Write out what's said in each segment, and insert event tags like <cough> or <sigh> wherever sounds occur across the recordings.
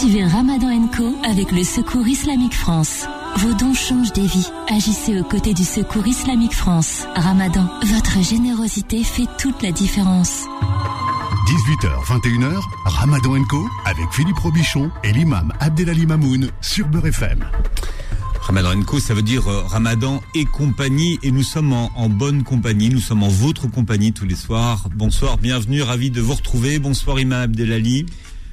Suivez Ramadan Co avec le Secours Islamique France. Vos dons changent des vies. Agissez aux côtés du Secours Islamique France. Ramadan, votre générosité fait toute la différence. 18h, 21h, Ramadan Co avec Philippe Robichon et l'imam Abdelali Mamoun sur Beurre FM. Ramadan Co, ça veut dire euh, Ramadan et compagnie. Et nous sommes en, en, bonne compagnie. Nous sommes en votre compagnie tous les soirs. Bonsoir, bienvenue, ravi de vous retrouver. Bonsoir, Imam Abdelali.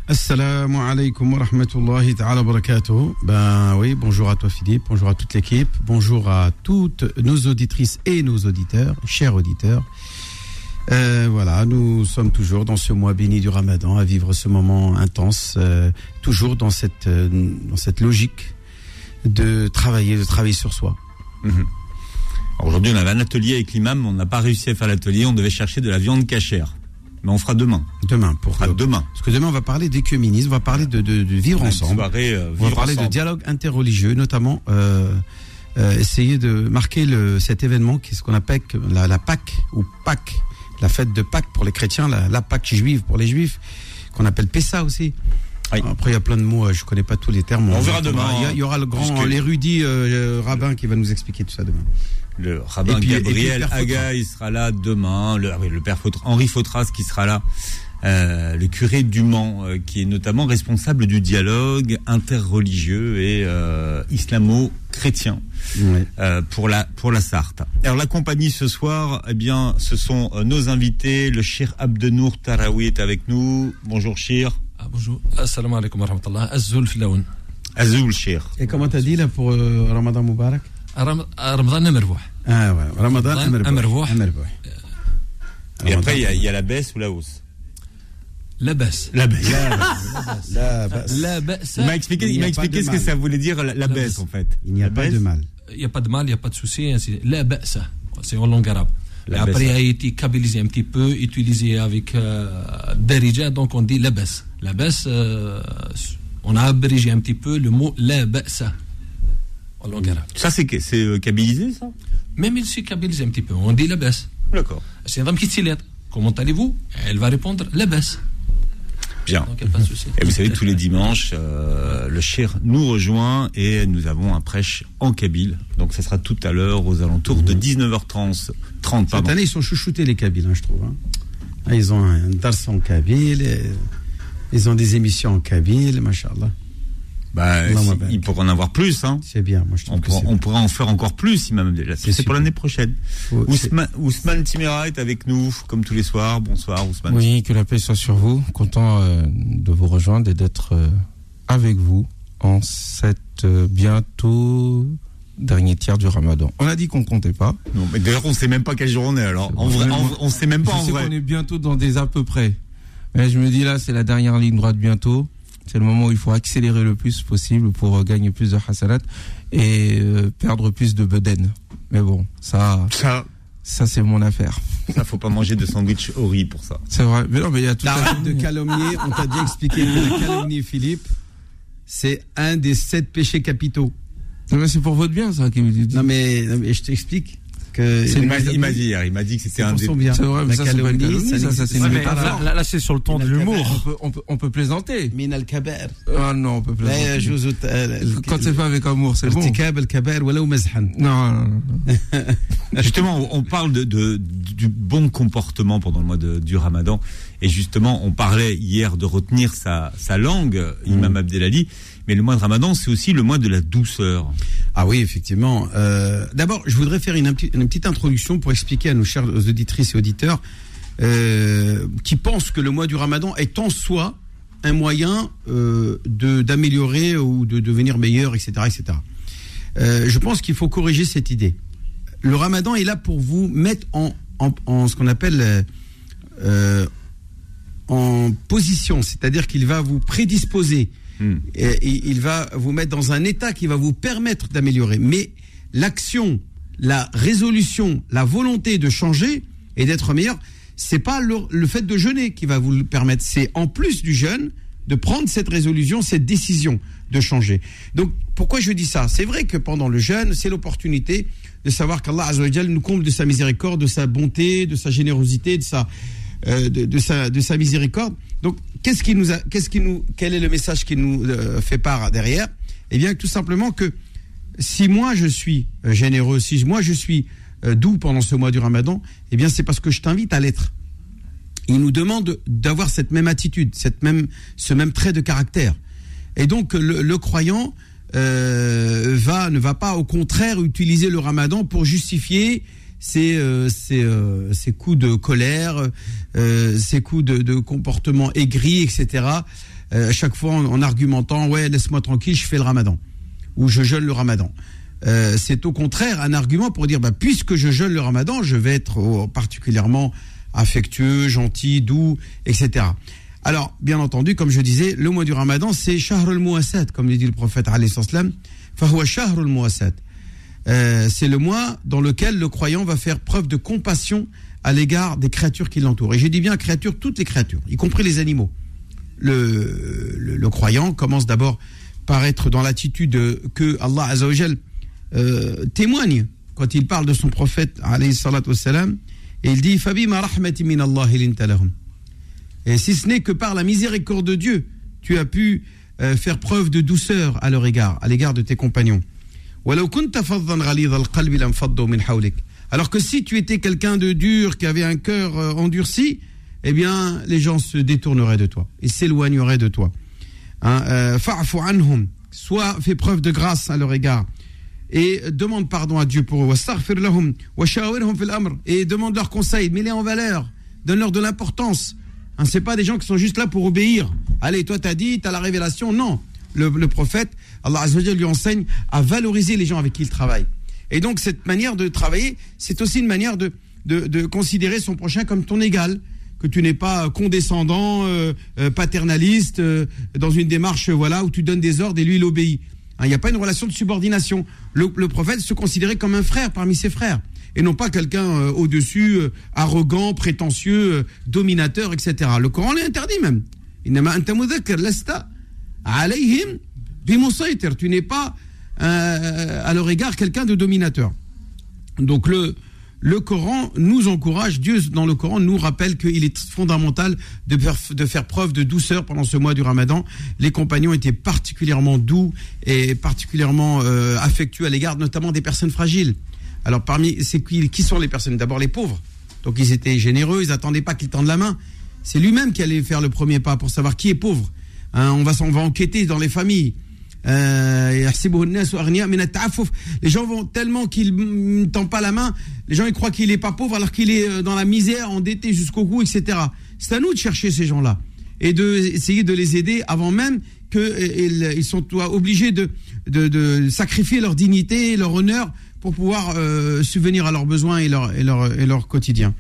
Assalamu alaikum wa rahmatullahi ta'ala barakatuh. Ben oui, bonjour à toi Philippe, bonjour à toute l'équipe, bonjour à toutes nos auditrices et nos auditeurs, chers auditeurs. Euh, voilà, nous sommes toujours dans ce mois béni du Ramadan, à vivre ce moment intense, euh, toujours dans cette, euh, dans cette logique de travailler, de travailler sur soi. -hmm. Aujourd'hui, on avait un atelier avec l'imam, on n'a pas réussi à faire l'atelier, on devait chercher de la viande cachère. Mais on fera demain. Demain, pour ah, demain. Parce que demain, on va parler d'écuménisme, on va parler de, de, de vivre ensemble. soirée, euh, on va parler ensemble. de dialogue interreligieux, notamment euh, euh, essayer de marquer le, cet événement qui est ce qu'on appelle la, la Pâque ou Pâques, la fête de Pâques pour les chrétiens, la, la Pâque juive pour les juifs, qu'on appelle Pessa aussi. Oui. Après, il y a plein de mots, je connais pas tous les termes. On verra demain, Il y, aura le grand, l'érudit euh, rabbin qui va nous expliquer tout ça demain. Le rabbin puis- Gabriel le père Aga, Fautras. il sera là demain. Le, ah le père Henri Fautras qui sera là. Euh, le curé du Mans, euh, qui est notamment responsable du dialogue interreligieux et euh, islamo-chrétien euh, pour la pour la Sarthe. Alors la compagnie ce soir, eh bien, ce sont euh, nos invités. Le Shir Abdenour Tarawi est avec nous. Bonjour Shir. Ah, bonjour. Assalamu alaikum wa rahmatullah. Azul Filaoun. Azul Shir. Et comment t'as dit là pour euh, Ramadan Moubarak? Ram- Ramadan Namervouh. Ah ouais, Ramadan. Amerboh. Et après il y, a- il y a la baisse ou la hausse. La baisse. La baisse. La baisse. Il m'a expliqué, Il il m'a ce que ça voulait dire la, baisse en fait. il n'y a La pas baisse. de mal. Il n'y a pas de mal, il n'y a pas de souci. ainsi- La baisse. C'est en langue arabe. La après, il a été kabylisé un petit peu, utilisé avec euh, Darija, donc on dit la baisse. La baisse, euh, on a abrégé un petit peu le mot la baisse en langue arabe. Ça c'est euh, kabylisé ça? Même il s'est kabylisé un petit peu, on dit la baisse. D'accord. C'est une petite lettre. Comment allez-vous? Elle va répondre la baisse. Bien. Donc il n'y a pas de souci. Et vous savez, tous les dimanches, euh, le Cher nous rejoint et nous avons un prêche en Kabyle. Donc ça sera tout à l'heure aux alentours de 19h30. 30, Cette pardon. année, ils sont chouchoutés, les Kabyles, hein, je trouve. hein. Ah, Ils ont un dars en Kabyle, ils ont des émissions en Kabyle, machallah. Bah, Non, si- moi, il pourrait en avoir plus. Hein. C'est bien, moi je trouve On, que pourra, on en faire encore plus, Imam. C'est C'est pour l'année prochaine. C'est- Ousmane, Ousmane Timera est avec nous, comme tous les soirs. Bonsoir, Ousmane. Oui, que la paix soit sur vous. Content euh, de vous rejoindre et d'être euh, avec vous en cette euh, bientôt dernier tiers du Ramadan. On a dit qu'on comptait pas. Non, mais d'ailleurs, on sait même pas quelle jour on est. Alors, en vrai, en- on sait même pas Je en sais vrai. qu'on est bientôt dans des à peu près. Mais je me dis là, c'est la dernière ligne droite bientôt. C'est le moment où il faut accélérer le plus possible pour euh, gagner plus de hasanat et euh, perdre plus de beden. Mais bon, ça, Ça, ça c'est mon affaire. ça, faut pas manger de sandwich au riz pour ça. C'est vrai. Mais non, mais il y a tout Arrête de calomnier, on t'a déjà expliqué que la <laughs> calomnie, Philippe, c'est un des sept péchés capitaux. Non, mais c'est pour votre bien, ça. Qui me dit. Non mais, non, mais je t'explique il m'a dit hier, il m'a dit que c'était un des bien. C'est vrai, mais ça c'est une métaphore. Là, c'est sur le ton de l'humour. On peut, plaisanter. Min al kabar. Euh, ah non, on peut plaisanter. Euh, Quand c'est pas avec amour, c'est bon. Irtikab al kabar ou mazhan. Non, non, non. <laughs> Justement, on parle de, du bon comportement pendant le mois du Ramadan et justement, on parlait hier de retenir sa sa langue, Imam mm. Abdelali. Mais le mois de Ramadan, c'est aussi le mois de la douceur. Ah oui, effectivement. Euh, D'abord, je voudrais faire une, petite introduction pour expliquer à nos chers auditrices et auditeurs euh, qui pensent que le mois du Ramadan est en soi un moyen euh, d'améliorer ou de devenir meilleur, etc., etc. Je pense qu'il faut corriger cette idée. Le Ramadan est là pour vous mettre en, en, ce qu'on appelle en position, c'est-à-dire qu'il va vous prédisposer Hmm. et il va vous mettre dans un état qui va vous permettre d'améliorer. Mais l'action, la résolution, la volonté de changer et d'être meilleur, c'est pas le, le fait de jeûner qui va vous le permettre. C'est en plus du jeûne de prendre cette résolution, cette décision de changer. Donc pourquoi je dis ça? C'est vrai que pendant le jeûne, c'est l'opportunité de savoir qu'Allah nous comble de sa miséricorde, de sa bonté, de sa générosité, de sa de, de sa, de sa miséricorde. Donc, qu'est-ce qui nous a, qu'est-ce qui nous, quel est le message qui nous euh, fait part derrière? Eh bien, tout simplement que si moi je suis euh, généreux, si moi je suis euh, doux pendant ce mois du Ramadan, eh bien, c'est parce que je t'invite à l'être. Il nous demande d'avoir cette même attitude, cette même, ce même trait de caractère. Et donc, le, croyant euh, va, ne va pas, au contraire, utiliser le Ramadan pour justifier ses, euh, ses, euh, ses coups de colère, euh, ses coups de, de comportement aigri, etc. Euh, à chaque fois en, en argumentant, ouais, laisse-moi tranquille, je fais le Ramadan ou je jeûne le Ramadan. Euh, c'est au contraire un argument pour dire, bah, puisque je jeûne le Ramadan, je vais être oh, particulièrement affectueux, gentil, doux, etc. Alors, bien entendu, comme je disais, le mois du Ramadan, c'est Shahr al-Muwassat, comme le dit le prophète alayhi salam. Fahuwa Shahr al-Muwassat. Euh, c'est le mois dans lequel le croyant va faire preuve de compassion à l'égard des créatures qui l'entourent. Et j'ai dit bien créatures, toutes les créatures, y compris les animaux. Le, croyant commence d'abord par être dans l'attitude que Allah Azzawajal euh, témoigne quand il parle de son prophète wassalam, et il dit. Et si ce n'est que par la miséricorde de Dieu, tu as pu euh, faire preuve de douceur à leur égard, à l'égard de tes compagnons. Alors que si tu étais quelqu'un de dur, qui avait un cœur euh, endurci, eh bien, les gens se détourneraient de toi et s'éloigneraient de toi. Hein, euh. Soit fais preuve de grâce à leur égard et demande pardon à Dieu pour eux. Et demande leur conseil, mets-les en valeur, donne-leur de l'importance. Hein, c'est pas des gens qui sont juste là pour obéir. Allez, toi t'as dit, t'as la révélation. Non, le, prophète, Allah Azza wa Jalla lui enseigne à valoriser les gens avec qui il travaille. Et donc cette manière de travailler, c'est aussi une manière de, de, considérer son prochain comme ton égal, que tu n'es pas condescendant, euh, euh, paternaliste, euh, dans une démarche voilà où tu donnes des ordres et lui il obéit. Hein, Il n'y a pas une relation de subordination. Le, prophète se considérait comme un frère parmi ses frères et non pas quelqu'un au-dessus, arrogant, prétentieux, dominateur, etc. Le Coran l'interdit même. Alayhim bimusaytir. Tu n'es pas euh, à leur égard quelqu'un de dominateur. Donc le, le Coran nous encourage, Dieu dans le Coran nous rappelle qu'il est fondamental de faire, de faire preuve de douceur pendant ce mois du Ramadan. Les compagnons étaient particulièrement doux et particulièrement euh, affectueux à l'égard notamment des personnes fragiles. Alors parmi c'est qui, qui sont les personnes? D'abord les pauvres. Donc ils étaient généreux, ils n'attendaient pas qu'ils tendent la main. C'est lui-même qui allait faire le premier pas pour savoir qui est pauvre. Hein, on va on va enquêter dans les familles. Euh, les gens vont tellement qu'ils ne tendent pas la main, les gens ils croient qu'il est pas pauvre alors qu'il est euh, dans la misère, endetté jusqu'au cou, etc. C'est à nous de chercher ces gens-là et de essayer de les aider avant même qu'ils ils sont obligés de, de, de sacrifier leur dignité, leur honneur pour pouvoir euh, subvenir à leurs besoins et leur, et leur, et leur quotidien.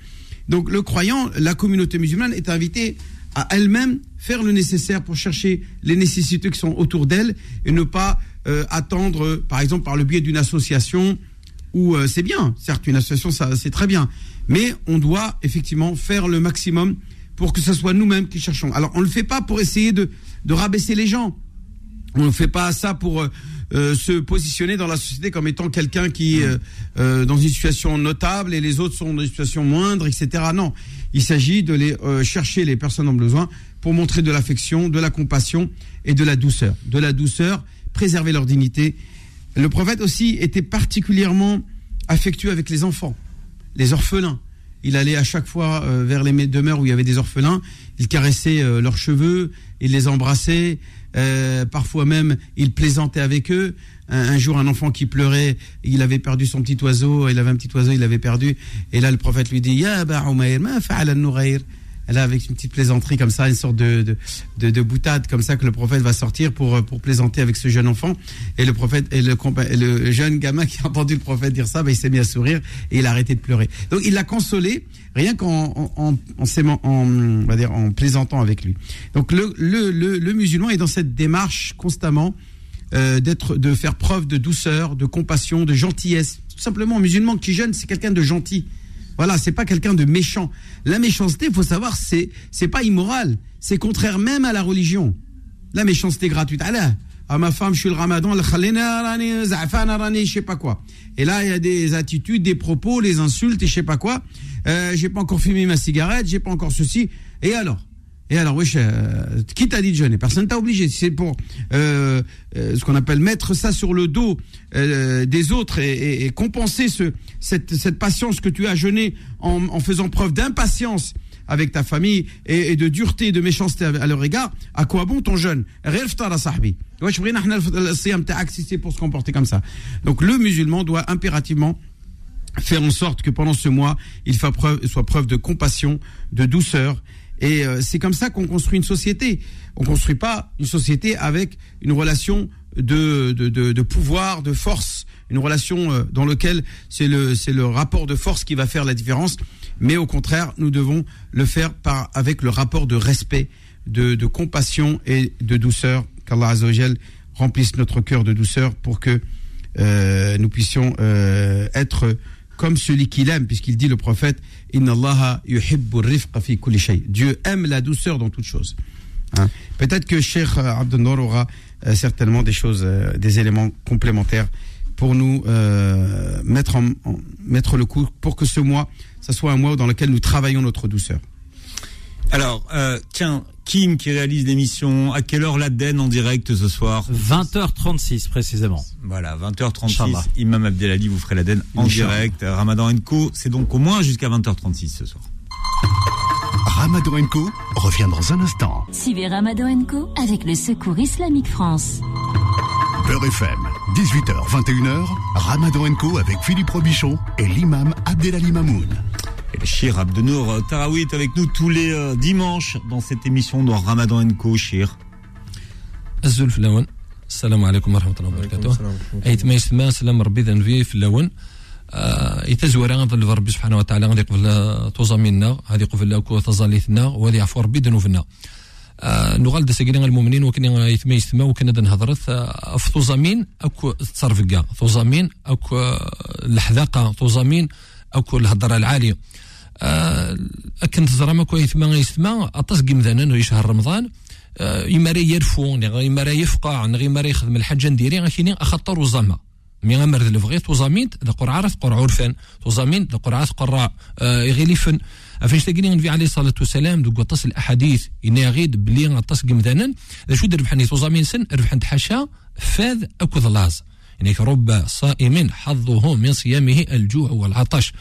Donc le croyant, la communauté musulmane est invitée à elle-même faire le nécessaire pour chercher les nécessités qui sont autour d'elle et ne pas euh, attendre, par exemple, par le biais d'une association où euh, c'est bien, certes, une association, ça, c'est très bien, mais on doit effectivement faire le maximum pour que ce soit nous-mêmes qui cherchons. Alors, on ne le fait pas pour essayer de, de rabaisser les gens. On ne fait pas ça pour euh, se positionner dans la société comme étant quelqu'un qui est dans une situation notable et les autres sont dans une situation moindre, etc. Non, il s'agit de les chercher les personnes en besoin pour montrer de l'affection, de la compassion et de la douceur. De la douceur, préserver leur dignité. Le prophète aussi était particulièrement affectueux avec les enfants, les orphelins. Il allait à chaque fois euh, vers les demeures où il y avait des orphelins, il caressait euh, leurs cheveux, il les embrassait, euh, parfois même il plaisantait avec eux. Un, jour, un enfant qui pleurait, il avait perdu son petit oiseau, il avait un petit oiseau, il l'avait perdu. Et là, le prophète lui dit Ya ma Là, avec une petite plaisanterie comme ça, une sorte de, de, de, de, boutade comme ça que le prophète va sortir pour, pour plaisanter avec ce jeune enfant. Et le prophète et le, le jeune gamin qui a entendu le prophète dire ça, ben, il s'est mis à sourire et il a arrêté de pleurer. Donc il l'a consolé rien qu'en en, plaisantant avec lui. Donc le, le, le, le musulman est dans cette démarche constamment euh, d'être, de faire preuve de douceur, de compassion, de gentillesse. Tout simplement, un musulman qui jeûne, c'est quelqu'un de gentil. Voilà, c'est pas quelqu'un de méchant. La méchanceté, faut savoir, c'est c'est pas immoral, c'est contraire même à la religion. La méchanceté gratuite. Allah, à ma femme, je suis le ramadan, le je sais pas quoi. Et là, il y a des attitudes, des propos, les insultes et je sais pas quoi. Euh, j'ai pas encore fumé ma cigarette, j'ai pas encore ceci. Et alors? Et alors, wesh, euh, qui t'a dit de jeûner Personne t'a obligé. C'est pour euh, euh, ce qu'on appelle mettre ça sur le dos euh, des autres et, compenser cette, patience que tu as jeûné en, faisant preuve d'impatience avec ta famille et, de dureté, de méchanceté à, leur égard. À quoi bon ton jeûne? Si c'est pour se comporter comme ça. Donc, le musulman doit impérativement faire en sorte que pendant ce mois, il soit preuve de compassion, de douceur et euh, c'est comme ça qu'on construit une société. On construit pas une société avec une relation de, de, de, de pouvoir, de force, une relation euh, dans laquelle c'est le, c'est le rapport de force qui va faire la différence. Mais au contraire, nous devons le faire par, avec le rapport de respect, de, de compassion et de douceur. Qu'Allah Azzawajal remplisse notre cœur de douceur pour que euh, nous puissions euh, être comme celui qu'il aime, puisqu'il dit le prophète Inna rifqa fi kulli shay. Dieu aime la douceur dans toute chose. Hein. Peut-être que Cheikh Abdel Nour aura euh, certainement des choses, euh, des éléments complémentaires pour nous euh, mettre, mettre le coup, pour que ce mois, ça soit un mois dans lequel nous travaillons notre douceur. Alors, euh, tiens, Kim qui réalise l'émission, à quelle heure l'Aden en direct ce soir 20h36 précisément. Voilà, 20h36, Inch'Allah. Imam Abdelali vous ferez l'Aden en Inch'Allah. direct. Euh, Ramadan Co, c'est donc au moins jusqu'à 20h36 ce soir. Ramadan Co revient dans un instant. Suivez Ramadan Co avec le Secours Islamique France. Beurre FM, 18h, 21h, Ramadan Co avec Philippe Robichon et l'imam Abdelali Mamoun. Et le Shir Abdenour Tarawi est avec nous tous les euh, dimanches dans cette émission de Ramadan Co, Shir. الزول في اللون السلام عليكم ورحمه الله وبركاته ايت ما يسمى سلام ربي ذنبي في اللون آه يتزورا غنظل ربي سبحانه وتعالى غادي قبل توزا منا هذه قبل كو تظاليتنا وهذه عفو ربي ذنوبنا آه نغال دا ساكينا المؤمنين وكنا يتما يسمى وكنا دا نهضرت آه، في توزامين اكو تصرفكا توزامين اكو آه، الحذاقه توزامين اكو الهضره العاليه آه، اكن تزرما كويت ما غيسما اطس قمذانا نو شهر رمضان. آه، يما راه يرفو يما يفقع يما راه يخدم الحاجة نديري. غاكيني أخطر وزما مي غامر ذا لفغي توزامين ذا قرعه راه قرع عرفان. توزامين ذا قرعه راه قرع آه، غيليفن افاش تلقيني النبي عليه الصلاة والسلام دوك طس الأحاديث. اني غيد بلي غطس قمذانا شو دربحني بحني توزامين سن ربحت حاشا فاذ أكو ذا يعني رب صائم حظه من صيامه الجوع والعطش.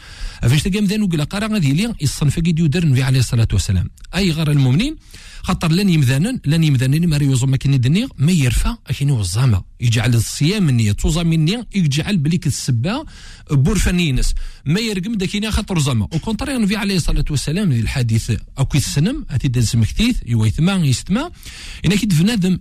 فاش تلقى مثلا وقال قرا غادي لي الصنف كي يدير النبي عليه الصلاة والسلام. أي غير المؤمنين خاطر لن يمذانا لن يمذانا ما يوزم ما دنيا ما يرفع اكيني وزامة يجعل الصيام النية توزا النية يجعل بليك السبا بورفانينس ما يرقم داكيني خاطر زامة. وكونتري النبي عليه الصلاة والسلام الحديث. أو كي السنم هاتي داز مكتيث يويثما يستما. إنا كي بنادم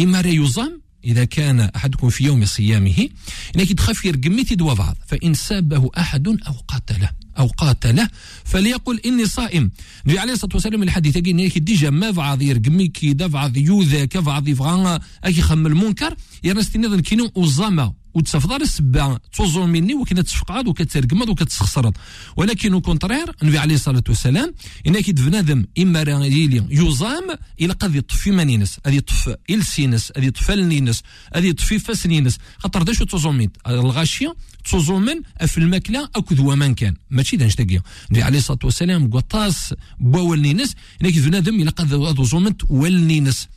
إما راه يزام إذا كان أحدكم في يوم صيامه إنك تخاف يرقمي تدوى بعض فإن سابه أحد أو قاتله أو قاتله فليقل إني صائم. النبي عليه الصلاة والسلام الحديث قال إنك ديجا ما بعض يرقمي كي بعض يوذا كبعض يبغى أكي خم المنكر يرستني ذا الكينو وزاما وتصفض على السبعه توزر مني وكتفقد وكترقمض وكتسخسرض ولكن كونترير النبي عليه الصلاة والسلام إن كيد بنادم إما يلي يزام إلى قد يطفي مانينس أدي يطفي إلسينس هذه طفى النينس، هذه يطفي فاسنينس. خاطر داش توزوميد الغاشية تزومن في الماكلة أكد ومن كان. ماشي دانش تاكيا النبي عليه الصلاة والسلام قطاس بوالنينس انك بنادم إلى قد تزومنت والنينس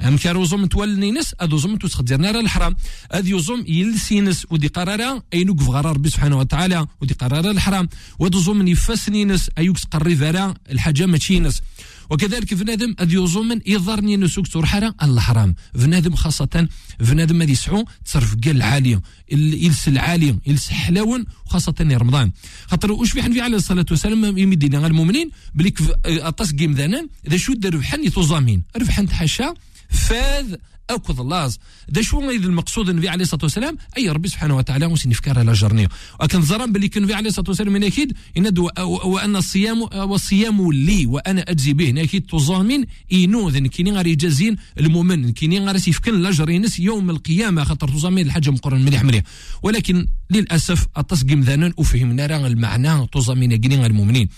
هم كارو زوم توال نينس ادو زوم توسخ تسخديرنا نار الحرام اد زوم يلسينس ودي قرارا اينوك غرار ربي سبحانه وتعالى ودي قرارا الحرام ودو زوم يفاس نينس ايوكس قري فارا الحاجة ماشي نس وكذلك فنادم اديو زوم يوزوم نينس نسوك ترحرا الحرام فنادم خاصه فنادم هذه يسعو تصرف قال العالي يلس العالي يلس حلاون وخاصه رمضان خاطر واش في حنفي عليه الصلاه والسلام يمدينا المؤمنين بليك اطاس كيم ذانان اذا شو دار ربحان يتوزامين ربحان تحاشا فاذ أكو لاز دا شو إذا المقصود النبي عليه الصلاة والسلام؟ أي ربي سبحانه وتعالى وسن فكار على جرنيه ولكن زران باللي كان النبي عليه الصلاة والسلام من أكيد ان وأن الصيام والصيام لي وأنا أجزي به. أكيد تزامين إينو ذن كيني غير يجازين المؤمن. كيني غير يفكن لاجر ينس يوم القيامة خاطر تزامين الحاجة مقرن مليح مليح ولكن للأسف التصقيم ذانا وفهمنا راه المعنى توزا من جنين المؤمنين.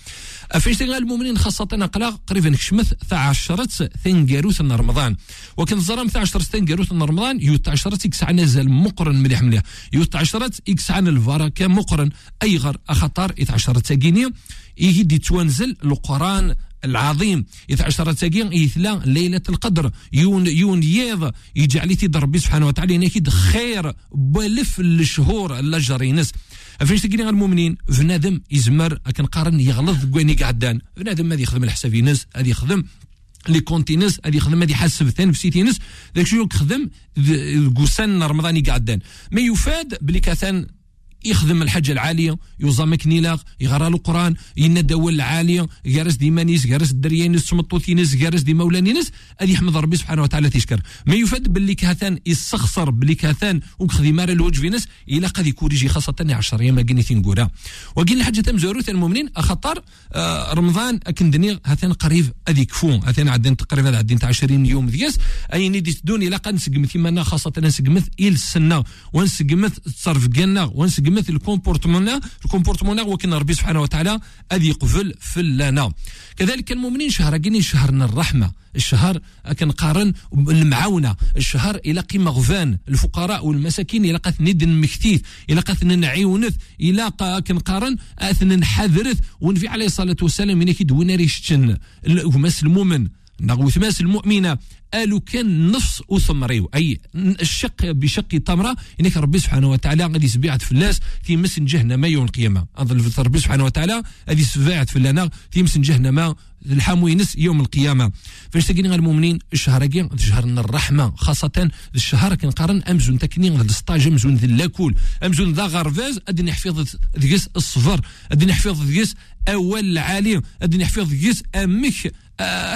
افيش المؤمنين خاصة نقلا قريبا كشمث تاع عشرة ثنقاروث رمضان. وكن زرام تاع عشرة ثنقاروث رمضان يوت عشرة إكس عن نزل مقرن مليح مليح. يوت عشرة إكس عن الفركة مقرن. اي غر اخطر اث عشرة جنيه يهدي توانزل القران العظيم. إذا عشرة تاقين إثلا ليلة القدر. يون يون يض يجعل تيد ربي سبحانه وتعالى نكيد خير بلف الشهور الجرينس فاش تقولي المؤمنين؟ بنادم يزمر. كان قارن يغلط كواني قعدان. بنادم هذا يخدم الحساب ينس. هذا يخدم لي كونتينس هذا يخدم هذا يحسب ثاني في سيتينس ذاك شو يخدم قوسان رمضان قعدان ما يفاد بلي كاثان يخدم الحاجة العالية يوزام مكنيلاغ يغرى القران ينادى العالية يغرس دي مانيس يغرس الدريانيس سمطوثينيس يغرس دي مولانينس هذه يحمد ربي سبحانه وتعالى تشكر ما يفاد باللي كهثان يستخسر باللي كهثان وكخذي الوجه الوج فينس إلا قد يكوريجي خاصة 10 أيام كني تنقولها وكاين حاجة تمزورو المؤمنين اخطر آه رمضان اكندني هثان قريب هذه كفو هثان عندنا تقريبا عدين 20 يوم دياس أي نيدي تدون إلا قد نسقمث خاصة نسقمث إلى السنة ونسقمث تصرف جنة ونسقمث مثل الكومبورتمون الكومبورتمون هو كنا ربي سبحانه وتعالى الذي قفل في لنا كذلك المؤمنين شهر كاين شهر الرحمة. الشهر كنقارن المعاونه الشهر إلى قيمة غفان. الفقراء والمساكين إلى قث ند مكتيث إلى قث نعيونث إلى كنقارن أثن حذرث. ونفي عليه الصلاة والسلام من كيدوينا ريشتن. ومس المؤمن نغوث ماس المؤمنة قالوا كان نفس وثمريو أي الشق بشق تمرة إنك ربي سبحانه وتعالى غادي سبيعت فلاس في مسن جهنم يوم القيامة. أظن ربي سبحانه وتعالى غادي سبيعت فلانا في مسن جهنم الحاموينس يوم القيامة. فاش تلقينا المؤمنين الشهر كي شهر الرحمة خاصة الشهر كنقارن امزون تكنين السطاج امزون ذي اللاكول امزون ذا غرفاز أدي نحفظ ذيس الصفر أدي نحفظ ذيس أول العالي أدي نحفظ ذيس أمك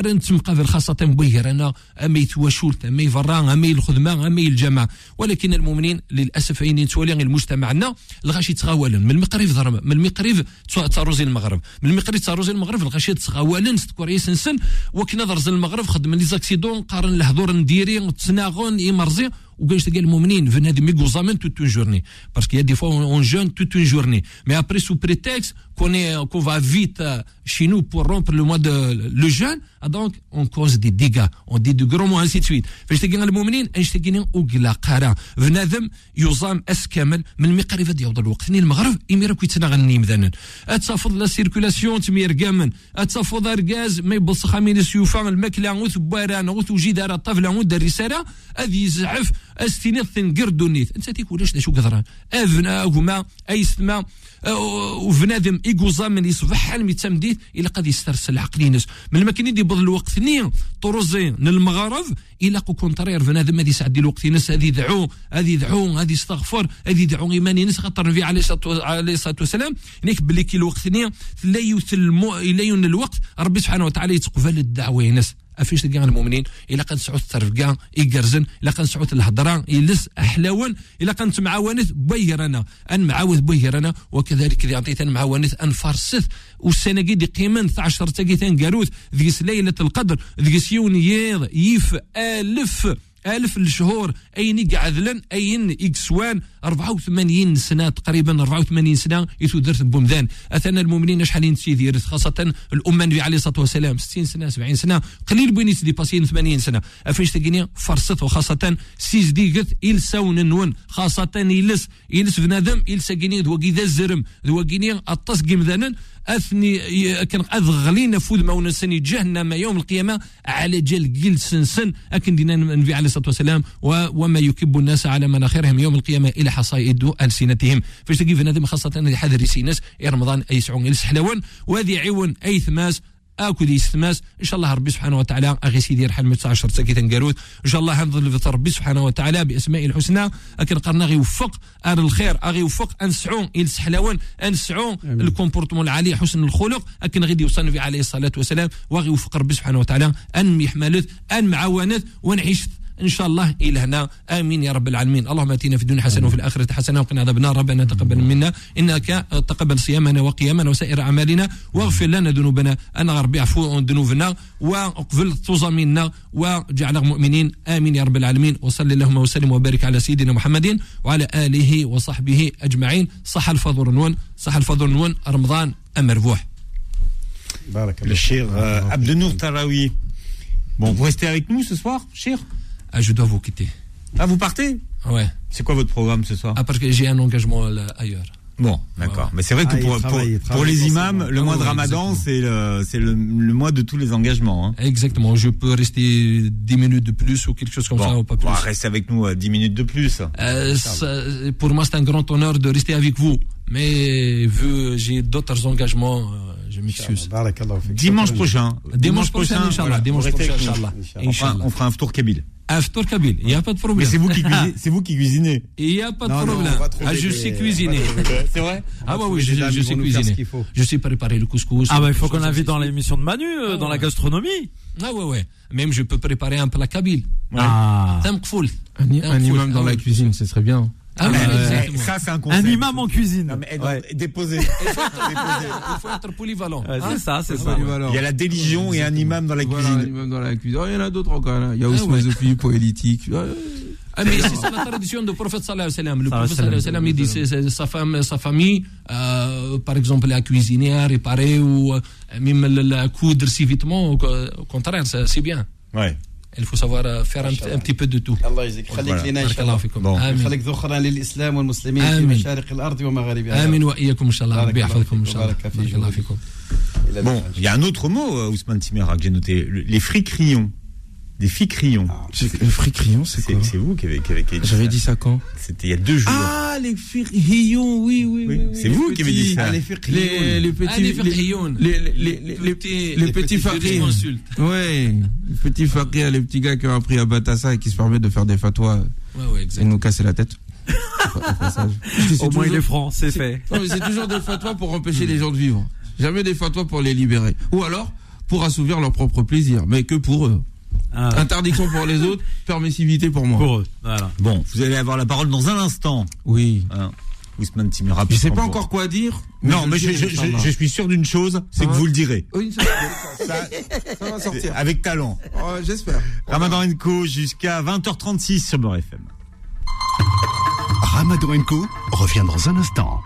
رنت مقابل خاصة بويهرنا أمي يتواشولت أمي فران أمي الخدمة أمي الجامعة. ولكن المؤمنين للأسف أين تولي المجتمعنا الغاشي تغاولن من المقرب ضرب من المقرب تاروزي المغرب. من المقرب تاروزي المغرب الغاشي تغاولن ستكوري سنسن وكنا ضرز المغرب خدم لي زاكسيدون قارن الحضور نديري تسناغون يمرزي وكاش تلقى المؤمنين في هذه ميغو زامن توت اون جورني باسكو يا دي فوا اون جون توت اون جورني مي ابري سو بريتكست كون كون فا فيت chez nous pour rompre le mois de le jeûne donc on cause des dégâts on dit de gros mots ainsi de suite فاش تلقى المؤمنين ايش تلقى وقلا قارا بنادم يصام اس كامل من المقرب ديال الوقت ني المغرب يمير كي تنغني مثلا اتفضل لا سيركولاسيون تمير كامن اتفضل اركاز ما يبص خامين سيوفا الماكله وثباران وثوجدار الطفله ودار رساله هذه يزعف استنيط تنقر دونيت انت تيكولاش شو قدران؟ افنا وما اي سما وفنادم ايكوزا من يصبح حال يتمديت إلى قد يسترسل عقلي ناس من ما كاين يدي الوقت ني طروزي للمغرب إلى كونترير فنادم هذه سعدي الوقت ناس هذه دعو هذه دعو هذه استغفر هذه دعو ايماني ناس خاطر النبي عليه الصلاة والسلام نيك بلي كي الوقت ني لا يثلم إلى الوقت. ربي سبحانه وتعالى يتقبل الدعوة ناس أفيش كاع المؤمنين؟ إلا كنسعوا الترفقا يقرزن إلا كنسعوا الهضرة يلس احلاون إلا كنت معاونت بيرنا. أن معاوث بيرنا وكذلك ذي عطيت معاونت أن فرسث والسنة قد قيمن 12 تاكيتان قاروث. ذيس ليلة القدر ذيس يونيير يف ألف. ألف الشهور أين قعذلن أين إكسوان 84 سنة تقريبا 84 سنة يتودرت بومذان. أثنى المؤمنين شحال سيدير خاصة الأمة النبي عليه الصلاة والسلام. 60 سنة 70 سنة قليل بين يسدي باسين 80 سنة. أفيش تقني فرصت وخاصة سيز ديقت إل سون نون خاصة إلس إلس بنادم إل ساقيني ذوقي ذا الزرم. ذوقيني الطس قمذانا أثني كان اذغلي نفوذ ما ونسني جهنم يوم القيامة على جل جل سنسن. أكن دينا النبي عليه الصلاة والسلام وما يكب الناس على مناخرهم يوم القيامة إلى حصائد ألسنتهم. فاش تجي في نادم خاصة حذر سينس رمضان أي سعون السحلوان وهذه عون اي ثماس أكو دي ستماس إن شاء الله ربي سبحانه وتعالى أغي سيدي يرحل 19 ساكي تنقروت إن شاء الله هنظل في ربي سبحانه وتعالى بأسماء الحسنى. لكن قرنا غي يوفق ار الخير أغي يوفق. أنسعون السحلاون أنسعون الكومبورتمون العالي حسن الخلق. لكن غادي يوصل النبي عليه الصلاة والسلام. وغي يوفق ربي سبحانه وتعالى. أن يحملت أن معاونت ونعيش إن شاء الله إلى هنا. آمين يا رب العالمين. اللهم آتنا في الدنيا حسنة وفي الآخرة حسنة وقنا عذاب النار. ربنا تقبل منا. إنك تقبل صيامنا وقيامنا وسائر أعمالنا. واغفر لنا ذنوبنا. أنا ربي عفو عن ذنوبنا. واقبل تزامينا وجعلنا مؤمنين. آمين يا رب العالمين. وصل اللهم وسلم وبارك على سيدنا محمد وعلى آله وصحبه أجمعين. صح الفضل نون صح الفضل نون رمضان أمر ربوح بارك الله cher euh, Abdenour Tarawi. Bon, vous restez avec nous ce soir, cher Ah, je dois vous quitter. Ah, vous partez Ouais. C'est quoi votre programme ce soir Ah, parce que j'ai un engagement ailleurs. Bon, d'accord. Mais c'est vrai que pour, les imams, le mois de ah, Ramadan, c'est le, mois de tous les engagements. Hein. Exactement. Je peux rester 10 minutes de plus ou quelque chose comme ça, ou pas plus. Bon, reste avec nous euh, 10 minutes de plus. Euh, pour moi, c'est un grand honneur de rester avec vous. Mais vu que j'ai d'autres engagements, euh, je m'excuse. Dimanche prochain. Dimanche prochain, Inch'Allah. Dimanche prochain, Inch'Allah. On fera un tour Kabyle. After Kabyle, il n'y a pas de Mais problème. c'est vous qui <laughs> cuisinez. c'est vous qui cuisinez. Il n'y a pas de Non, problème. ah, je des- sais cuisiner. C'est vrai Ah, bah oui, je, je sais cuisiner. Je sais préparer le couscous. Ah bah il faut qu'on l'invite comme dans l'émission de Manu, euh, Ah dans la ouais. gastronomie. Ah ouais, ouais. Même je peux préparer un plat kabyle. Ah. Tam kfoul. Un, Un un imam dans Ah la ouais. cuisine, ce serait bien. Ah oui, exactement. Ça, c'est un concept. Un imam en cuisine. Non, mais, non, Ouais. déposez. Il faut être polyvalent. Ouais, hein. c'est ça, c'est ça. ouais. Il y a la déligion et un imam dans la Voilà, un cuisine. imam dans la cuisine. Oh, il y en a d'autres encore. Là. Il y a Ah ouais. osmosophie, poélitique. Ouais. Ah, mais c'est ça la tradition du prophète sallallahu alayhi wa sallam. Le prophète sallallahu alayhi wa sallam, il dit c'est- sa femme, sa famille, euh, par exemple, à cuisiner, à réparer ou euh, même la, coudre vêtements. Au, contraire, c'est c'est bien. Ouais Il faut savoir euh, faire un, un petit peu de tout. الله يجزيك خليك Voilà. لنا ان بارك شاء الله الله فيكم Bon. آمين خليك ذخرا للاسلام والمسلمين في آمين. مشارق الارض ومغاربها آمين وإياكم إن شاء الله بارك ربي الله يحفظكم إن فيك شاء الله وبارك في بارك الله جهودك. فيكم إلى Bon, اللقاء. il y a un autre mot, euh, Ousmane Timera, que j'ai noté. Le- les fricrions. Des ficrions. Le fricrion, c'est C'est quoi c'est vous qui avez, qui avez, qui avez dit J'avais dit ça quand C'était il y a deux jours. Ah, les fricrions, oui, oui, Oui, oui. c'est vous qui avez dit petits- ça. Ah, les Les, fiqhiyun. les Ah, les petits. Les, fiqhiyoun. les, les, les, les, les, petits- les les petits petits. Ouais, les petits les petits gars qui ont appris à Batassa et qui se permettent de faire des fatwas Ouais, ouais, et nous casser la tête. Au passage. C'est Au moins il est franc, c'est fait. Non, mais c'est toujours des fatwas pour empêcher les gens de vivre. Jamais des fatwas pour les libérer. Ou alors, pour assouvir leur propre plaisir. Mais que pour eux. Ah, Interdiction pour les autres, <laughs> permissivité pour moi. pour eux. Voilà. Bon, vous allez avoir la parole dans un instant. Oui. Hein. Ousmane Timera. Je sais pas encore quoi dire. Non, je mais je, dirai, je- je- Inch'Allah. je suis sûr d'une chose, c'est que Ah. vous le direz. Oui, ça, ça- <laughs> ça va sortir. Avec talent. Oh, J'espère. Ramadan Co jusqu'à 20h36 sur Beurre FM. Ramadan Co revient dans un instant.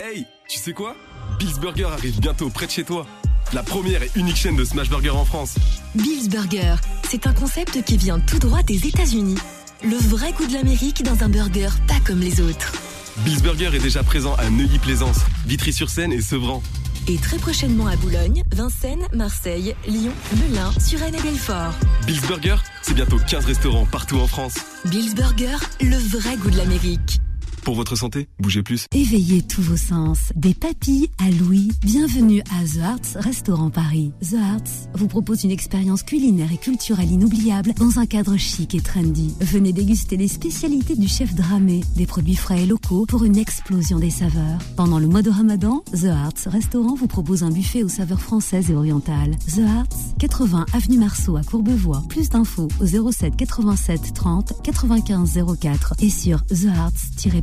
Hey, tu sais quoi? Bill's Burger arrive bientôt près de chez toi. La première et unique chaîne de smash burger en France. Bill's Burger, c'est un concept qui vient tout droit des États-Unis. Le vrai goût de l'Amérique dans un burger pas comme les autres. Bill's Burger est déjà présent à Neuilly-Plaisance, Vitry-sur-Seine et Sevran. Et très prochainement à Boulogne, Vincennes, Marseille, Lyon, Melun, Suresnes et Belfort. Bill's Burger, c'est bientôt 15 restaurants partout en France. Bill's Burger, le vrai goût de l'Amérique. Pour votre santé, bougez plus. Éveillez tous vos sens. Des papilles à Louis. Bienvenue à The Arts Restaurant Paris. The Arts vous propose une expérience culinaire et culturelle inoubliable dans un cadre chic et trendy. Venez déguster les spécialités du chef Dramé, des produits frais et locaux pour une explosion des saveurs. Pendant le mois de Ramadan, The Arts Restaurant vous propose un buffet aux saveurs françaises et orientales. The Arts, 80 avenue Marceau à Courbevoie. Plus d'infos au 07 87 30 95 04 et sur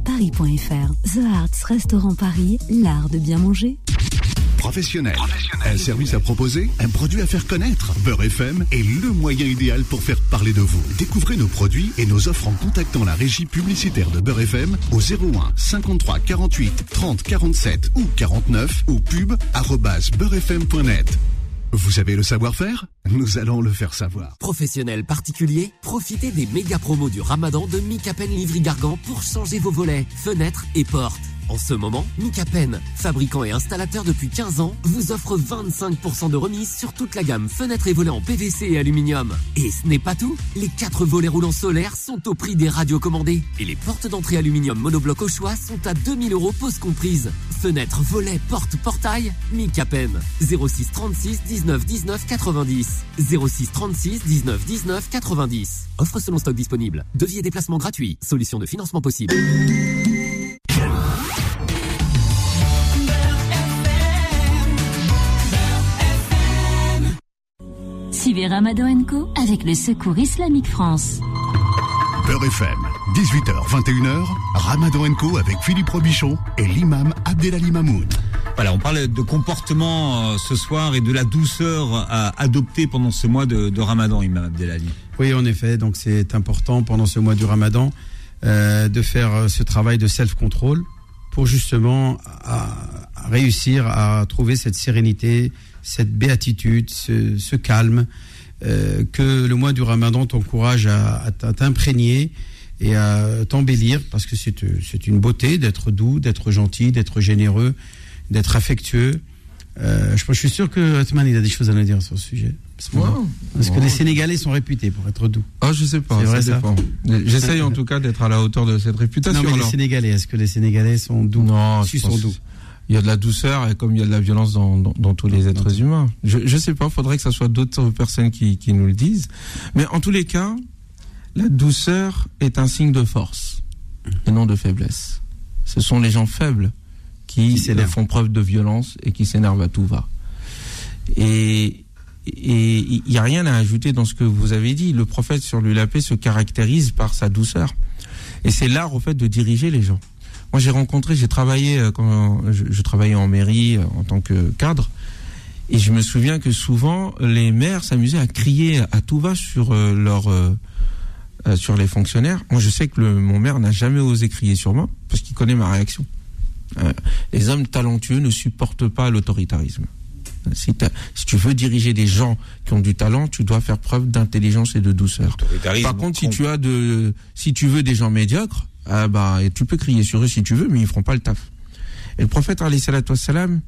thearts-paris.fr. The Arts Restaurant Paris, l'art de bien manger. Professionnel. Un service à proposer, un produit à faire connaître. Beurre FM est le moyen idéal pour faire parler de vous. Découvrez nos produits et nos offres en contactant la régie publicitaire de Beurre FM au 01 53 48 30 47 ou 49 ou pub arobase beurrefm.net. Vous avez le savoir-faire? Nous allons le faire savoir. Professionnels particuliers, profitez des méga promos du Ramadan de Micapen Livry Gargan pour changer vos volets, fenêtres et portes. En ce moment, Micapen, fabricant et installateur depuis 15 ans, vous offre 25% de remise sur toute la gamme fenêtres et volets en PVC et aluminium. Et ce n'est pas tout, les 4 volets roulants solaires sont au prix des radios commandées. Et les portes d'entrée aluminium monobloc au choix sont à 2000 euros pause comprise. Fenêtres, volets, portes, portail, Micapen. 06 36 19 19 90. 06 36 19 19 90. Offre selon stock disponible. Devis et déplacement gratuit. Solution de financement possible. Suivez Ramadan Co avec le Secours Islamique France. Beurre FM, 18h, 21h, Ramadan Co avec Philippe Robichon et l'imam Abdelali Mamoud. Voilà, on parle de comportement euh, ce soir et de la douceur à adopter pendant ce mois de, de Ramadan, Imam Abdelali. Oui, en effet. Donc, c'est important pendant ce mois du Ramadan euh, de faire euh, ce travail de self-control pour justement à- à réussir à trouver cette sérénité, cette béatitude, ce, ce calme euh, que le mois du Ramadan t'encourage à, t'imprégner et à t'embellir parce que c'est euh, c'est une beauté d'être doux, d'être gentil, d'être généreux, d'être affectueux. Euh, je, je suis sûr que Othman, il a des choses à nous dire sur ce sujet. Parce que, parce que les Sénégalais sont réputés pour être doux. Ah, je sais pas, vrai, ça dépend. J'essaye en tout cas d'être à la hauteur de cette réputation. Non, mais les. Sénégalais, est-ce que les Sénégalais sont doux? Non, ils sont doux. Il y a de la douceur et comme il y a de la violence dans, dans, dans tous les êtres humains. Je, je sais pas, faudrait que ce soit d'autres personnes qui, qui nous le disent. Mais en tous les cas, la douceur est un signe de force et non de faiblesse. Ce sont les gens faibles qui, s'énervent. font preuve de violence et qui s'énervent à tout va. Et et il n'y a rien à ajouter dans ce que vous avez dit. Le prophète sur lui la paix se caractérise par sa douceur. Et c'est l'art, au fait, de diriger les gens. Moi, j'ai rencontré, j'ai travaillé, euh, quand je, je travaillais en mairie euh, en tant que cadre, et je me souviens que souvent, les maires s'amusaient à crier à tout va sur euh, leur, sur les fonctionnaires. Moi, je sais que le, mon maire n'a jamais osé crier sur moi, parce qu'il connaît ma réaction. Euh, les hommes talentueux ne supportent pas l'autoritarisme. Si, si tu veux diriger des gens qui ont du talent, tu dois faire preuve d'intelligence et de douceur. Par contre, si tu as de, si tu veux des gens médiocres, ah bah, et tu peux crier sur eux si tu veux, mais ils feront pas le taf. Et le prophète, wassalam,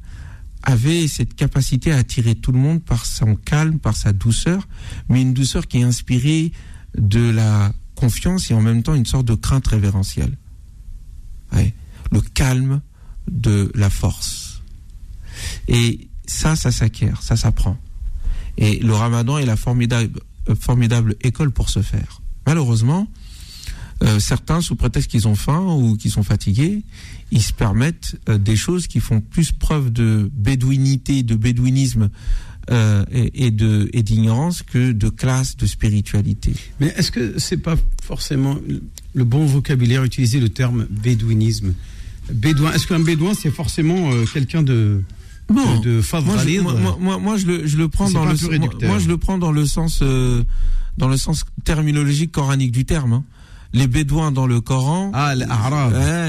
avait cette capacité à attirer tout le monde par son calme, par sa douceur, mais une douceur qui est inspirée de la confiance et en même temps une sorte de crainte révérentielle. Le calme de la force. Et ça, ça s'acquiert, ça s'apprend. Et le ramadan est la formidable, euh, formidable école pour ce faire. Malheureusement, euh, certains, sous prétexte qu'ils ont faim ou qu'ils sont fatigués, ils se permettent euh, des choses qui font plus preuve de bédouinité, de bédouinisme euh, et, et de et d'ignorance que de classe, de spiritualité. Mais est-ce que c'est pas forcément le bon vocabulaire utiliser le terme bédouinisme? Bédouin. Est-ce qu'un bédouin c'est forcément euh, quelqu'un de Non. de, de Moi, moi, moi, je le, je le prends dans le moi, je le prends dans le sens euh, dans le sens terminologique coranique du terme. hein. Les bédouins dans le Coran, Ah, les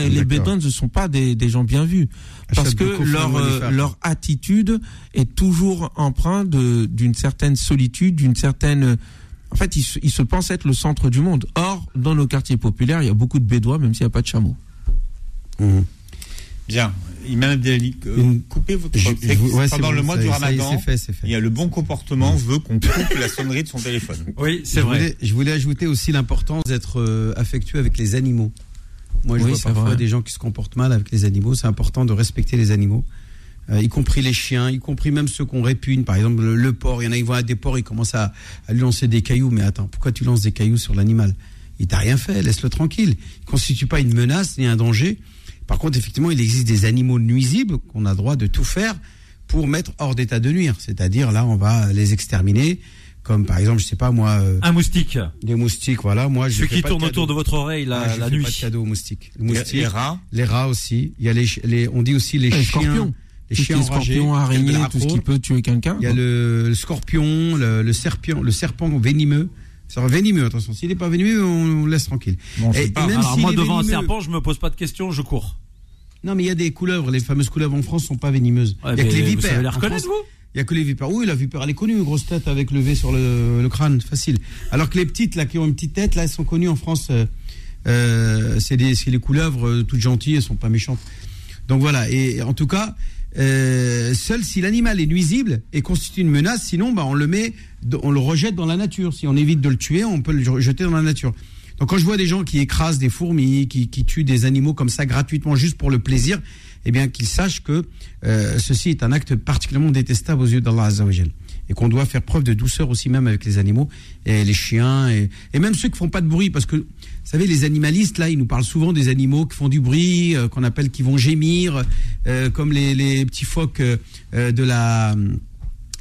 et les bédouins ne sont pas des, des gens bien vus parce que leur euh, leur attitude est toujours empreinte d'une certaine solitude, d'une certaine en fait, ils se, ils se pensent être le centre du monde. Or, dans nos quartiers populaires, il y a beaucoup de bédouins, même s'il n'y a pas de chameaux. Mhm. Bien. Imam Abdelali, euh, coupez votre Je- vous- ouais, pendant bon, le mois ça- du Ramadan. c'est fait, c'est fait. Il y a le bon comportement veut qu'on coupe la sonnerie de son téléphone. <laughs> Oui, c'est vrai. Voulais, je voulais ajouter aussi l'importance d'être euh, affectueux avec les animaux. Moi, je Oui, vois parfois vrai. des gens qui se comportent mal avec les animaux. C'est important de respecter les animaux, euh, y compris les chiens, y compris même ceux qu'on répugne. Par exemple, le, le porc. Il y en a, ils vont à des porcs, ils commencent à, à lui lancer des cailloux. Mais attends, pourquoi tu lances des cailloux sur l'animal? Il t'a rien fait, laisse-le tranquille. Il constitue pas une menace ni un danger. Par contre, effectivement, il existe des animaux nuisibles qu'on a droit de tout faire pour mettre hors d'état de nuire. C'est-à-dire, là, on va les exterminer. Comme par exemple, je sais pas moi, euh, Un moustique. des moustiques, voilà. Moi, je Celui qui tourne autour de votre oreille la, Ah, je la fais nuit. pas de cadeaux aux moustiques. Les Les, moustiques, les rats. les rats aussi. Il y a les, les on dit aussi les, Les chiens, scorpions. les Tout chiens enragés, scorpions, araignées, tout ce qui peut tuer quelqu'un. Il y a le, le scorpion, le, le serpent, le serpent venimeux. C'est venimeux, attention. S'il n'est pas venimeux, on, on laisse tranquille. Bon, Et pas. même Alors moi devant un serpent, je me pose pas de questions, je cours. Non, mais il y a des couleuvres. Les fameuses couleuvres en France sont pas venimeuses. Ouais, il y a que les vous vipères. savez les reconnaître, vous Il y a que les vipères. Oui, la vipère, elle est connue, grosse tête avec le V sur le, le crâne, facile. Alors que les petites, là, qui ont une petite tête, là, elles sont connues en France. euh, euh, c'est des, les couleuvres euh, toutes gentilles, elles sont pas méchantes. Donc voilà. Et en tout cas, euh, seul si l'animal est nuisible et constitue une menace, sinon, bah, on le met, on le rejette dans la nature. Si on évite de le tuer, on peut le jeter dans la nature. Donc quand je vois des gens qui écrasent des fourmis, qui, qui tuent des animaux comme ça gratuitement juste pour le plaisir, eh bien qu'ils sachent que euh, ceci est un acte particulièrement détestable aux yeux d'Allah Azzawajal. Et qu'on doit faire preuve de douceur aussi même avec les animaux, et les chiens, et, et même ceux qui font pas de bruit, parce que, vous savez, les animalistes, là, ils nous parlent souvent des animaux qui font du bruit, euh, qu'on appelle qui vont gémir, euh, comme les, les petits phoques euh, de la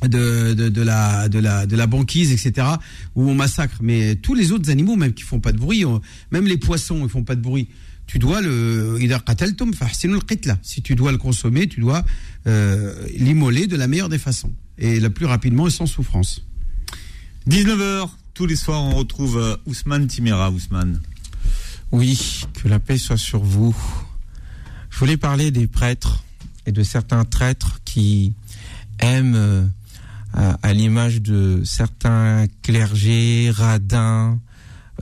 de, de, la, de, la, de la banquise, etc., où on massacre. Mais tous les autres animaux, même qui font pas de bruit, euh, même les poissons, ils font pas de bruit. Tu dois le. Si tu dois le consommer, tu dois euh, l'immoler de la meilleure des façons. Et le plus rapidement et sans souffrance. 19h, tous les soirs, on retrouve euh, Ousmane Timera. Ousmane. Oui, que la paix soit sur vous. Je voulais parler des prêtres et de certains traîtres qui aiment à, l'image de certains clergés, radins,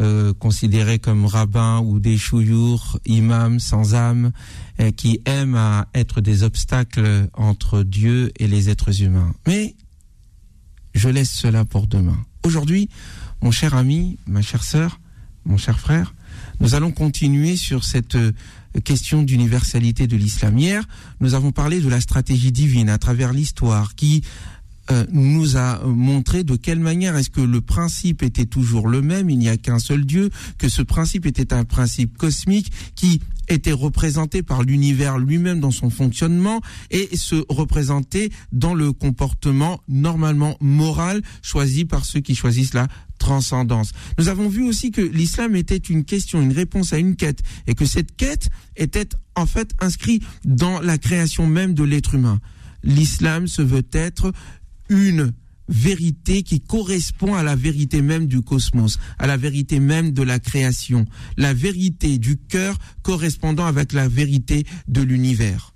euh, considérés comme rabbins ou des chouyours, imams sans âme, euh, qui aiment à être des obstacles entre Dieu et les êtres humains. Mais je laisse cela pour demain. Aujourd'hui, mon cher ami, ma chère sœur, mon cher frère, nous allons continuer sur cette euh, question d'universalité de l'islam. Hier, nous avons parlé de la stratégie divine à travers l'histoire qui euh, nous a montré de quelle manière est-ce que le principe était toujours le même, il n'y a qu'un seul Dieu, que ce principe était un principe cosmique qui était représenté par l'univers lui-même dans son fonctionnement et se représentait dans le comportement normalement moral choisi par ceux qui choisissent la transcendance. Nous avons vu aussi que l'islam était une question, une réponse à une quête et que cette quête était en fait inscrite dans la création même de l'être humain. L'islam se veut être une vérité qui correspond à la vérité même du cosmos, à la vérité même de la création, la vérité du cœur correspondant avec la vérité de l'univers.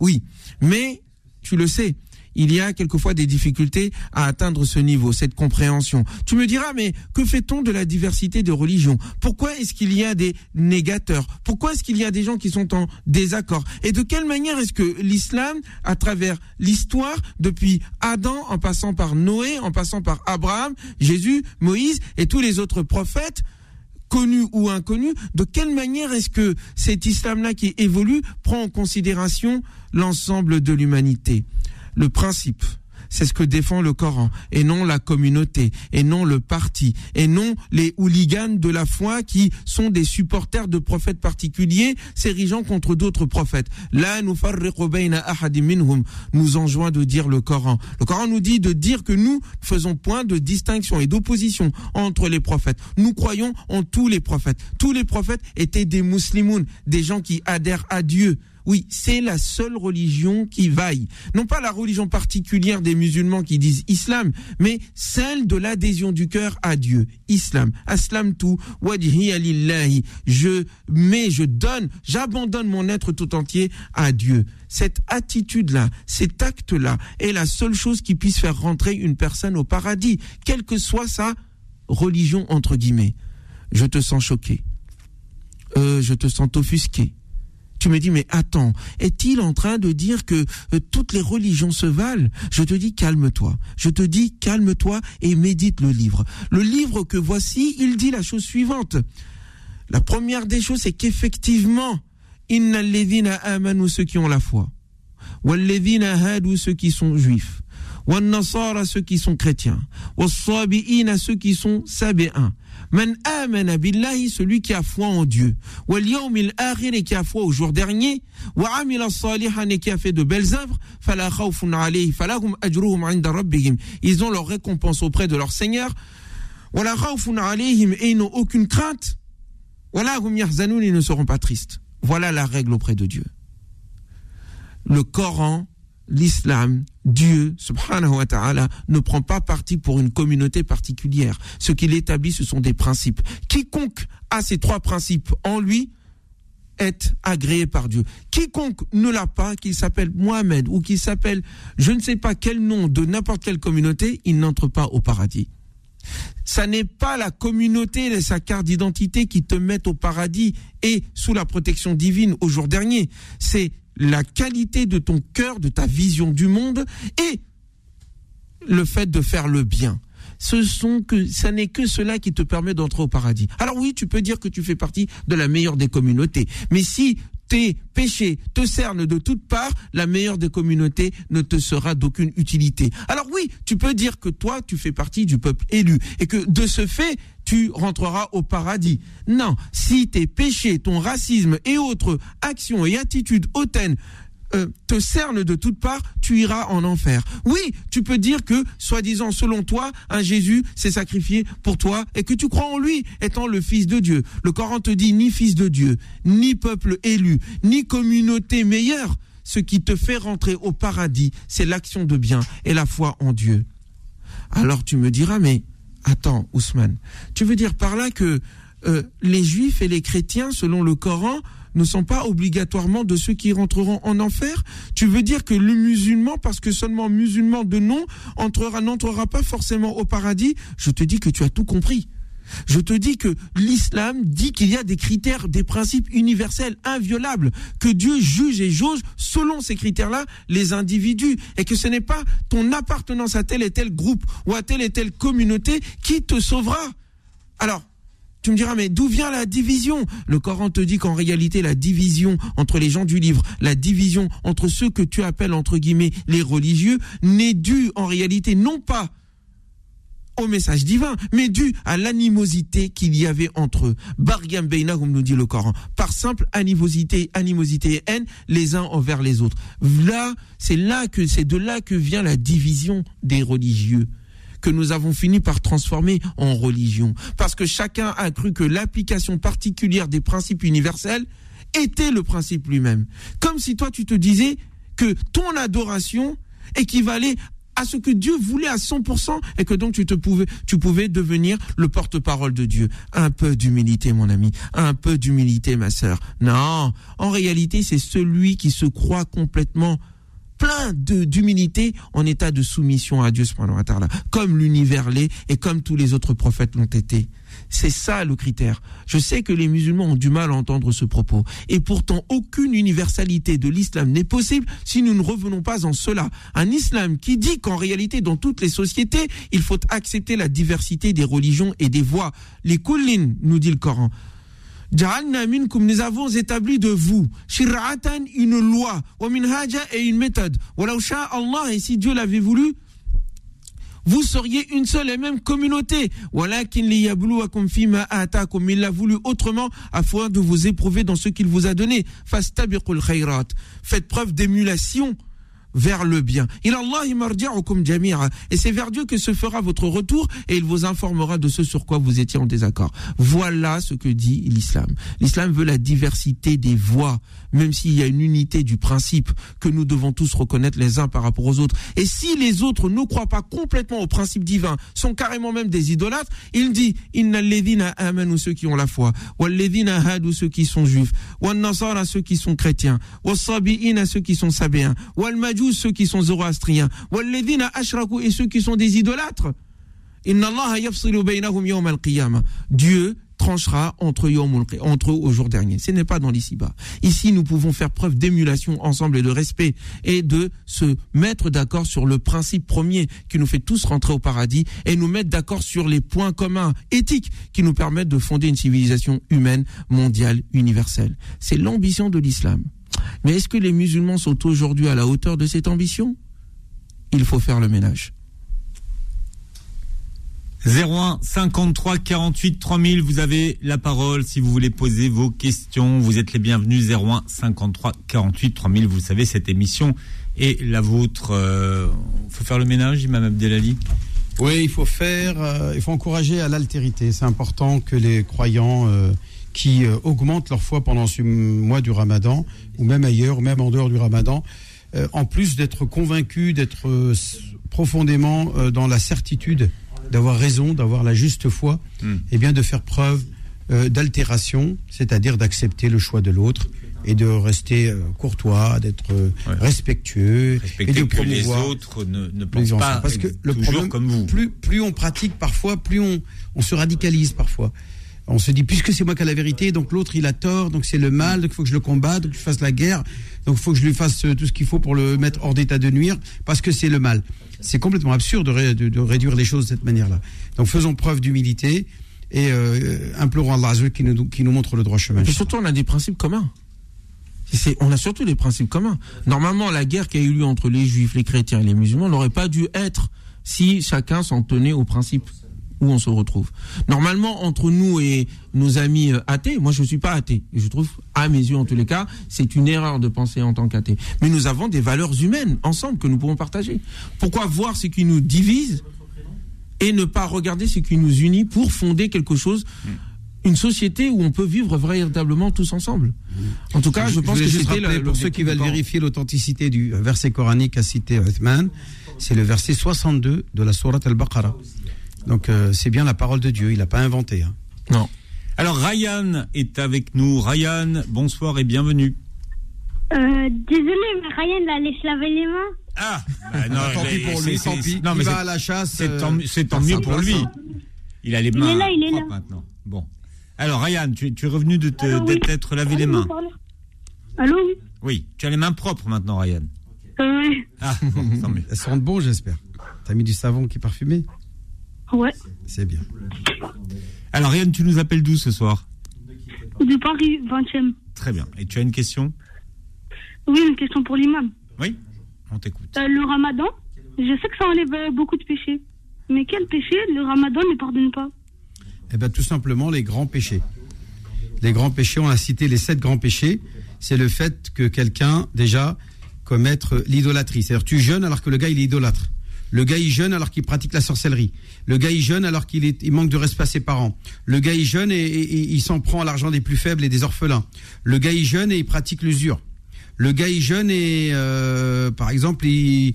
Oui, mais tu le sais, il y a quelquefois des difficultés à atteindre ce niveau, cette compréhension. Tu me diras, mais que fait-on de la diversité de religions? Pourquoi est-ce qu'il y a des négateurs? Pourquoi est-ce qu'il y a des gens qui sont en désaccord? Et de quelle manière est-ce que l'islam, à travers l'histoire, depuis Adam, en passant par Noé, en passant par Abraham, Jésus, Moïse et tous les autres prophètes, connu ou inconnu, de quelle manière est-ce que cet islam-là qui évolue prend en considération l'ensemble de l'humanité? Le principe, c'est ce que défend le Coran, et non la communauté, et non le parti, et non les hooligans de la foi qui sont des supporters de prophètes particuliers s'érigeant contre d'autres prophètes. Là, nous nous enjoint de dire le Coran. Le Coran nous dit de dire que nous faisons point de distinction et d'opposition entre les prophètes. Nous croyons en tous les prophètes. Tous les prophètes étaient des musulmans, des gens qui adhèrent à Dieu. Oui, c'est la seule religion qui vaille. Non pas la religion particulière des musulmans qui disent islam, mais celle de l'adhésion du cœur à Dieu. Islam. Aslam tout. Wajhi alillahi. Je mets, je donne, j'abandonne mon être tout entier à Dieu. Cette attitude-là, cet acte-là est la seule chose qui puisse faire rentrer une personne au paradis, quelle que soit sa religion, entre guillemets. Je te sens choqué. Euh, je te sens offusqué tu me dis, mais attends, est-il en train de dire que euh, toutes les religions se valent? Je te dis, calme-toi. Je te dis, calme-toi et médite le livre. Le livre que voici, il dit la chose suivante. La première des choses, c'est qu'effectivement, inna amanu ceux qui ont la foi. Wallevina hadu ceux qui sont juifs. Wannasara ceux qui sont chrétiens. Wassabi'ina ceux qui sont sabéens. Man amana billahi, celui qui a foi en Dieu. Yawmil akhir et qui a foi au jour dernier. Amila salihan et qui a fait de belles œuvres. Fala khawfun alayhi, falahum ajruhum inda rabbihim. Ils ont leur récompense auprès de leur Seigneur. Wala khawfun alayhim et ils n'ont aucune crainte. Hum yahzanun, ils ne seront pas tristes. Voilà la règle auprès de Dieu. Le Coran l'islam, Dieu, subhanahu wa ta'ala, ne prend pas parti pour une communauté particulière. Ce qu'il établit, ce sont des principes. Quiconque a ces trois principes en lui est agréé par Dieu. Quiconque ne l'a pas, qu'il s'appelle Mohamed ou qu'il s'appelle je ne sais pas quel nom de n'importe quelle communauté, il n'entre pas au paradis. Ça n'est pas la communauté et sa carte d'identité qui te mettent au paradis et sous la protection divine au jour dernier. C'est la qualité de ton cœur, de ta vision du monde et le fait de faire le bien. Ce sont que, ça n'est que cela qui te permet d'entrer au paradis. Alors oui, tu peux dire que tu fais partie de la meilleure des communautés. Mais si tes péchés te cernent de toutes parts, la meilleure des communautés ne te sera d'aucune utilité. Alors oui, tu peux dire que toi, tu fais partie du peuple élu et que de ce fait, tu rentreras au paradis. Non, si tes péchés, ton racisme et autres actions et attitudes hautaines euh, te cerne de toutes parts, tu iras en enfer. Oui, tu peux dire que, soi-disant, selon toi, un Jésus s'est sacrifié pour toi et que tu crois en lui étant le Fils de Dieu. Le Coran te dit ni Fils de Dieu, ni peuple élu, ni communauté meilleure. Ce qui te fait rentrer au paradis, c'est l'action de bien et la foi en Dieu. Alors tu me diras, mais attends, Ousmane, tu veux dire par là que euh, les juifs et les chrétiens, selon le Coran, ne sont pas obligatoirement de ceux qui rentreront en enfer? Tu veux dire que le musulman, parce que seulement musulman de nom, entrera, n'entrera pas forcément au paradis? Je te dis que tu as tout compris. Je te dis que l'islam dit qu'il y a des critères, des principes universels, inviolables, que Dieu juge et jauge selon ces critères-là les individus, et que ce n'est pas ton appartenance à tel et tel groupe ou à telle et telle communauté qui te sauvera. Alors, tu me diras, mais d'où vient la division? Le Coran te dit qu'en réalité, la division entre les gens du livre, la division entre ceux que tu appelles, entre guillemets, les religieux, n'est due en réalité non pas au message divin, mais dû à l'animosité qu'il y avait entre eux. Bargam comme nous dit le Coran, par simple animosité, animosité et haine les uns envers les autres. Là, c'est là que c'est de là que vient la division des religieux que nous avons fini par transformer en religion. Parce que chacun a cru que l'application particulière des principes universels était le principe lui-même. Comme si toi tu te disais que ton adoration équivalait à ce que Dieu voulait à 100% et que donc tu te pouvais, tu pouvais devenir le porte-parole de Dieu. Un peu d'humilité, mon ami. Un peu d'humilité, ma sœur. Non. En réalité, c'est celui qui se croit complètement plein d'humilité en état de soumission à Dieu, comme l'univers l'est et comme tous les autres prophètes l'ont été. C'est ça le critère. Je sais que les musulmans ont du mal à entendre ce propos. Et pourtant, aucune universalité de l'islam n'est possible si nous ne revenons pas en cela. Un islam qui dit qu'en réalité, dans toutes les sociétés, il faut accepter la diversité des religions et des voies. Les kullin, nous dit le Coran nous avons établi de vous une loi. Et une méthode. Allah et si Dieu l'avait voulu vous seriez une seule et même communauté. Il l'a voulu autrement afin de vous éprouver dans ce qu'il vous a donné. Faites preuve d'émulation vers le bien. Et c'est vers Dieu que se fera votre retour et il vous informera de ce sur quoi vous étiez en désaccord. Voilà ce que dit l'islam. L'islam veut la diversité des voix, même s'il y a une unité du principe que nous devons tous reconnaître les uns par rapport aux autres. Et si les autres ne croient pas complètement au principe divin, sont carrément même des idolâtres, il dit Inna amanu ceux qui ont la foi, walledina hadu ceux qui sont juifs, wal nasara ceux qui sont chrétiens, wal sabi'ina ceux qui sont sabéens, wal ceux qui sont zoroastriens, et ceux qui sont des idolâtres. Dieu tranchera entre, entre eux au jour dernier. Ce n'est pas dans l'ici-bas. Ici, nous pouvons faire preuve d'émulation ensemble et de respect et de se mettre d'accord sur le principe premier qui nous fait tous rentrer au paradis et nous mettre d'accord sur les points communs éthiques qui nous permettent de fonder une civilisation humaine, mondiale, universelle. C'est l'ambition de l'islam. Mais est-ce que les musulmans sont aujourd'hui à la hauteur de cette ambition? Il faut faire le ménage. 01 53 48 3000, vous avez la parole si vous voulez poser vos questions. Vous êtes les bienvenus 01 53 48 3000. Vous savez, cette émission est la vôtre. Il euh, faut faire le ménage, Imam Abdelali? Oui, il faut faire, euh, il faut encourager à l'altérité. C'est important que les croyants euh, qui euh, augmentent leur foi pendant ce mois du ramadan, ou même ailleurs, ou même en dehors du ramadan, euh, en plus d'être convaincus, d'être euh, profondément dans la certitude d'avoir raison, d'avoir la juste foi, hmm. et eh bien de faire preuve d'altération, c'est-à-dire d'accepter le choix de l'autre et de rester courtois, d'être respectueux et de promouvoir les autres ne, ne pensent pas parce que le problème, comme vous. Plus, plus on pratique parfois, plus on, on se radicalise parfois on se dit, puisque c'est moi qui ai la vérité, donc l'autre il a tort, donc c'est le mal, donc il faut que je le combatte, donc je fasse la guerre, donc il faut que je lui fasse euh, tout ce qu'il faut pour le mettre hors d'état de nuire, parce que c'est le mal. C'est complètement absurde de, réduire les choses de cette manière-là. Donc faisons preuve d'humilité et euh, implorons Allah qui nous, qui nous montre le droit chemin. Et surtout, on a des principes communs. on a surtout des principes communs. Normalement, la guerre qui a eu lieu entre les juifs, les chrétiens et les musulmans n'aurait pas dû être si chacun s'en tenait aux principes où on se retrouve. Normalement, entre nous et nos amis euh, athées, moi je ne suis pas athée. Et je trouve, à mes yeux en tous les cas, c'est une erreur de penser en tant qu'athée. Mais nous avons des valeurs humaines ensemble que nous pouvons partager. Pourquoi voir ce qui nous divise et ne pas regarder ce qui nous unit pour fonder quelque chose une société où on peut vivre véritablement tous ensemble? En tout cas, je, pense voulais que c'était le- pour ceux qui veulent vérifier l'authenticité du verset coranique à citer Uthman, c'est le verset 62 de la sourate Al-Baqarah. Donc euh, c'est bien la parole de Dieu, il n'a pas inventé. hein. Non. Alors Ryan est avec nous. Ryan, bonsoir et bienvenue. Euh, désolé, mais Ryan il allait se laver les mains. Ah, tant pis pour lui, tant pis. Non, Il mais va c'est- à la chasse, C'est euh, tant, c'est tant faire mieux pour lui. Il a les Il mains est là, il est propres là. maintenant. Bon. Alors Ryan, tu, tu es revenu de te- Allô, oui. d'être lavé les mains. Allô, oui. Oui, tu as les mains propres maintenant, Ryan. Euh, oui. Ah, bon, tant mieux. Elles sentent bon, j'espère. T'as mis du savon qui est parfumé Ouais. C'est bien. Alors Ryan, tu nous appelles d'où ce soir? De Paris, 20e. Très bien. Et tu as une question? Oui, une question pour l'imam. Oui On t'écoute. Euh, le ramadan, je sais que ça enlève euh, beaucoup de péchés. Mais quel péché le ramadan ne pardonne pas? Eh bien, tout simplement les grands péchés. Les grands péchés, on a cité les sept grands péchés. C'est le fait que quelqu'un, déjà, commettre l'idolâtrie. C'est-à-dire, tu jeûnes alors que le gars, il est idolâtre. Le gars, il jeûne alors qu'il pratique la sorcellerie. Le gars, il jeûne alors qu'il manque de respect à ses parents. Le gars, il jeûne et, il s'en prend à l'argent des plus faibles et des orphelins. Le gars, il jeûne et il pratique l'usure. Le gars, il jeûne et, euh, par exemple, il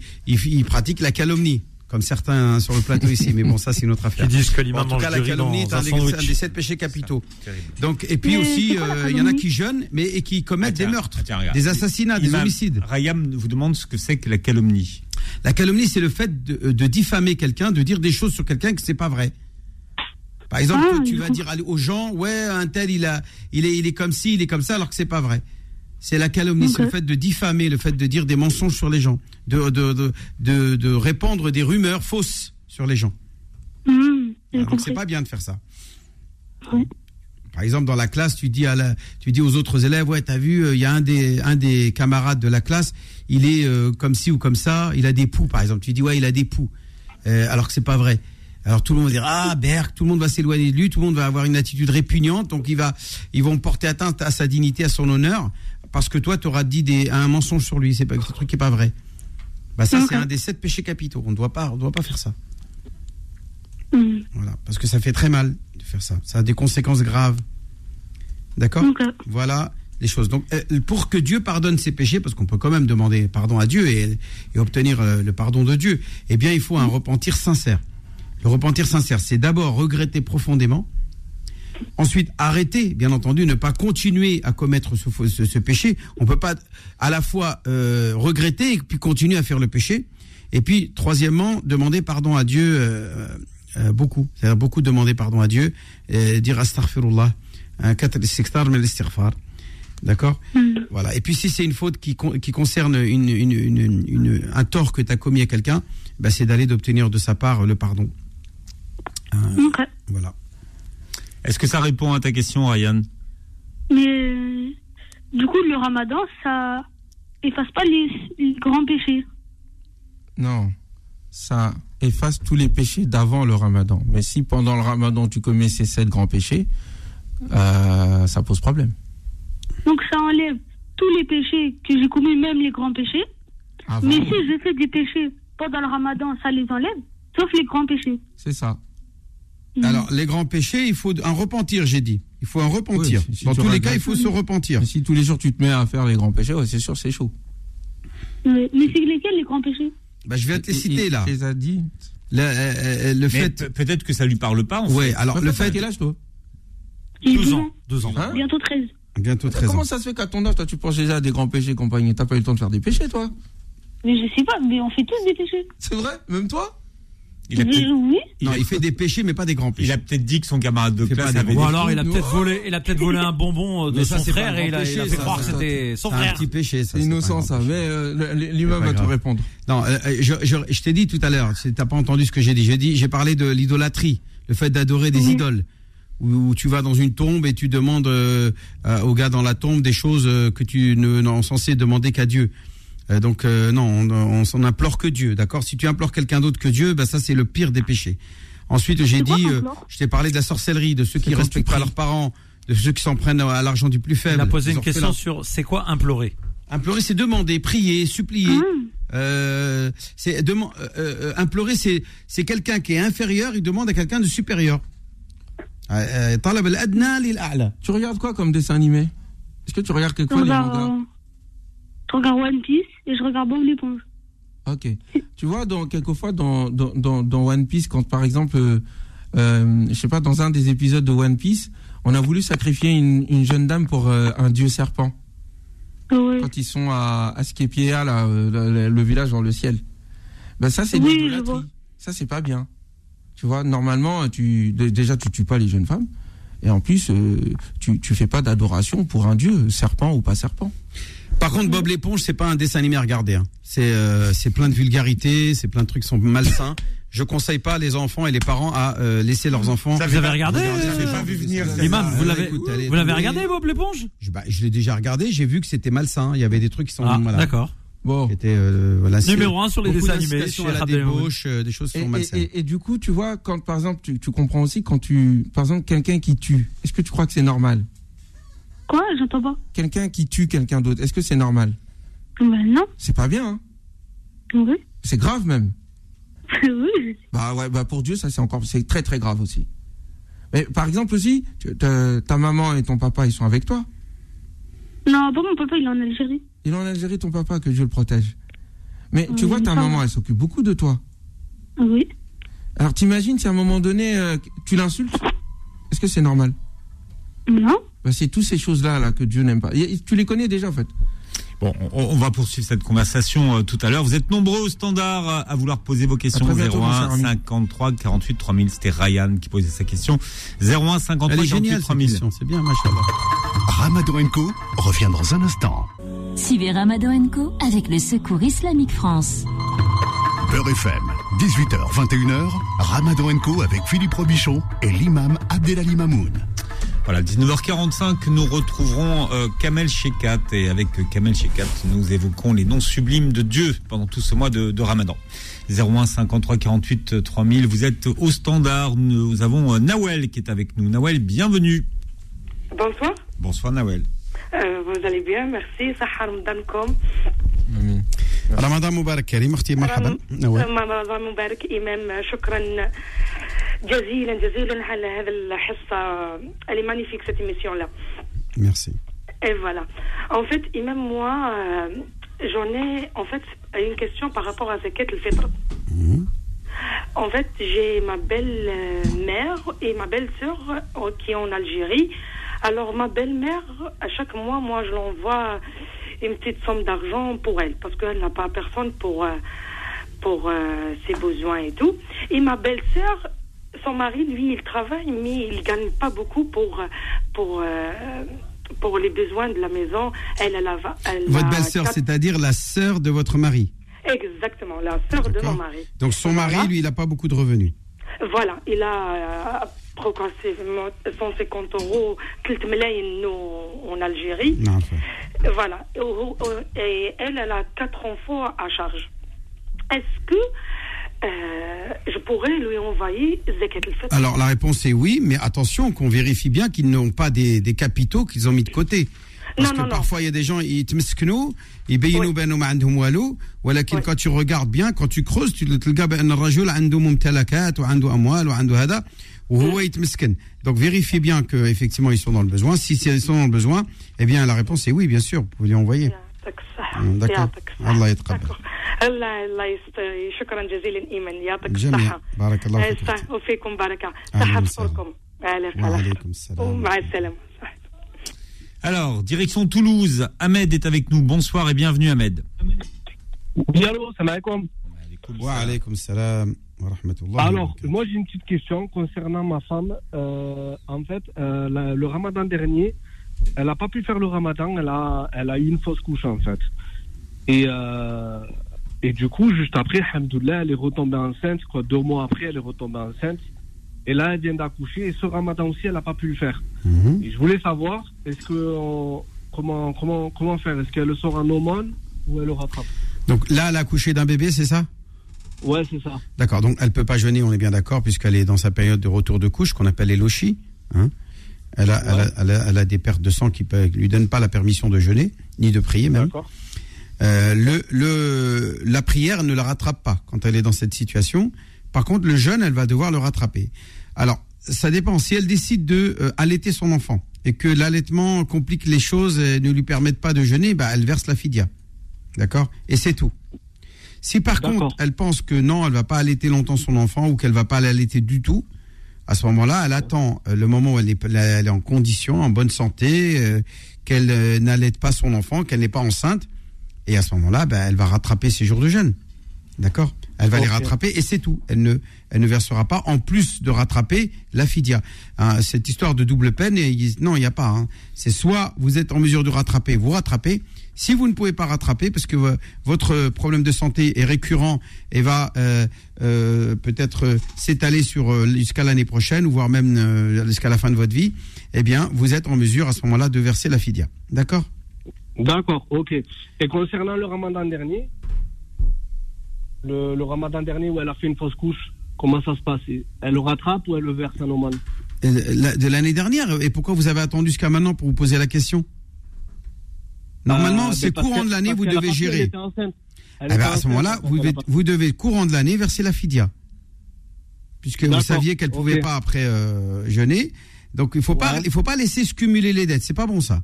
pratique la calomnie, comme certains hein, sur le plateau ici. Mais bon, ça, c'est une autre <laughs> affaire. Qui disent que l'imam En tout mange cas, la calomnie est un un des, sandwich. un des sept péchés capitaux. Donc, et puis Mais aussi, euh, il y en a qui jeûnent, mais et qui commettent Ah, tiens, des meurtres, ah, tiens, des assassinats, des homicides. Ryan vous demande ce que c'est que la calomnie. La calomnie, c'est le fait de, de diffamer quelqu'un, de dire des choses sur quelqu'un que c'est pas vrai. Par exemple, Ah, tu vas dire aux gens, ouais, un tel, il a, il est, il est comme ci, il est comme ça, alors que c'est pas vrai. C'est la calomnie, c'est le fait de diffamer, le fait de dire des mensonges sur les gens, de, de, de, de, de répandre des rumeurs fausses sur les gens. J'ai Alors, donc c'est pas bien de faire ça. Oui. Par exemple, dans la classe, tu dis à la, tu dis aux autres élèves, ouais, t'as vu, euh, il y a un des, un des camarades de la classe, il est euh, comme ci ou comme ça, il a des poux, par exemple. Tu dis, ouais, il a des poux, Euh, alors que c'est pas vrai. Alors tout le monde va dire, ah, Berk, tout le monde va s'éloigner de lui, tout le monde va avoir une attitude répugnante, donc il va, ils vont porter atteinte à sa dignité, à son honneur, parce que toi, tu auras dit des, un mensonge sur lui, c'est pas, ce truc qui est pas vrai. Bah ça, c'est un des sept péchés capitaux. On ne doit pas, on doit pas faire ça. Hum, Voilà, parce que ça fait très mal de faire ça. Ça a des conséquences graves. D'accord. Voilà les choses. Donc, euh, pour que Dieu pardonne ses péchés, parce qu'on peut quand même demander pardon à Dieu et, et obtenir euh, le pardon de Dieu, eh bien, il faut un repentir sincère. Le repentir sincère, c'est d'abord regretter profondément. Ensuite, arrêter, bien entendu, ne pas continuer à commettre ce, faux- ce- ce péché. On peut pas à la fois euh, regretter et puis continuer à faire le péché. Et puis, troisièmement, demander pardon à Dieu euh, euh, beaucoup. C'est-à-dire beaucoup demander pardon à Dieu, et dire astaghfirullah, istighfar. D'accord? Hum, Voilà. Et puis, si c'est une faute qui, con- qui concerne une, une- une- une- un tort que tu as commis à quelqu'un, bah, c'est d'aller d'obtenir de sa part le pardon. Euh, ok. voilà. Est-ce que ça répond à ta question, Ryan? Mais euh, du coup, le ramadan, ça efface pas les, les grands péchés. Non, ça efface tous les péchés d'avant le ramadan. Mais si pendant le ramadan tu commets ces sept grands péchés, euh, ça pose problème. Donc ça enlève tous les péchés que j'ai commis, même les grands péchés. Avant, Mais si je fais des péchés pendant le ramadan, ça les enlève, sauf les grands péchés. c'est ça. Hum. Alors, les grands péchés, il faut un repentir, j'ai dit. Il faut un repentir. Oui, si Dans tous les cas, il faut se repentir. Mais si tous les jours tu te mets à faire les grands péchés, ouais, c'est sûr, c'est chaud. Mais, mais c'est lesquels les grands péchés? Bah, je vais te les citer il là. les a dit. Le, euh, euh, le fait. pe- peut-être que ça lui parle pas. En Ouais, fait. alors le fait. quel âge toi? J'ai 12 12 ans. 2 ans. Hein? Bientôt 13. Bientôt 13 Comment ans. ça se fait qu'à ton âge, toi, tu penses déjà à des grands péchés compagnie? T'as pas eu le temps de faire des péchés, toi? Mais je sais pas, mais on fait tous des péchés. C'est vrai? Même toi? Il a oui. Non, il fait des péchés, mais pas des grands il péchés. a peut-être dit que son camarade de classe avait Ou alors il a peut-être volé, il a peut-être volé un bonbon euh, de son frère et il a, il fait ça, croire que c'était son C'est un frère. petit péché, ça. Innocent, ça. Mais euh, l'imam va te grave. répondre. Non, euh, je, je, je t'ai dit tout à l'heure, t'as pas entendu ce que j'ai dit. J'ai dit, j'ai parlé de l'idolâtrie, le fait d'adorer des idoles, où, tu vas dans une tombe et tu demandes euh, euh, au gars dans la tombe des choses euh, que tu ne n'es censé demander qu'à Dieu. Euh, donc euh, non, on, on s'en implore que Dieu, d'accord? Si tu implores quelqu'un d'autre que Dieu, bah ça c'est le pire des péchés. Ensuite, j'ai quoi, dit, euh, je t'ai parlé de la sorcellerie, de ceux qui respectent pas leurs parents, de ceux qui s'en prennent à l'argent du plus faible. Il a posé une question sur c'est quoi implorer? Implorer, c'est demander, prier, supplier. Hum. Euh, c'est euh, euh, implorer, c'est c'est quelqu'un qui est inférieur, il demande à quelqu'un de supérieur. Euh, euh. Tu regardes quoi comme dessin animé? Est-ce que tu regardes les mangas? euh, je regarde One Piece et je regarde Bob l'éponge. Ok. Tu vois, dans, quelquefois dans, dans, dans, One Piece, quand par exemple, euh, euh, je sais pas, dans un des épisodes de One Piece, on a voulu sacrifier une, une jeune dame pour euh, un dieu serpent. Ouais. Quand ils sont à, à Skepia, là, euh, le, village dans le ciel. Ben ça, c'est Oui. Ça, c'est pas bien. Tu vois, normalement, tu, dé- déjà, tu tues pas les jeunes femmes. Et en plus, euh, tu, tu fais pas d'adoration pour un dieu, serpent ou pas serpent. Par contre, Bob l'éponge, c'est pas un dessin animé à regarder. hein. C'est euh, c'est plein de vulgarité, c'est plein de trucs qui sont malsains. Je conseille pas les enfants et les parents à euh, laisser leurs enfants. Vous avez regardé. Imam, vous Ah, l'avez allez, vous l'avez regardé Bob l'éponge? Je, bah, je l'ai déjà regardé, j'ai vu que c'était malsain. Il y avait des trucs qui sont Ah, voilà, d'accord. Bon. qui euh, voilà, Numéro un sur les dessins animés, sur la débauche, euh, des choses qui Et, sont et- malsaines. et- et du coup, tu vois, quand par exemple, tu, tu comprends aussi quand tu, par exemple, quelqu'un qui tue, est-ce que tu crois que c'est normal? Quoi? J'entends pas. Quelqu'un qui tue quelqu'un d'autre, est-ce que c'est normal? Ben non. C'est pas bien, hein Oui. c'est grave même. <laughs> oui. Bah ouais, bah pour Dieu, ça c'est encore, c'est très très grave aussi. Mais par exemple aussi, ta maman et ton papa, ils sont avec toi. Non, pas mon papa, il est en Algérie. Il est en Algérie, ton papa, que Dieu le protège. Mais tu vois, ta maman, elle s'occupe beaucoup de toi. Oui. Alors t'imagines si à un moment donné, euh, tu l'insultes? Est-ce que c'est normal? Non. bah, C'est toutes ces choses-là là, que Dieu n'aime pas. Et- tu les connais déjà en fait? Bon, on, on va poursuivre cette conversation euh, tout à l'heure. Vous êtes nombreux au standard euh, à vouloir poser vos questions. À très bientôt, mon 01 cher ami. 53 48 3000. C'était Ryan qui posait sa question. 01 53 Elle est 48 géniale cette 3000. question, c'est bien, machallah. Ramadan Co revient dans un instant. Suivez Ramadan Co avec le Secours Islamique France. Beurre FM, 18h, 21h, Ramadan Co avec Philippe Robichon et l'imam Abdelali Mamoun. Voilà, 19h45, nous retrouverons euh, Kamel Shekat et avec euh, Kamel Shekat, nous évoquons les noms sublimes de Dieu pendant tout ce mois de, de Ramadan. 01 53 48 3000, vous êtes au standard. Nous avons euh, Nawel qui est avec nous. Nawel, bienvenue. Bonsoir, Bonsoir Nawel. Euh, vous allez bien, merci. Sahar Ramadankom. Ramadan Mubarak Karim, اختي مرحبا نوال. رمضان مبارك إمام شكرا جزيلا جزيلا على هذا الحصة Elle est magnifique cette émission là. Merci. Et voilà. En fait, Imam, moi, euh, j'en ai en fait une question par rapport à Zakat al-Fitr. En fait, j'ai ma belle-mère et ma belle-sœur euh, qui est en Algérie. Alors, ma belle-mère, à chaque mois, moi, je l'envoie une petite somme d'argent pour elle, parce qu'elle n'a pas personne pour, euh, pour euh, ses besoins et tout. Et ma belle-sœur, son mari, lui, il travaille, mais il gagne pas beaucoup pour, euh, pour, euh, pour les besoins de la maison. Elle, a, elle votre belle-sœur, c'est-à-dire la sœur de votre mari Exactement, la sœur de mon mari. Donc son mari, lui, il n'a pas beaucoup de revenus Voilà, il a euh, progressivement 150 euros, en Algérie. Voilà, et elle, elle a quatre enfants à charge. Est-ce que je pourrais lui envoyer Zakat al-Fitr Alors la réponse est oui, mais attention qu'on vérifie bien qu'ils n'ont pas des, des capitaux qu'ils ont mis de côté. Parce Non, que non, non. parfois il y a des gens, ils te مسكنوا يبينوا بانهم ما عندهم والو ولكن quand tu regardes bien quand tu creuses tu تلقى بان الرجل عنده ممتلكات وعنده اموال وعنده هذا وهو يتمسكن donc vérifiez bien que effectivement ils sont dans le besoin si ils sont dans le besoin eh bien la réponse est oui bien sûr vous pouvez lui envoyer يعطيك الصحة Mm, d'accord. يعطيك الصحة. الله يتقبل. D'accord. الله الله يست- شكرا جزيلا ايمن يعطيك جميع. الصحة بارك الله آه، فيك صح- وفيكم بركة أهلاً صحة وسهلاً. فطوركم على وعليكم السلام. ومع السلامة Alors, direction Toulouse. Ahmed est avec nous. Bonsoir et bienvenue Ahmed. Oui, allô, salam alaikum. Wa alaykum salam wa rahmatullah. Alors, moi j'ai une petite question concernant ma femme. Euh, en fait, euh, la- le ramadan dernier, elle n'a pas pu faire le ramadan, elle a, elle a eu une fausse couche en fait. Et, euh, et du coup, juste après, alhamdoulilah, elle est retombée enceinte, quoi, deux mois après, elle est retombée enceinte. Et là, elle vient d'accoucher, et ce ramadan aussi, elle n'a pas pu le faire. Mhm. Et je voulais savoir, est-ce que, on- comment, comment, comment faire? Est-ce qu'elle le sort en aumône ou elle le rattrape? Donc là, elle a accouché d'un bébé, c'est ça? Ouais, c'est ça. D'accord, donc elle peut pas jeûner, on est bien d'accord, puisqu'elle est dans sa période de retour de couche, qu'on appelle les lochis. Hein. Elle, a, elle, a, elle, a, elle a des pertes de sang qui ne lui donnent pas la permission de jeûner, ni de prier même. Euh, le, le, la prière ne la rattrape pas quand elle est dans cette situation. Par contre, le jeûne, elle va devoir le rattraper. Alors, ça dépend. Si elle décide de euh, allaiter son enfant et que l'allaitement complique les choses et ne lui permette pas de jeûner, bah, elle verse la fidia. D'accord? Et c'est tout. Si par contre, elle pense que non, elle va pas allaiter longtemps son enfant ou qu'elle va pas l'allaiter du tout, à ce moment-là, elle attend euh, le moment où elle est, elle est en condition, en bonne santé, euh, qu'elle euh, n'allaite pas son enfant, qu'elle n'est pas enceinte. Et à ce moment-là, ben, elle va rattraper ses jours de jeûne. D'accord? Elle va les rattraper et c'est tout. Elle ne, elle ne versera pas, en plus de rattraper la fidia. Hein, cette histoire de double peine, et non, il n'y a pas. hein. C'est soit vous êtes en mesure de rattraper, vous rattrapez. Si vous ne pouvez pas rattraper parce que vo- votre problème de santé est récurrent et va euh, euh, peut-être euh, s'étaler sur euh, jusqu'à l'année prochaine ou voire même euh, jusqu'à la fin de votre vie, eh bien, vous êtes en mesure à ce moment-là de verser la fidia. D'accord? D'accord, ok. Et concernant le ramadan dernier, le, le ramadan dernier où elle a fait une fausse couche, comment ça se passe? Elle le rattrape ou elle le verse à Euh, De l'année dernière. Et pourquoi vous avez attendu jusqu'à maintenant pour vous poser la question? Normalement, Euh, c'est courant de l'année, vous devez gérer. Eh ben, à ce moment-là, vous devez, pas- vous devez courant de l'année verser la fidia. Puisque vous saviez qu'elle ne pouvait pas après euh, jeûner. Donc il faut pas, il faut pas laisser se cumuler les dettes. C'est pas bon ça.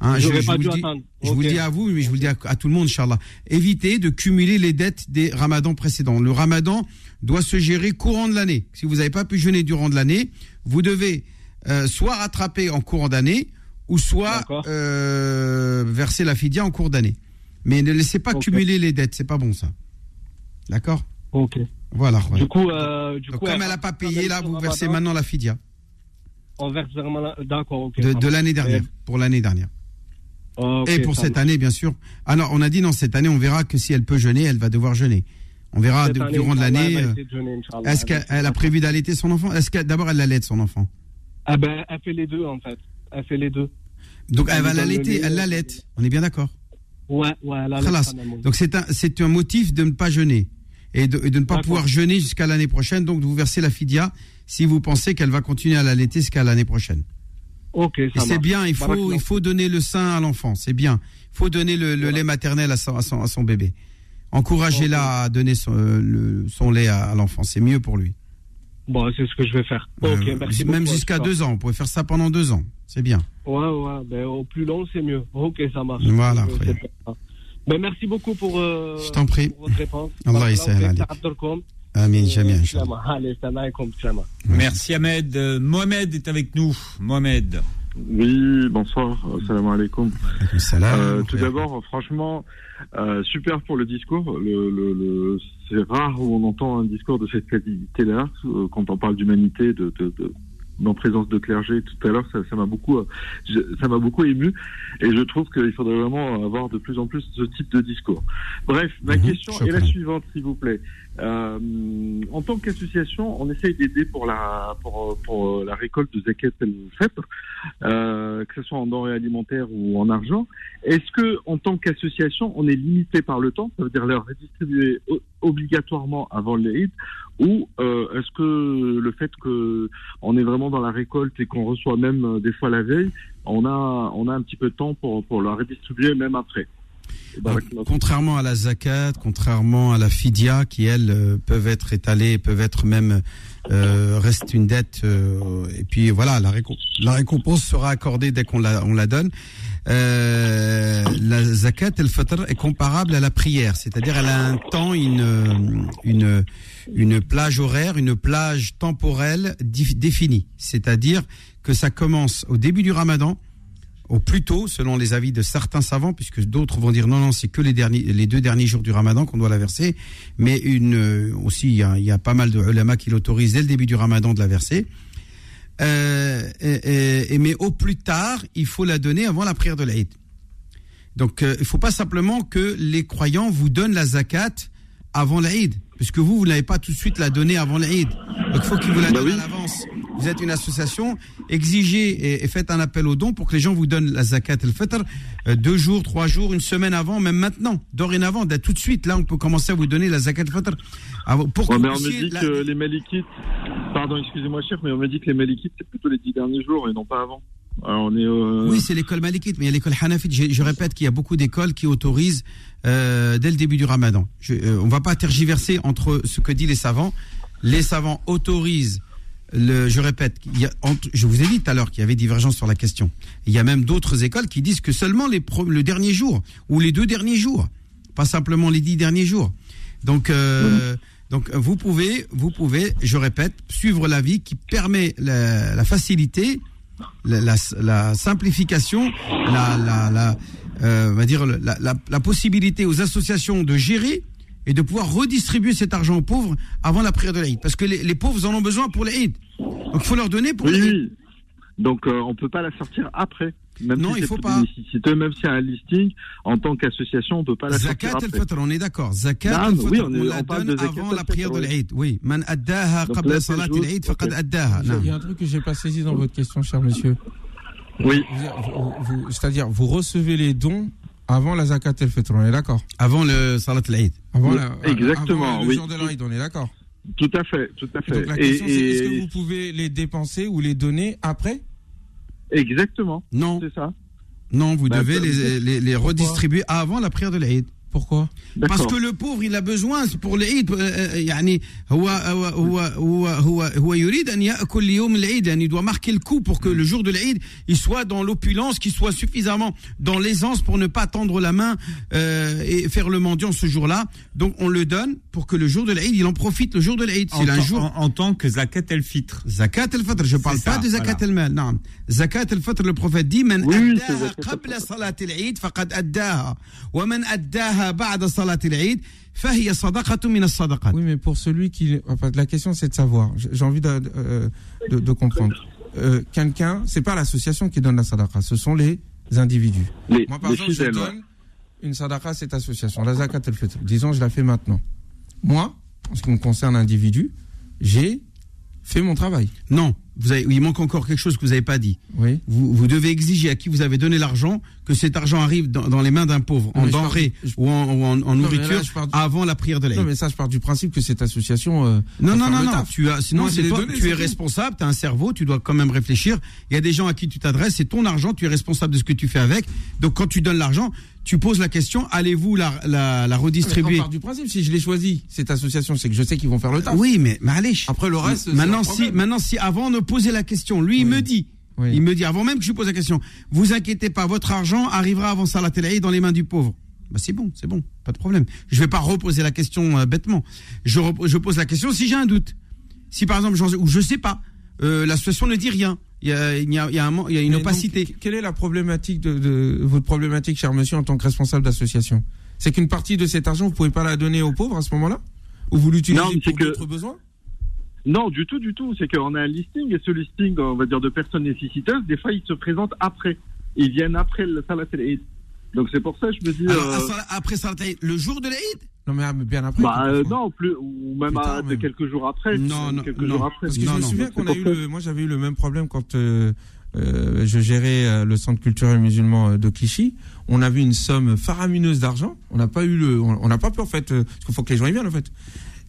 Hein, vous dis, je vous le Ok. dis à vous, mais je vous le dis à, à tout le monde, Inch'Allah. Évitez de cumuler les dettes des ramadans précédents. Le ramadan doit se gérer courant de l'année. Si vous n'avez pas pu jeûner durant de l'année, vous devez euh, soit rattraper en courant d'année, ou soit euh, verser la fidia en cours d'année. Mais ne laissez pas cumuler les dettes, c'est pas bon ça. D'accord? Ok. Voilà. Du coup, euh, du Donc, coup, comme elle n'a pas payé, là, vous versez ramadan, maintenant la fidia On verse vraiment la- D'accord, ok. de, l'année dernière, pour l'année dernière. Et pour cette année, bien sûr. Ah non, on a dit non, cette année, on verra que si elle peut jeûner, elle va devoir jeûner. On verra Cette de- année, durant de l'année. euh, de Inch'Allah. Est-ce qu'elle elle a prévu d'allaiter son enfant? Est-ce que d'abord elle l'allaite son enfant? Ah ben, elle fait les deux, en fait. Elle fait les deux. Donc elle Elle va l'allaiter, lait. elle l'allaite. On est bien d'accord Ouais, ouais, elle. Donc c'est un, c'est un motif de ne pas jeûner et de, et de ne pas pouvoir jeûner jusqu'à l'année prochaine. Donc de vous verser la fidia si vous pensez qu'elle va continuer à l'allaiter jusqu'à l'année prochaine. Ok, Et ça c'est marche. bien, il faut, il faut donner le sein à l'enfant, c'est bien. Il faut donner le, le lait maternel à son, à son, à son bébé. Encouragez-la à donner son, euh, le- son lait à, à l'enfant, c'est mieux pour lui. Bon, c'est ce que je vais faire. Euh, ok, merci même jusqu'à deux ans, vous pouvez faire ça pendant deux ans, c'est bien. Ouais, ouais, ben, au plus long, c'est mieux. Ok, ça marche. Voilà, Euh. Ben, merci beaucoup pour, euh, Je t'en prie. pour votre réponse. <laughs> Allah. Amin, Euh. Merci Ahmed. Euh, Mohamed est avec nous. Mohamed. Oui, bonsoir, salam alaikum. salam, Euh, tout d'abord, franchement, euh, super pour le discours. Le, le, le- c'est rare où on entend un discours de cette qualité-là, euh, quand on parle d'humanité, de, de, de, en présence de clergé tout à l'heure, ça ça m'a beaucoup, euh, je- ça m'a beaucoup ému, et je trouve qu'il faudrait vraiment avoir de plus en plus ce type de discours. Bref, ma Mhm, question est la suivante, s'il vous plaît. Euh, en tant qu'association, on essaye d'aider pour la pour, pour euh, la récolte de zakat el fitr, euh, que ce soit en denrées alimentaires ou en argent. Est-ce que, en tant qu'association, on est limité par le temps? Ça veut dire leur redistribuer obligatoirement avant l'Eid ou euh, est-ce que le fait que on est vraiment dans la récolte et qu'on reçoit même euh, des fois la veille, on a on a un petit peu de temps pour pour la redistribuer même après? Contrairement à la zakat, contrairement à la fidia, qui elles euh, peuvent être étalées, peuvent être même euh, reste une dette, euh, et puis voilà, la, récom- la récompense sera accordée dès qu'on la, on la donne. Euh, la zakat, el fitr est comparable à la prière, c'est-à-dire elle a un temps, une une une plage horaire, une plage temporelle définie, c'est-à-dire que ça commence au début du Ramadan au plus tôt, selon les avis de certains savants, puisque d'autres vont dire non, non, c'est que les deux derniers jours du Ramadan qu'on doit la verser. Mais une euh, aussi, il y a, pas mal de qui l'autorisent dès le début du Ramadan de la verser. Euh, mais au plus tard, il faut la donner avant la prière de l'Aïd. Donc, euh, il faut pas simplement que les croyants vous donnent la zakat avant l'Aïd, puisque vous, vous n'avez pas tout de suite la donner avant l'Aïd. Donc il faut qu'il vous la Bah donne oui. à l'avance. Vous êtes une association, exigez et, et faites un appel aux dons pour que les gens vous donnent la zakat el fitr euh, deux jours, trois jours, une semaine avant, même maintenant, dorénavant, dès tout de suite. Là, on peut commencer à vous donner la zakat el fitr. Avant- Pour que Ouais, mais on me dit la- que les Malikites, pardon, excusez-moi chef, mais on me dit que les Malikites c'est plutôt les dix derniers jours et non pas avant. Euh, Oui, c'est l'école malikite, mais il y a l'école hanafite. Je, répète qu'il y a beaucoup d'écoles qui autorisent euh, dès le début du ramadan. Euh, on va pas tergiverser entre ce que disent les savants. Les savants autorisent, le, je répète, je vous ai dit tout à l'heure qu'il y avait divergence sur la question. Il y a même d'autres écoles qui disent que seulement les le dernier jour ou les deux derniers jours, pas simplement les dix derniers jours. Donc, donc vous pouvez, vous pouvez, je répète, suivre l'avis qui permet la facilité la, la, la simplification, la, la, la, euh, on va dire la, la, la possibilité aux associations de gérer et de pouvoir redistribuer cet argent aux pauvres avant la prière de l'Aïd. Parce que les, les pauvres en ont besoin pour l'Aïd. Donc il faut leur donner pour Oui, l'Aïd. oui. Donc euh, on peut pas la sortir après. Même Non, si il c'est faut pas. même y a un listing, en tant qu'association, on peut pas la Zakat sortir el après. fitr, on est d'accord. Zakat Non, el mais fitr, oui, on, la parle donne de avant la prière de l'Aïd. Oui. Man addaha qabla c'est salat al-Aïd faqad addaha. Il y a- un truc que j'ai pas saisi dans votre question, cher monsieur. Oui. C'est-à-dire, vous recevez les dons avant la zakat el fitr, on est d'accord? Avant le salat al-Aïd. Avant Oui, la, exactement, avant le oui. jour de l'Aïd, on est d'accord? Tout à fait, tout à fait. Donc la question c'est est-ce que vous pouvez les dépenser ou les donner après? Exactement. Non. C'est ça. Non, vous Bah, devez les, les, redistribuer avant la prière de l'Aïd. Pourquoi Parce que le pauvre, il a besoin pour euh, euh, l'Eid. Il doit marquer le coup pour que le jour de l'Eid, il soit dans l'opulence, qu'il soit suffisamment dans l'aisance pour ne pas tendre la main euh, et faire le mendiant ce jour-là. Donc on le donne pour que le jour de l'Eid, il en profite le jour de l'Eid. C'est un jour. En, tant que zakat el fitr. Zakat el fitr. Je ne parle pas de zakat voilà. el mal. Zakat el fitr, le prophète dit, oui, mais pour celui qui. La question, c'est de savoir. J'ai envie euh, de, de, comprendre. Euh, Quelqu'un, c'est pas l'association qui donne la sadaqa, ce sont les individus. Moi, par exemple, je donne une sadaqa à cette association, la zakat al-fitr. Disons, je la fais maintenant. Moi, en ce qui me concerne individu, j'ai fait mon travail. Non vous avez, il manque encore quelque chose que vous n'avez pas dit. Oui. Vous, vous devez exiger à qui vous avez donné l'argent que cet argent arrive dans, dans les mains d'un pauvre, en denrées du- je- ou en, ou en- en mais là, nourriture du- avant la prière de l'Aïd. Non, mais ça, je pars du principe que cette association. euh, Non, non, non, non. Tu as, sinon, c'est toi, tu es responsable, tu as un cerveau, tu dois quand même réfléchir. Il y a des gens à qui tu t'adresses, c'est ton argent, tu es responsable de ce que tu fais avec. Donc, quand tu donnes l'argent, tu poses la question, allez-vous la, la, la On redistribuer part du principe, si je l'ai choisi, cette association, c'est que je sais qu'ils vont faire le taf. Oui, mais Malèche. Après le reste, maintenant, si, maintenant, si avant de poser la question, lui, il me dit, Oui. il me dit, avant même que je lui pose la question, vous inquiétez pas, votre argent arrivera avant Salat El Aïd dans les mains du pauvre. Bah, c'est bon, c'est bon, pas de problème. Je vais pas reposer la question euh, bêtement. Je, je pose la question si j'ai un doute. Si par exemple, j'en- ou je sais pas, euh, l'association ne dit rien. Il y a, il y a, il y a un man- il y a une Mais opacité. que- quelle est la problématique de, de- votre problématique, cher monsieur, en tant que responsable d'association? C'est qu'une partie de cet argent, vous pouvez pas la donner aux pauvres à ce moment-là? Ou vous l'utilisez pour que- d'autres besoins? Non, du tout, du tout. C'est qu'on a un listing et ce listing, on va dire, de personnes nécessiteuses, des fois, ils se présentent après. Ils viennent après le Salat el-Eid. Donc c'est pour ça que je me dis. Alors, euh, après Salat le jour de l'Aïd Non, mais ah, mais bien après. bah euh, non, plus ou même à quelques jours après. Non, non, quelques non. jours après. Parce que Non, je me souviens qu'on a eu le, moi j'avais eu le même problème quand euh, euh, je gérais euh, le centre culturel musulman de Clichy. On avait une somme faramineuse d'argent. On n'a pas eu le, on n'a pas pu en fait, parce qu'il faut que les gens y viennent en fait.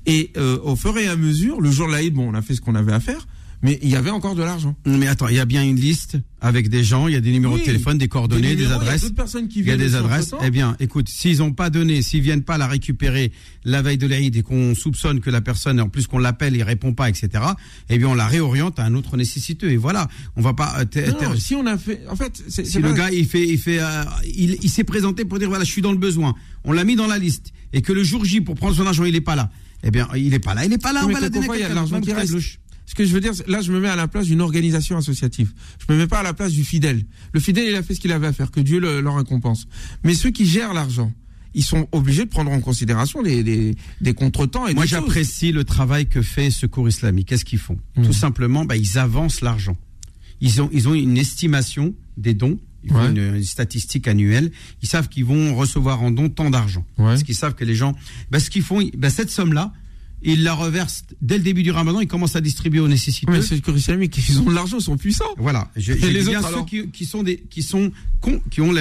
Et au fur et à mesure, le jour de l'Aïd, bon, on a fait ce qu'on avait à faire, mais il y avait encore de l'argent. Mais attends, il y a bien une liste avec des gens, il y a des numéros Oui. de téléphone, des coordonnées, Des numéros, il y a adresses. d'autres personnes qui Il y a des adresses. Eh bien, écoute, s'ils n'ont pas donné, s'ils viennent pas la récupérer la veille de l'Aïd et qu'on soupçonne que la personne, en plus qu'on l'appelle, il répond pas, etc. Eh bien, on la réoriente à un autre nécessiteux. Et voilà, on va pas. euh, Non, non, si on a fait, en fait, c'est si le gars il fait, il fait, euh, il, il s'est présenté pour dire voilà, je suis dans le besoin. On l'a mis dans la liste et que le jour J pour prendre son argent, il est pas là. Eh bien, il est pas là, il est pas là. On va la donner à quelqu'un. Ce que je veux dire, là, je me mets à la place d'une organisation associative. Je me mets pas à la place du fidèle. Le fidèle, il a fait ce qu'il avait à faire, que Dieu le, leur récompense. Mais ceux qui gèrent l'argent, ils sont obligés de prendre en considération des, des, des contretemps et Moi, j'apprécie le travail que fait Secours Islamique. Qu'est-ce qu'ils font? Mhm. Tout simplement, bah, ils avancent l'argent. Ils ont, ils ont une estimation des dons, ils font Ouais. une, une statistique annuelle. Ils savent qu'ils vont recevoir en don tant d'argent. Ouais. Parce qu'ils savent que les gens, bah, ce qu'ils font, bah, cette somme-là, il la reverse dès le début du ramadan, il commence à distribuer aux nécessiteux. Mais c'est que islamique, ils ont de l'argent, ils sont puissants. Voilà. Je, Et je les dis bien ceux qui, qui sont des, qui sont con- qui ont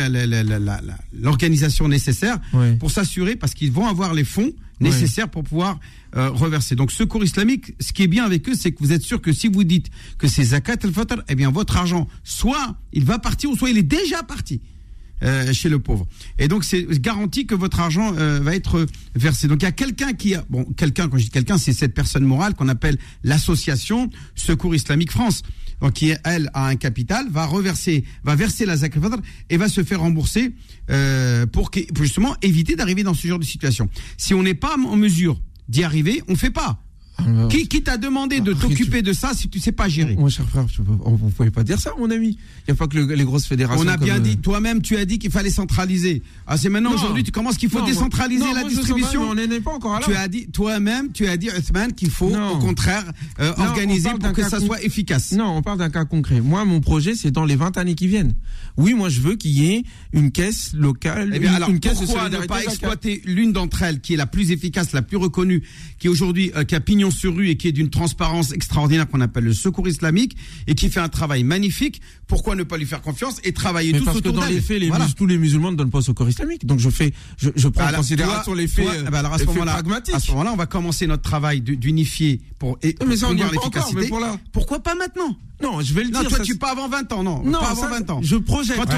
l'organisation nécessaire pour s'assurer, parce qu'ils vont avoir les fonds nécessaires pour pouvoir euh, reverser. Donc, secours islamique, ce qui est bien avec eux, c'est que vous êtes sûr que si vous dites que c'est zakat al-fitr, eh bien, votre argent, soit il va partir, ou soit il est déjà parti. Euh, chez le pauvre. Et donc c'est garanti que votre argent euh, va être versé. Donc il y a quelqu'un qui a bon quelqu'un quand je dis quelqu'un c'est cette personne morale qu'on appelle l'association Secours Islamique France. Donc qui elle a un capital va reverser va verser la zakat et va se faire rembourser euh, pour, que- pour justement éviter d'arriver dans ce genre de situation. Si on n'est pas en mesure d'y arriver, on fait pas. Qui, qui t'a demandé de t'occuper de ça si tu sais pas gérer Mon cher frère, on- vous pouvez pas dire ça, mon ami. Il n'y a pas que le- les grosses fédérations. On a bien comme, euh, dit, toi-même, tu as dit qu'il fallait centraliser. Ah, c'est maintenant, aujourd'hui, tu commences qu'il faut Non, décentraliser non, la moi, distribution. mais on n'en est pas encore là. Tu as dit, toi-même, tu as dit, Othman, qu'il faut, Non. au contraire, euh, organiser pour que ça con- soit efficace. Non, on parle d'un cas concret. Moi, mon projet, c'est dans les 20 années qui viennent. Oui, moi, je veux qu'il y ait une caisse locale, Eh bien, une, alors, une caisse de pourquoi ne solidarité pas exploiter l'une d'entre elles, qui est la plus efficace, la plus reconnue, qui aujourd'hui, euh, qui a pignon sur rue et qui est d'une transparence extraordinaire qu'on appelle le secours islamique et qui fait un travail magnifique. Pourquoi ne pas lui faire confiance et travailler Mais tous parce que dans les faits, les Voilà. mus- tous les musulmans ne donnent pas au secours islamique. Donc je fais, je, je prends en Alors, considération les faits, toi, alors à ce moment-là, à ce moment-là, on va commencer notre travail d'unifier pour, et, pour mais ça, on pas encore, l'efficacité. Pourquoi pas maintenant? Non, je vais le Non, dire. toi, ça, tu pas avant 20 ans, non. Non, pas avant ça, 20 ans. je projette. Quand Ouais,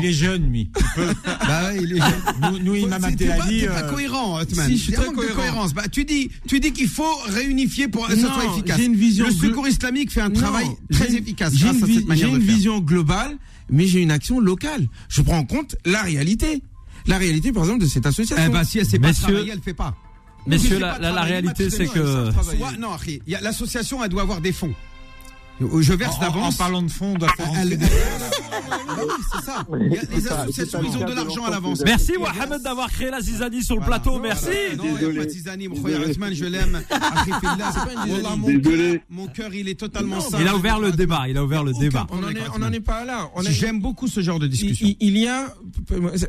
il est jeune, lui. Il <laughs> Bah ouais, il est jeune. nous, C'est- T'es pas, Abdelali, t'es pas euh, cohérent, Othman. si, je suis Il très cohérent. cohérence. Bah, tu dis, tu dis qu'il faut réunifier pour que ça Non, soit efficace. j'ai une vision Le secours islamique fait un Non, travail très efficace J'ai grâce une, à vi- cette manière j'ai de une faire. vision globale, mais j'ai une action locale. Je prends en compte la réalité. La réalité, par exemple, de cette association. Eh ben, si elle sait pas travailler, elle fait pas. Messieurs, la- réalité, c'est que-. Soit- non, Harry, il y a- l'association, elle doit avoir des fonds. Je verse en, en d'avance. parlant de fonds, on doit faire Elle- entrer- Bah <laughs> oui, c'est ça. Les associations, ils ont de l'argent à l'avance. Merci Mohamed d'avoir créé la zizanie sur le Voilà. plateau, Voilà. merci. Non, il y a pas de zizanie, je l'aime. Mon Désolé. cœur- Mon cœur, il est totalement sain. Il a ouvert le débat, il a ouvert le débat. on n'en est, pas là. J'aime beaucoup ce genre de discussion. il- il y a,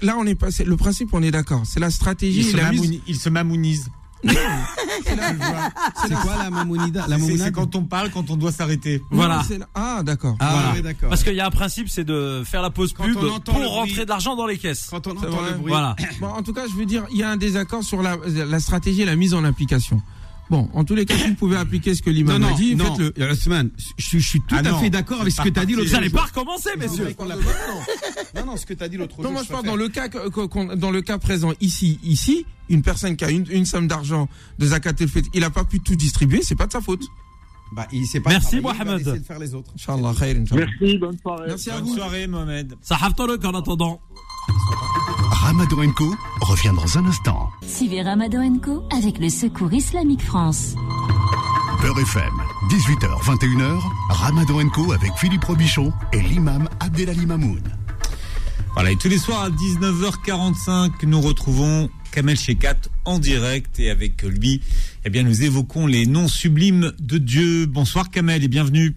là, on est passé. Le principe, on est d'accord. C'est la stratégie. la il se mamounise. C'est quoi la mamounida La C'est- quand on parle, quand on doit s'arrêter. Voilà. Ah, d'accord. Ah, Voilà. ouais, d'accord. Parce qu'il y a un principe, c'est de faire la pause Quand pub pour rentrer de l'argent dans les caisses. Quand on entend le bruit. Voilà. <coughs> Bon, en tout cas, je veux dire, il y a un désaccord sur la, la stratégie et la mise en application. Bon, en tous les cas, vous pouvez appliquer ce que Non, l'imam a non, dit, non. faites-le. Othman, je, je suis tout Ah à non, fait d'accord avec ce que tu as dit l'autre Vous parti. n'allez jour. pas recommencer, messieurs. Non, non, ce que tu as dit l'autre jour. Non, moi je parle dans le cas dans le cas présent ici ici une personne qui a une, une somme d'argent de zakat el il a pas pu tout distribuer, c'est pas de sa faute. Bah, il sait pas Merci, Mohamed. faire les autres. Merci, bonne soirée. Merci à Bonne vous. soirée, Mohamed. Ça le en attendant. Ramadan Co revient dans un instant. Suivez Ramadan Co avec le Secours Islamique France. Beurre FM, 18h, 21h, Ramadan Co avec Philippe Robichon et l'imam Abdelali Mamoun. Voilà, et tous les soirs à 19h45, nous retrouvons Kamel Shekat en direct et avec lui, eh bien, nous évoquons les noms sublimes de Dieu. Bonsoir Kamel et bienvenue.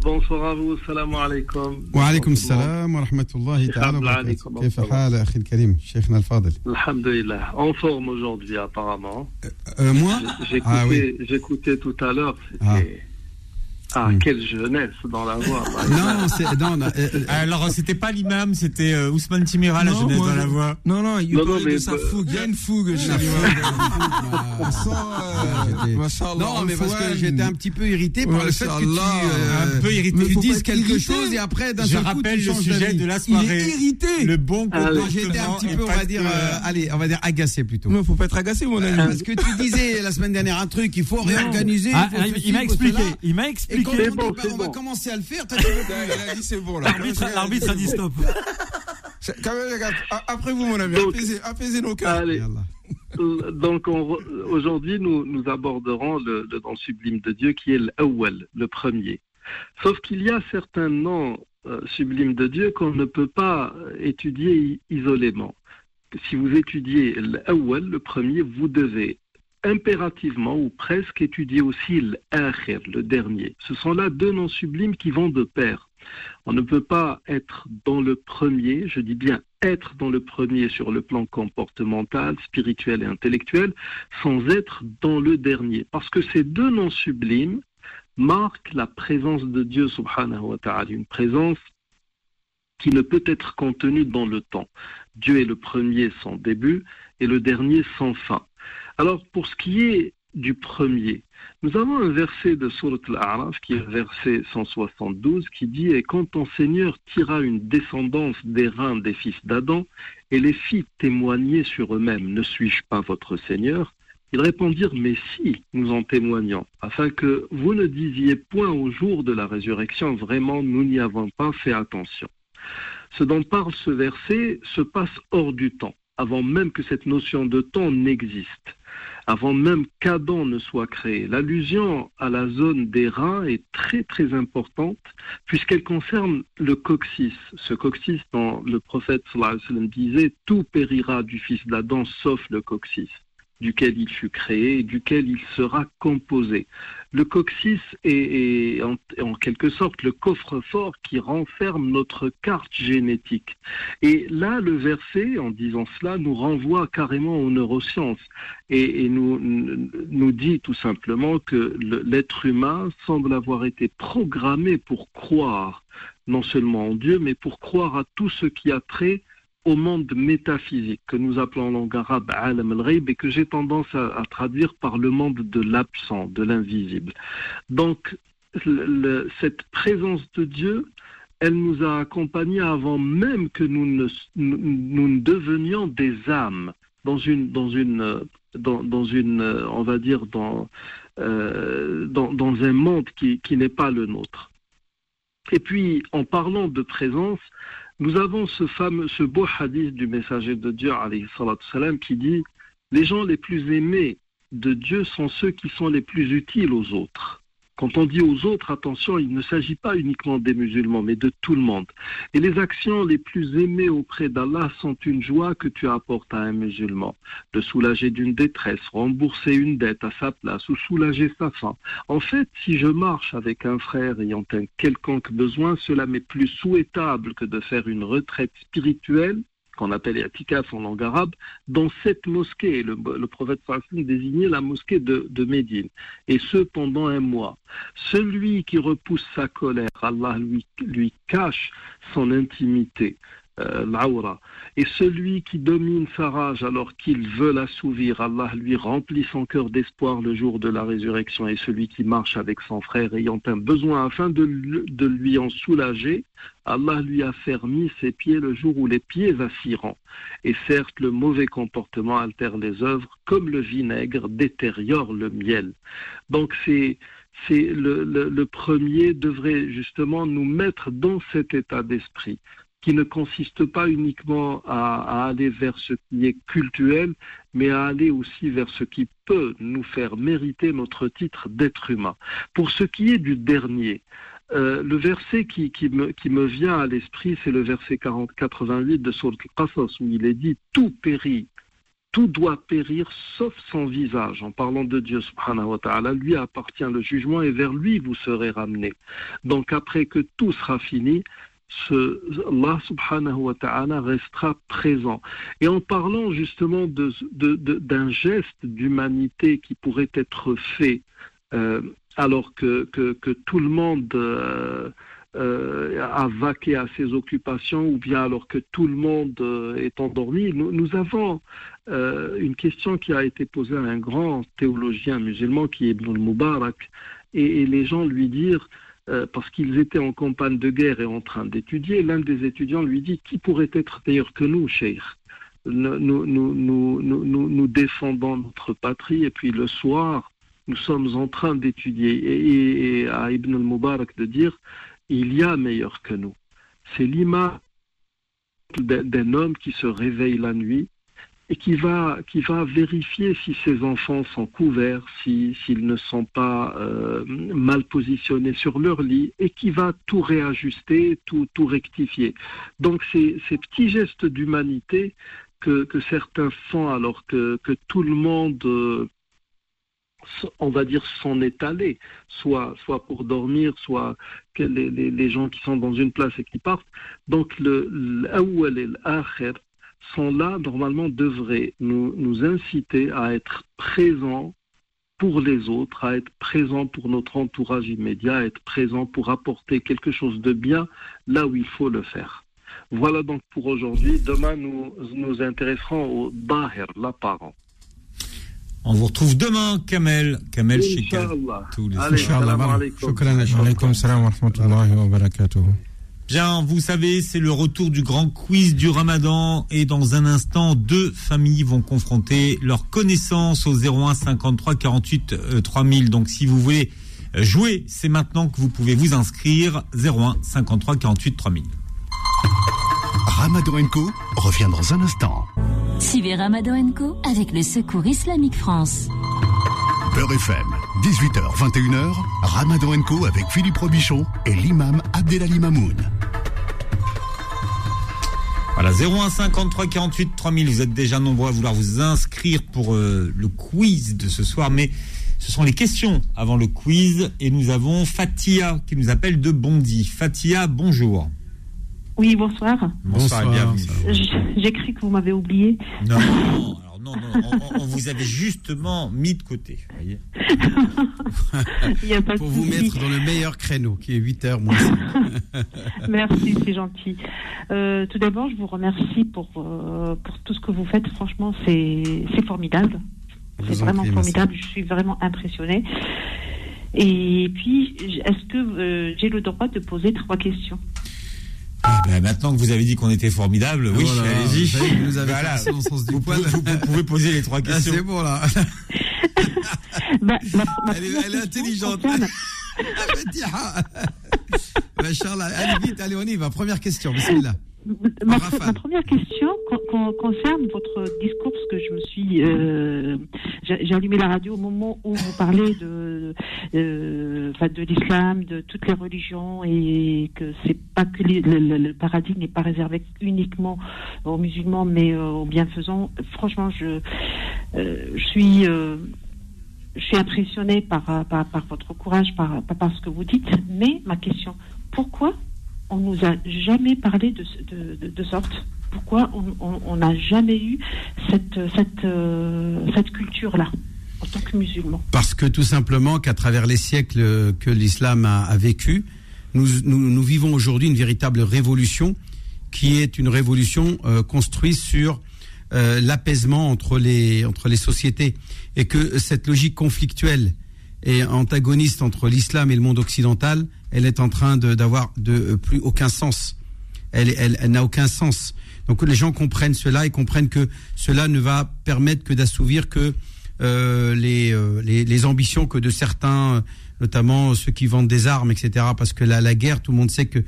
Bonsoir à vous, salam alaikum. Wa alaikum salam wa rahmatullahi ta'ala wa barakatuh. al-Fadil. Alhamdulillah, en forme aujourd'hui apparemment. Euh, euh, moi? J'écoutais ah tout à l'heure, ah. c'était quelle jeunesse dans la voix. <laughs> Non, c'est non, non, euh, euh, Alors, c'était pas l'imam, c'était euh, Ousmane Timira, la jeunesse moi, dans la je- voix. Non, non, il parlait de sa bah- fougue. Il y a une fougue chez <laughs> euh, Non, mais parce que j'étais un petit peu irrité par le fait que tu, euh, Un peu irrité. tu dises quelque irrité. chose et après d'un Je seul coup, rappelle tu le sujet de la Il soirée. est irrité. Le bon. Non, comportement. J'étais un petit et peu, on va dire, allez, on va dire agacé plutôt. Non, faut pas être agacé, mon ami. Parce que tu disais la semaine dernière un truc, il faut réorganiser. Ah, il, il- il m'a expliqué. Il m'a Et on, bon, bah, on va commencer à le faire. Il a dit c'est bon là. L'arbitre, a dit stop. Quand même, regarde, a- après vous, mon ami, Donc- apaisez, apaisez nos cœurs. Allez. Donc, aujourd'hui, nous, nous aborderons le, le nom sublime de Dieu qui est l'Awwal, le premier. Sauf qu'il y a certains noms euh, sublimes de Dieu qu'on ne peut pas étudier isolément. Si vous étudiez l'Awwal, le premier, vous devez impérativement ou presque étudier aussi l'Akhir, le dernier. Ce sont là deux noms sublimes qui vont de pair. On ne peut pas être dans le premier, je dis bien être dans le premier sur le plan comportemental, spirituel et intellectuel, sans être dans le dernier. Parce que ces deux noms sublimes marquent la présence de Dieu subhanahu wa ta'ala, une présence qui ne peut être contenue dans le temps. Dieu est le premier sans début et le dernier sans fin. Alors pour ce qui est du premier, nous avons un verset de Surat Al-A'raf qui est verset 172 qui dit Et quand ton Seigneur tira une descendance des reins des fils d'Adam et les fit témoigner sur eux-mêmes, ne suis-je pas votre Seigneur? Ils répondirent Mais si, nous en témoignons, afin que vous ne disiez point au jour de la résurrection, vraiment nous n'y avons pas fait attention. Ce dont parle ce verset se passe hors du temps, avant même que cette notion de temps n'existe avant même qu'Adam ne soit créé. L'allusion à la zone des reins est très très importante puisqu'elle concerne le coccyx. Ce coccyx dont le prophète sallam disait tout périra du fils d'Adam sauf le coccyx duquel il fut créé et duquel il sera composé. Le coccyx est, en, quelque sorte le coffre-fort qui renferme notre carte génétique. Et là, le verset, en disant cela, nous renvoie carrément aux neurosciences et, et nous, nous dit tout simplement que l'être humain semble avoir été programmé pour croire non seulement en Dieu, mais pour croire à tout ce qui a trait au monde métaphysique que nous appelons en langue arabe al-ghayb et que j'ai tendance à, traduire par le monde de l'absent, de l'invisible. Donc, cette présence de Dieu, elle nous a accompagnés avant même que nous ne, devenions des âmes dans une, dans une, dans, une, on va dire, euh, dans, dans un monde qui, qui n'est pas le nôtre. Et puis, en parlant de présence, nous avons ce fameux, ce beau hadith du messager de Dieu, salam, qui dit Les gens les plus aimés de Dieu sont ceux qui sont les plus utiles aux autres. Quand on dit aux autres, attention, il ne s'agit pas uniquement des musulmans, mais de tout le monde. Et les actions les plus aimées auprès d'Allah sont une joie que tu apportes à un musulman. De soulager d'une détresse, rembourser une dette à sa place ou soulager sa faim. En fait, si je marche avec un frère ayant un quelconque besoin, cela m'est plus souhaitable que de faire une retraite spirituelle qu'on appelle Atikaf en langue arabe, dans cette mosquée. Le, prophète sallam désignait la mosquée de, Médine, et ce pendant un mois. Celui qui repousse sa colère, Allah lui cache son intimité. Euh, l'aura. Et celui qui domine sa rage alors qu'il veut l'assouvir, Allah lui remplit son cœur d'espoir le jour de la résurrection. Et celui qui marche avec son frère ayant un besoin afin de, de lui en soulager, Allah lui a fermi ses pieds le jour où les pieds vacilleront. Et certes, le mauvais comportement altère les œuvres comme le vinaigre détériore le miel. Donc c'est c'est le, premier devrait justement nous mettre dans cet état d'esprit qui ne consiste pas uniquement à, aller vers ce qui est cultuel, mais à aller aussi vers ce qui peut nous faire mériter notre titre d'être humain. Pour ce qui est du dernier, euh, le verset qui, me, vient à l'esprit, c'est le verset 40, 88 de Surat al-Qasas, où il est dit Tout périt, tout doit périr sauf son visage. En parlant de Dieu subhanahu lui appartient le jugement et vers lui vous serez ramenés. Donc après que tout sera fini, ce, Allah subhanahu wa ta'ala restera présent. Et en parlant justement d'un geste d'humanité qui pourrait être fait euh, alors que, que, tout le monde euh, euh, a vaqué à ses occupations ou bien alors que tout le monde est endormi, nous, avons une question qui a été posée à un grand théologien musulman qui est Ibn al-Mubarak et, et les gens lui dirent euh, parce qu'ils étaient en campagne de guerre et en train d'étudier, l'un des étudiants lui dit Qui pourrait être meilleur que nous, Cheikh nous, défendons notre patrie et puis le soir, nous sommes en train d'étudier. Et, et, à Ibn al-Mubarak de dire Il y a meilleur que nous. C'est l'image d'un homme qui se réveille la nuit et qui va, qui va vérifier si ses enfants sont couverts, s'ils si, ne sont pas euh, mal positionnés sur leur lit, et qui va tout réajuster, tout, tout rectifier. Donc ces, ces petits gestes d'humanité que, que, certains font alors que, que tout le monde... Euh, on va dire, s'en est allé, soit, soit pour dormir, soit que les, les, les gens qui sont dans une place et qui partent. Donc, le et l'akhir sont là, normalement, devraient nous, nous inciter à être présents pour les autres, à être présents pour notre entourage immédiat, à être présents pour apporter quelque chose de bien là où il faut le faire. Voilà donc pour aujourd'hui. Demain, nous nous intéresserons au Bahir, l'apparent. On vous retrouve demain, Kamel. Kamel Chika. Inch'Allah. Tous les Allez, Inch'Allah, salam voilà. alaikum. Shukran, Inch'Allah. Alaykoum salam wa rahmatullahi wa barakatuh. Bien, vous savez, c'est le retour du grand quiz du Ramadan et dans un instant, deux familles vont confronter leurs connaissances au 01 53 48 euh, 3000. Donc, si vous voulez jouer, c'est maintenant que vous pouvez vous inscrire 01 53 48 3000. Ramadan Co revient dans un instant. Suivez Ramadan Co avec le Secours Islamique France. Beurre FM, 18h, 21h, Ramadan Co avec Philippe Robichon et l'imam Abdelali Mamoun. Voilà, 01 53 48 3000. Vous êtes déjà nombreux à vouloir vous inscrire pour euh, le quiz de ce soir, mais ce sont les questions avant le quiz. Et nous avons Fatia qui nous appelle de Bondy. Fatia, bonjour. Oui, bonsoir. Bonsoir, et bienvenue. J- J'ai cru que vous m'avez oublié. Non, <laughs> non, non, on, vous avait justement mis de côté. vous voyez. <laughs> Il y a pas de Pour vous mettre dans le meilleur créneau, qui est 8h moins 5. <laughs> Merci, c'est gentil. Euh, tout d'abord, je vous remercie pour, euh, pour tout ce que vous faites. Franchement, c'est formidable. C'est vraiment prie, merci. formidable. Je suis vraiment impressionnée. Et puis, est-ce que euh, j'ai le droit de poser trois questions? Ah, ben, maintenant que vous avez dit qu'on était formidable, oui, Voilà, allez-y. vous avez Voilà. cassé dans le sens du vous, poil. pouvez, vous- vous pouvez poser les trois Ah, questions. c'est bon là. <laughs> Bah, ma- ma Elle est, elle est question intelligente. <laughs> <laughs> Machallah. Allez vite, allez, on y va. Première question, bismillah. Ma, ma première question con- con- concerne votre discours, parce que je me suis. euh, J'ai allumé la radio au moment où vous parlez de, euh, de l'islam, de toutes les religions, et que c'est pas que les- le, le- le paradis n'est pas réservé uniquement aux musulmans, mais euh, aux bienfaisants. Franchement, je, je suis. je suis impressionnée par, par, par votre courage, par, par ce que vous dites, mais ma question, pourquoi on nous a jamais parlé de, de, de, sorte. Pourquoi on- n'a jamais eu cette, cette, euh, cette culture-là en tant que musulman? Parce que tout simplement qu'à travers les siècles que l'islam a, a vécu, nous, nous, nous vivons aujourd'hui une véritable révolution qui est une révolution euh, construite sur euh, l'apaisement entre les, entre les sociétés. Et que cette logique conflictuelle et antagoniste entre l'islam et le monde occidental, elle est en train d'avoir de, euh, plus aucun sens. Elle, elle, n'a aucun sens. Donc les gens comprennent cela et comprennent que cela ne va permettre que d'assouvir que euh, les, euh, les, les ambitions que de certains, notamment ceux qui vendent des armes, etc. Parce que la guerre, tout le monde sait que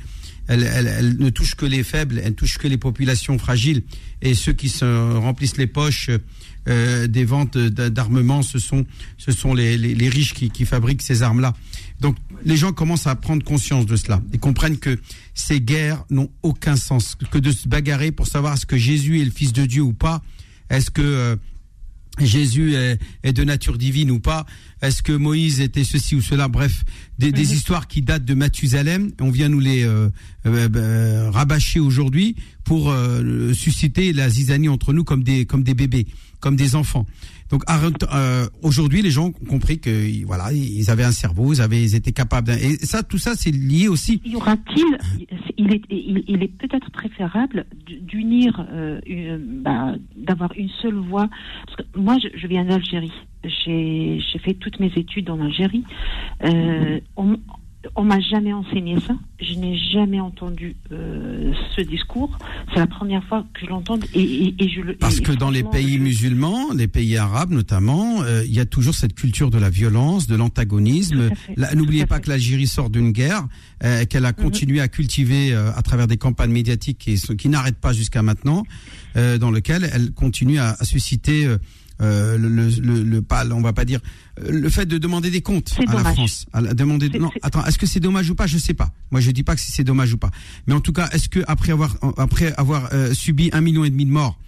elle, elle, elle ne touche que les faibles, elle touche que les populations fragiles. Et ceux qui se remplissent les poches euh, des ventes d'a- d'armements, ce sont, ce sont les, les, les riches qui, qui fabriquent ces armes-là. Donc les gens commencent à prendre conscience de cela et comprennent que ces guerres n'ont aucun sens, que de se bagarrer pour savoir est-ce que Jésus est le Fils de Dieu ou pas, est-ce que euh, Jésus est, est de nature divine ou pas Est-ce que Moïse était ceci ou cela Bref, des, des histoires qui datent de Mathusalem. On vient nous les euh, euh, euh, rabâcher aujourd'hui pour euh, susciter la zizanie entre nous comme des comme des bébés, comme des enfants. Donc euh, aujourd'hui, les gens ont compris que voilà, ils avaient un cerveau, ils avaient, ils étaient capables. Et ça, tout ça, c'est lié aussi. Y aura-t-il, il est, il, est peut-être préférable d'unir, euh, bah, d'avoir une seule voix? Moi, je, viens d'Algérie. J'ai fait toutes mes études en Algérie. Euh, on m'a jamais enseigné ça. Je n'ai jamais entendu euh, ce discours. C'est la première fois que je l'entends et, et, et je le. Parce et que dans les pays je- musulmans, les pays arabes notamment, euh, il y a toujours cette culture de la violence, de l'antagonisme. N'oubliez pas que l'Algérie sort d'une guerre, euh, qu'elle a continué à cultiver à travers des campagnes médiatiques qui, n'arrêtent pas jusqu'à maintenant, dans lequel elle continue à, à susciter euh, le, le, le, le- pas, on va pas dire euh, le fait de demander des comptes à la. France, à la- demander non attends est-ce que c'est dommage ou pas? Je sais pas. Moi je dis pas que si c'est dommage ou pas. Mais en tout cas est-ce que après avoir après avoir euh, subi un million et demi de morts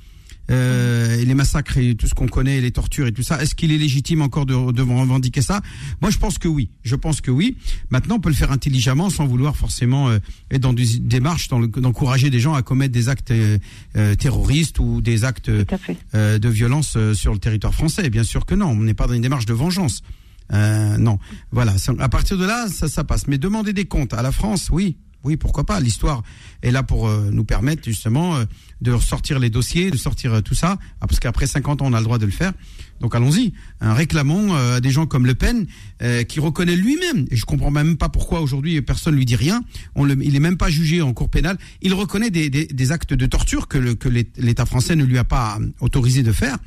euh, et les massacres et tout ce qu'on connaît, et les tortures et tout ça, est-ce qu'il est légitime encore de, de revendiquer ça? Moi, je pense que oui. Je pense que oui. Maintenant, on peut le faire intelligemment sans vouloir forcément euh, être dans des démarches dans d'encourager des gens à commettre des actes euh, euh, terroristes ou des actes euh, de violence euh, sur le territoire français. Bien sûr que non. On n'est pas dans une démarche de vengeance. Euh, non. Voilà. À partir de là, ça, ça passe. Mais demander des comptes à la France, oui. Oui, pourquoi pas. L'histoire est là pour euh, nous permettre justement euh, de ressortir les dossiers, de sortir euh, tout ça. Ah, parce qu'après 50 ans, on a le droit de le faire. Donc allons-y. Hein, réclamons euh, à des gens comme Le Pen, euh, qui reconnaît lui-même, et je comprends même pas pourquoi aujourd'hui personne lui dit rien, on le, il est même pas jugé en cour pénale, il reconnaît des, des, des actes de torture que, le- que l'É- l'État français ne lui a pas euh, autorisé de faire.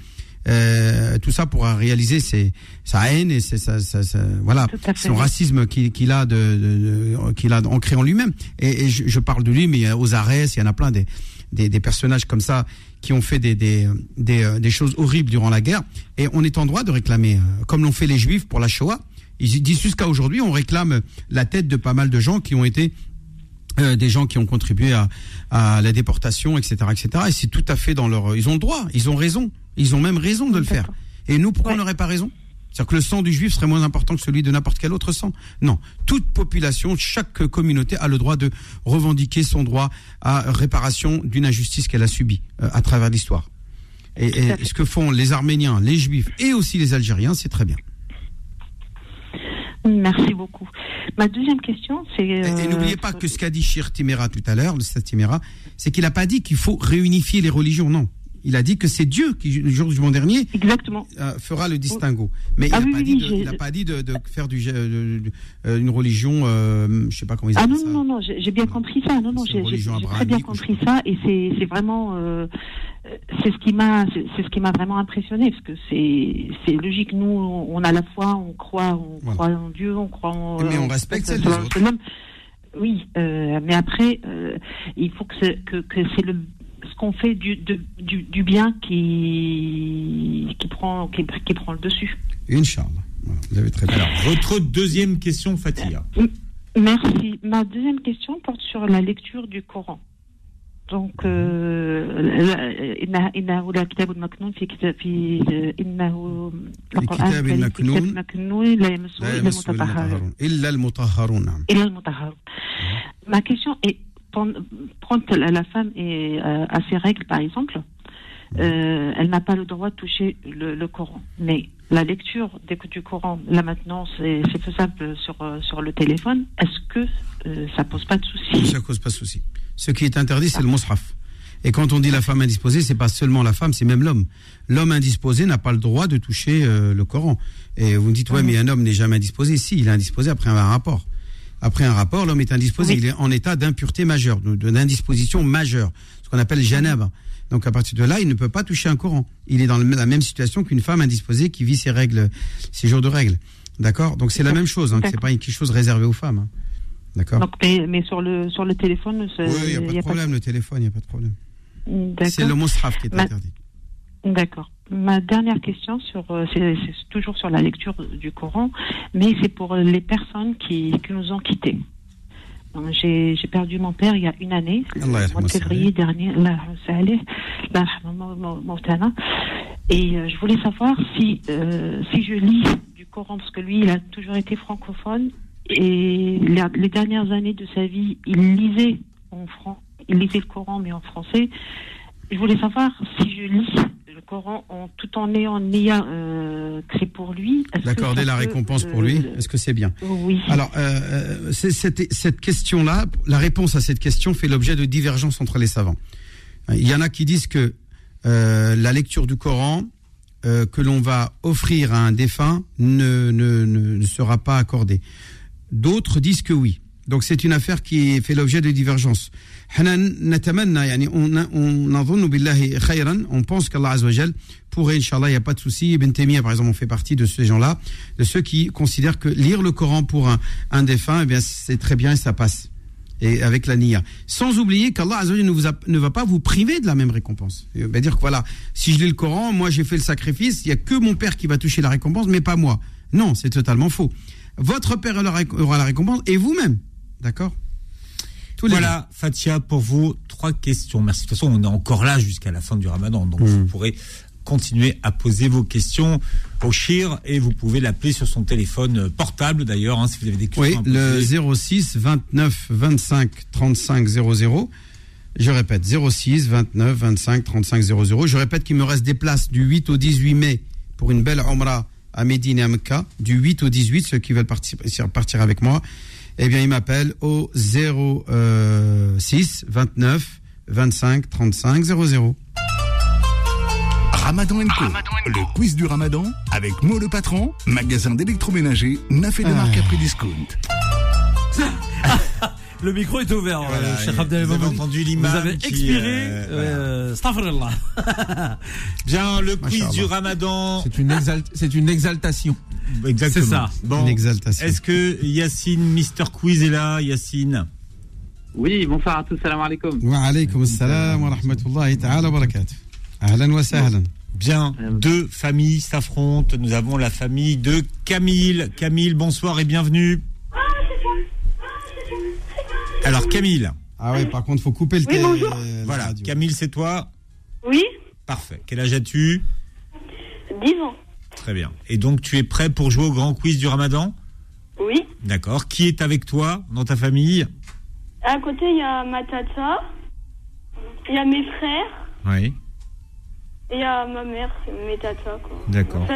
Euh, tout ça pour réaliser ses, sa haine et ses, sa, sa- sa- voilà son racisme qu'il qu'il a de, de- de- qu'il a ancré en lui-même et, et je, je parle de lui mais aux arrêts il y en a plein des, des, des personnages comme ça qui ont fait des, des, des, euh, des choses horribles durant la guerre et on est en droit de réclamer euh, comme l'ont fait les juifs pour la Shoah ils disent jusqu'à aujourd'hui on réclame la tête de pas mal de gens qui ont été euh, des gens qui ont contribué à, à la déportation, etc., etc. Et c'est tout à fait dans leur. Ils ont le droit, ils ont raison, ils ont même raison de le faire. Et nous, pourquoi on n'aurait pas raison? C'est-à-dire que le sang du juif serait moins important que celui de n'importe quel autre sang Non. Toute population, chaque communauté a le droit de revendiquer son droit à réparation d'une injustice qu'elle a subie euh, à travers l'histoire. Et, et ce que font les Arméniens, les Juifs et aussi les Algériens, c'est très bien. Merci beaucoup. Ma deuxième question, c'est. Et, et euh, n'oubliez pas que ce qu'a dit Shir Timera tout à l'heure, le Stade Timera, c'est qu'il n'a pas dit qu'il faut réunifier les religions, non. Il a dit que c'est Dieu qui, le jour du jugement dernier, Exactement. euh, fera le distinguo. Mais Ah il n'a oui, pas, oui, dit oui, de- j'ai- il a pas dit de, de faire du, de- de- de- euh, une religion, euh, je sais pas comment ils Ah appellent non, ça. non, non, j'ai j'ai bien compris ça. Non, non, j'ai très bien compris ça. Et c'est vraiment. euh, c'est ce qui m'a c'est c'est ce qui m'a vraiment impressionné parce que c'est c'est logique nous on a la foi on croit on croit en Dieu on croit en Mais on euh, respecte celle des autres. oui euh, mais après euh, il faut que c'est que, que c'est le qu'on fait du, de- du, du bien qui qui prend qui, qui prend le dessus Inch'Allah. Voilà, vous avez très bien. Alors, votre deuxième question, Fatia. Merci. Ma deuxième question porte sur la lecture du Coran. Donc, إنه إنه لا كتاب مكنون في كتاب في إنه القرآن كتاب الكريم في مكنون كتاب مكنون لا يمسه لا إلا يمسه إلا المطهرون المطهرون. إلا المطهرون نعم. إلا المطهرون. Ma question est quand la femme est euh, à ses règles, par exemple, euh, elle n'a pas le droit de toucher le, le Coran. Mais la lecture du Coran, là maintenant, c'est faisable sur, euh, sur le téléphone. Est-ce que euh, ça pose pas de souci Ça cause pas de souci. Ce qui est interdit, c'est le mushaf. Et quand on dit la femme indisposée, c'est pas seulement la femme, c'est même l'homme. L'homme indisposé n'a pas le droit de toucher euh, le Coran. Et vous me dites, ouais, mais un homme n'est jamais indisposé. Si, il est indisposé après un rapport. Après un rapport, l'homme est indisposé. Il est en état d'impureté majeure, d'indisposition majeure, ce qu'on appelle janab. Donc à partir de là, il ne peut pas toucher un Coran. Il est dans la même situation qu'une femme indisposée qui vit ses règles, ses jours de règles. D'accord? Donc c'est la même chose. Hein, c'est pas quelque chose réservé aux femmes. hein. D'accord? Mais, mais sur le sur le téléphone, c'est- Oui, il n'y a pas y de problème, le téléphone, il n'y a pas de problème. C'est le mushaf qui est Ma- interdit. D'accord. Ma dernière question sur euh, c'est toujours sur la lecture du Coran, mais c'est pour les personnes qui, qui nous ont quittés. J'ai perdu mon père il y a une année, le mois de février dernier. Et euh, je voulais savoir si euh, si je lis du Coran parce que lui il a toujours été francophone et les, les dernières années de sa vie il lisait en il lisait le Coran mais en français. Je voulais savoir si je lis Coran en, tout en ayant euh, c'est pour lui. D'accorder la peut, récompense pour euh, lui, est-ce que c'est bien Oui. Alors, euh, cette, cette question-là, la réponse à cette question fait l'objet de divergences entre les savants. Il y en a qui disent que la lecture du Coran euh, que l'on va offrir à un défunt ne, ne, ne, ne sera pas accordée. D'autres disent que oui. Donc c'est une affaire qui fait l'objet de divergences. On pense qu'Allah Azzawajal pourrait, Inch'Allah, il n'y a pas de souci. Ibn Taymiyyah, par exemple, on fait partie de ces gens-là, de ceux qui considèrent que lire le Coran pour un, un défunt, eh bien, c'est très bien et ça passe. Et avec la niya. Sans oublier qu'Allah ne, vous ne va pas vous priver de la même récompense. Il va euh, bah, dire que voilà, si je lis le Coran, moi j'ai fait le sacrifice, il n'y a que mon père qui va toucher la récompense, mais pas moi. Non, c'est totalement faux. Votre père aura la récompense et vous-même. D'accord Tous les Voilà, Fatia, pour vous, trois questions. Merci. De toute façon, on est encore là jusqu'à la fin du ramadan. Donc, Mm. vous pourrez continuer à poser vos questions au Shir et vous pouvez l'appeler sur son téléphone euh, portable d'ailleurs, hein, si vous avez des questions. Oui, le 06 29 25 35 00. Je répète, 06 29 25 35 00. Je répète qu'il me reste des places du 8 au 18 mai pour une belle Omra à Médine et à Mecca. Du 8 au 18, ceux qui veulent partir, partir avec moi, eh bien, ils m'appellent au 06 29 25 35 00. Ramadan Co. Le quiz du Ramadan avec Mo le patron, magasin d'électroménager, neuf et de marque après discount. <laughs> Le micro est ouvert, Voilà, euh, Abdel vous avez entendu l'imam Vous avez expiré. euh, euh. <laughs> Bien, le quiz du ramadan. C'est une, exalt- c'est une exaltation. Exactement. C'est ça. Bon, Une exaltation. est-ce que Yacine, Mister Quiz est là Yacine? Oui, bonsoir à tous, salam alaikum. Wa alaykum assalam wa rahmatullahi ta'ala wa barakatuh. Ahlan wa sahlan. Bien, deux familles s'affrontent. Nous avons la famille de Camille. Camille, bonsoir et bienvenue. Alors, Camille. Ah ouais, par contre, faut couper le Oui, bonjour. la Voilà, radio. Camille, c'est toi Oui, Parfait. Quel âge as-tu 10 ans. Très bien. Et donc, tu es prêt pour jouer au grand quiz du ramadan Oui. D'accord. Qui est avec toi dans ta famille À côté, il y a ma tata, il y a mes frères, Oui. et il y a ma mère, mes tatas, quoi. D'accord.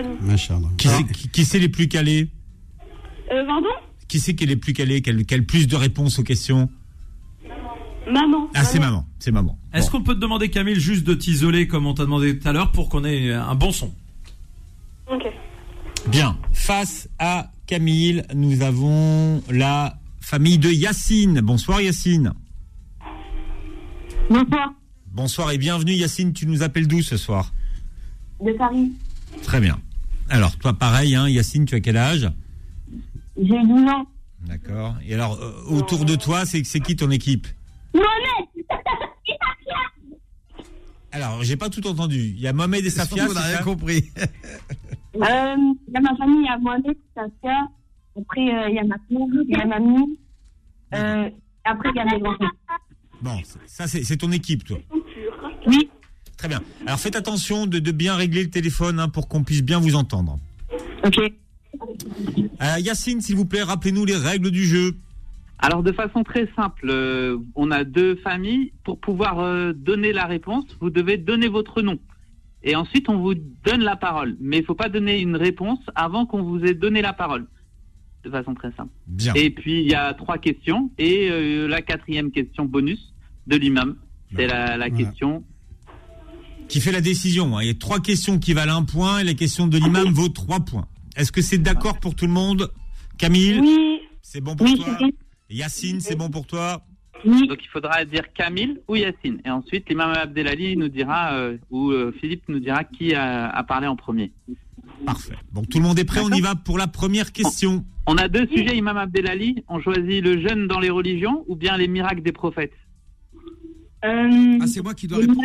Qui c'est qui, qui c'est les plus calés Euh, pardon? Qui c'est qui est les plus calés? Quel, quel plus de réponses aux questions? Maman. Ah, c'est maman. C'est maman. Est-ce qu'on peut te demander, Camille, juste de t'isoler comme on t'a demandé tout à l'heure pour qu'on ait un bon son? Ok. Bien. Face à Camille, nous avons la famille de Yacine. Bonsoir Yacine. Bonsoir. Bonsoir et bienvenue Yacine. Tu nous appelles d'où ce soir? De Paris. Très bien. Alors, toi pareil, hein, Yacine, tu as quel âge? J'ai 12 ans. D'accord. Et alors, euh, autour de toi, c'est c'est qui ton équipe Mohamed Alors, j'ai pas tout entendu. Il y a Mohamed et Safia. On n'a rien compris. Euh, Il y a ma famille, il y a Mohamed, Saskia. Après, euh, il y a ma soeur, il y a mamie. Euh, après, il y a mes grands Bon, ça c'est c'est ton équipe, toi. Oui. Très bien. Alors faites attention de, de bien régler le téléphone hein, pour qu'on puisse bien vous entendre. Ok. Euh, Yacine, s'il vous plaît, rappelez-nous les règles du jeu. Alors de façon très simple, euh, on a deux familles. Pour pouvoir euh, donner la réponse, vous devez donner votre nom. Et ensuite, on vous donne la parole. Mais il faut pas donner une réponse avant qu'on vous ait donné la parole. De façon très simple. Bien. Et puis, il y a trois questions. Et euh, la quatrième question bonus de l'imam, c'est la, la Voilà. question. Qui fait la décision. hein. Il y a trois questions qui valent un point et la question de l'imam vaut trois points. Est-ce que c'est d'accord pour tout le monde? Camille? Oui. C'est bon pour Oui, toi? c'est bon. Yacine, c'est bon pour toi Donc il faudra dire Camille ou Yacine. Et ensuite, l'imam Abdelali nous dira, euh, ou euh, Philippe nous dira qui a, a parlé en premier. Parfait. Bon, tout le monde est prêt, on y va pour la première question. On a deux sujets, imam Abdelali. On choisit le jeûne dans les religions ou bien les miracles des prophètes Euh, Ah, c'est moi qui dois répondre.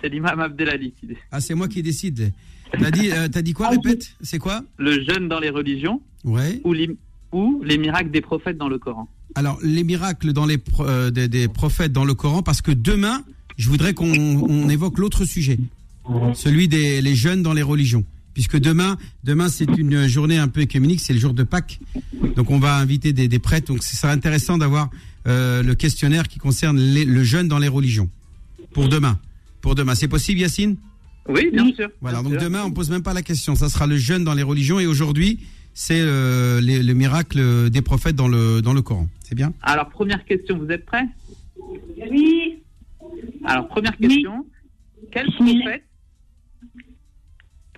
C'est l'imam Abdelali qui dit. Ah, c'est moi qui décide. T'as dit, euh, quoi Répète. C'est quoi? Le jeûne dans les religions Ouais. ou les, ou les miracles des prophètes dans le Coran. Alors, les miracles dans les euh, des, des prophètes dans le Coran, parce que demain, je voudrais qu'on on évoque l'autre sujet, celui des les jeunes dans les religions. Puisque demain, demain c'est une journée un peu écuménique, c'est le jour de Pâques. Donc on va inviter des, des prêtres. Donc ce sera intéressant d'avoir euh, le questionnaire qui concerne les- le jeûne dans les religions. Pour demain. Pour demain. C'est possible, Yacine? Oui, bien sûr. Voilà, Bien donc sûr. demain, on pose même pas la question. Ça sera le jeûne dans les religions. Et aujourd'hui, c'est euh, le miracle des prophètes dans le, dans le Coran. C'est bien? Alors, première question, vous êtes prêts? Oui. Alors, première question. Quel prophète,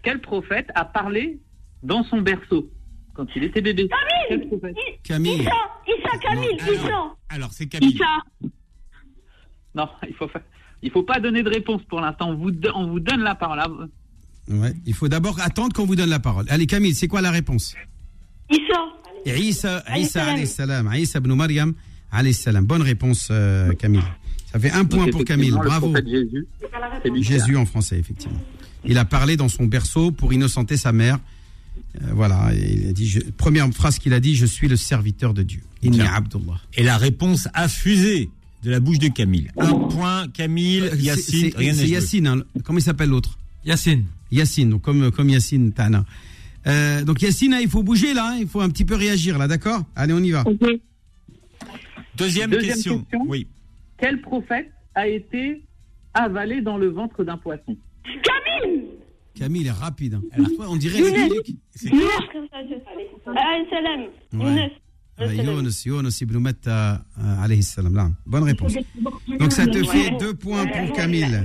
quel prophète a parlé dans son berceau quand il était bébé? Quel prophète? Camille. Issa, Issa, Camille, Issa. Alors, c'est Camille. Issa. Non, il faut il faut pas donner de réponse pour l'instant. On vous, on vous donne la parole. Ouais. Il faut d'abord attendre qu'on vous donne la parole. Allez, Camille, c'est quoi la réponse? Issa. Isa, salam. alayhi salam. Isa ibn Maryam, alayhi salam. Bonne réponse, euh, Camille. Ça fait un Donc, point pour Camille. Bravo. Jésus, Jésus en français, effectivement. Il a parlé dans son berceau pour innocenter sa mère. Euh, voilà, il a dit, je- première phrase qu'il a dit, je suis le serviteur de Dieu. Inni. Abdullah. Et la réponse a fusé. de la bouche de Camille. Un point, Camille, C'est- Yacine, c'est- rien C'est. Yacine. hein. Comment il s'appelle l'autre? Yacine. Yacine, donc comme, comme Yacine Tana. Euh, donc Yacine, hein, il faut bouger là, hein, il faut un petit peu réagir là, d'accord? Allez, on y va. Deuxième, Deuxième question. question. Oui. Quel prophète a été avalé dans le ventre d'un poisson? Camille Camille est rapide. hein. Alors, on dirait les Younes. Younes. Alayhi salam. Ouais. Younes. Ibn Matta, euh, alayhi salam. Bonne réponse. Donc ça te fait deux points pour Camille.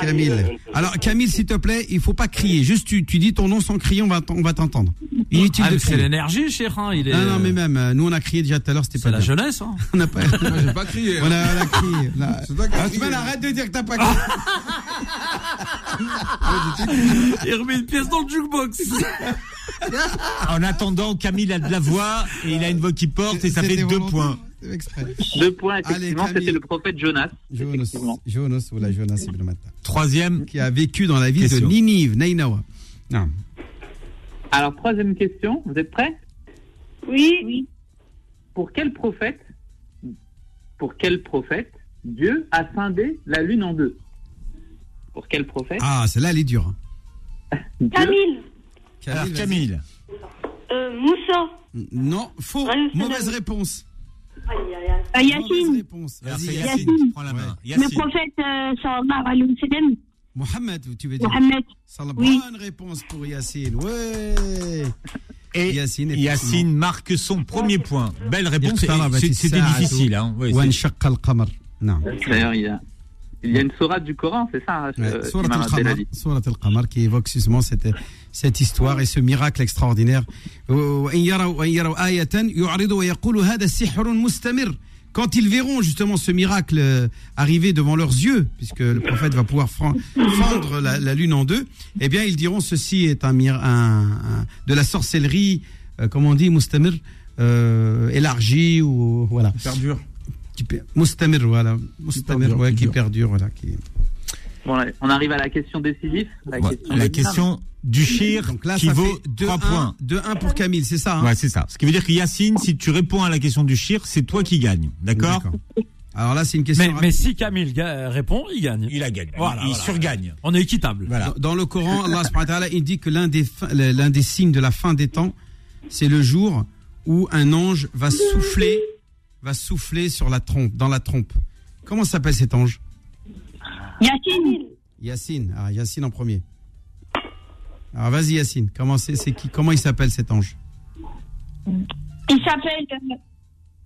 Camille. Alors Camille, s'il te plaît, il faut pas crier. Juste tu, tu dis ton nom sans crier, on va t'en- on va t'entendre. Inutile Ah, de mais c'est crier. l'énergie, cher. Hein, il est... Ah non mais même euh, nous on a crié déjà tout à l'heure, c'était pas la bien. jeunesse. Hein. <laughs> On n'a pas. <laughs> J'ai pas crié. On hein. a, on a crié. Là. <laughs> C'est toi qui as Ah, crié. Arrête de dire que t'as pas crié. Il remet une pièce dans le jukebox. En attendant, Camille a de la voix et il a une voix qui porte et ça fait deux volontaire. points. Exprès. Deux points, effectivement, Camille. c'était le prophète Jonas. Jonas, ou la Jonas ibn Matta. Troisième. Qui a vécu dans la ville Question. de Ninive, Nainawa. Non. Alors, troisième question, vous êtes prêts? Oui. Pour quel prophète, pour quel prophète Dieu a scindé la lune en deux? Pour quel prophète? Ah, celle-là, elle est dure. hein. Dieu- Camille. Alors. Camille. Euh, Moussa. Non, faux. Mauvaise réponse. Euh, Yacine. Le prophète euh, sallallahu alayhi wa sallam. Mohamed, tu veux dire Mohamed. Oui. Bonne réponse pour Yacine. Ouais. Et Yacine, Yacine marque son premier point. Belle réponse. C'était hein. difficile. Hein. Oui, il y a une sourate du Coran, c'est ça Sourate al-Qamar qui évoque justement cette, cette histoire et ce miracle extraordinaire. Quand ils verront justement ce miracle euh, arriver devant leurs yeux, puisque le prophète va pouvoir fendre la, lune en deux, eh bien ils diront ceci est un, un, un de la sorcellerie, euh, comment on dit, mustamir, euh, élargie ou voilà. Perdure. Qui per- Mustamir, voilà. Mustamir, perdure, ouais, qui qui dure. perdure, voilà. Qui... Bon, là, on arrive à la question décisive. La Ouais, question, La de- question du Donc là, qui vaut fait 2 3 points. 2-1 pour Camille, c'est ça hein Ouais, c'est ça. Ce qui veut dire que Yacine, si tu réponds à la question du shir, c'est toi qui gagne. D'accord Alors là, c'est une question. Mais, mais si Camille répond, il gagne. Il a gagné. Voilà, il voilà. surgagne. On est équitable. Voilà. Dans, dans le Coran, Allah subhanahu wa ta'ala, il dit que l'un des, l'un des signes de la fin des temps, c'est le jour où un ange va souffler, va souffler sur la trompe, dans la trompe. Comment s'appelle cet ange? Yacine. Yacine. Ah, Yacine en premier. Alors vas-y Yacine, comment, c'est, c'est qui, comment il s'appelle cet ange? Il s'appelle. euh,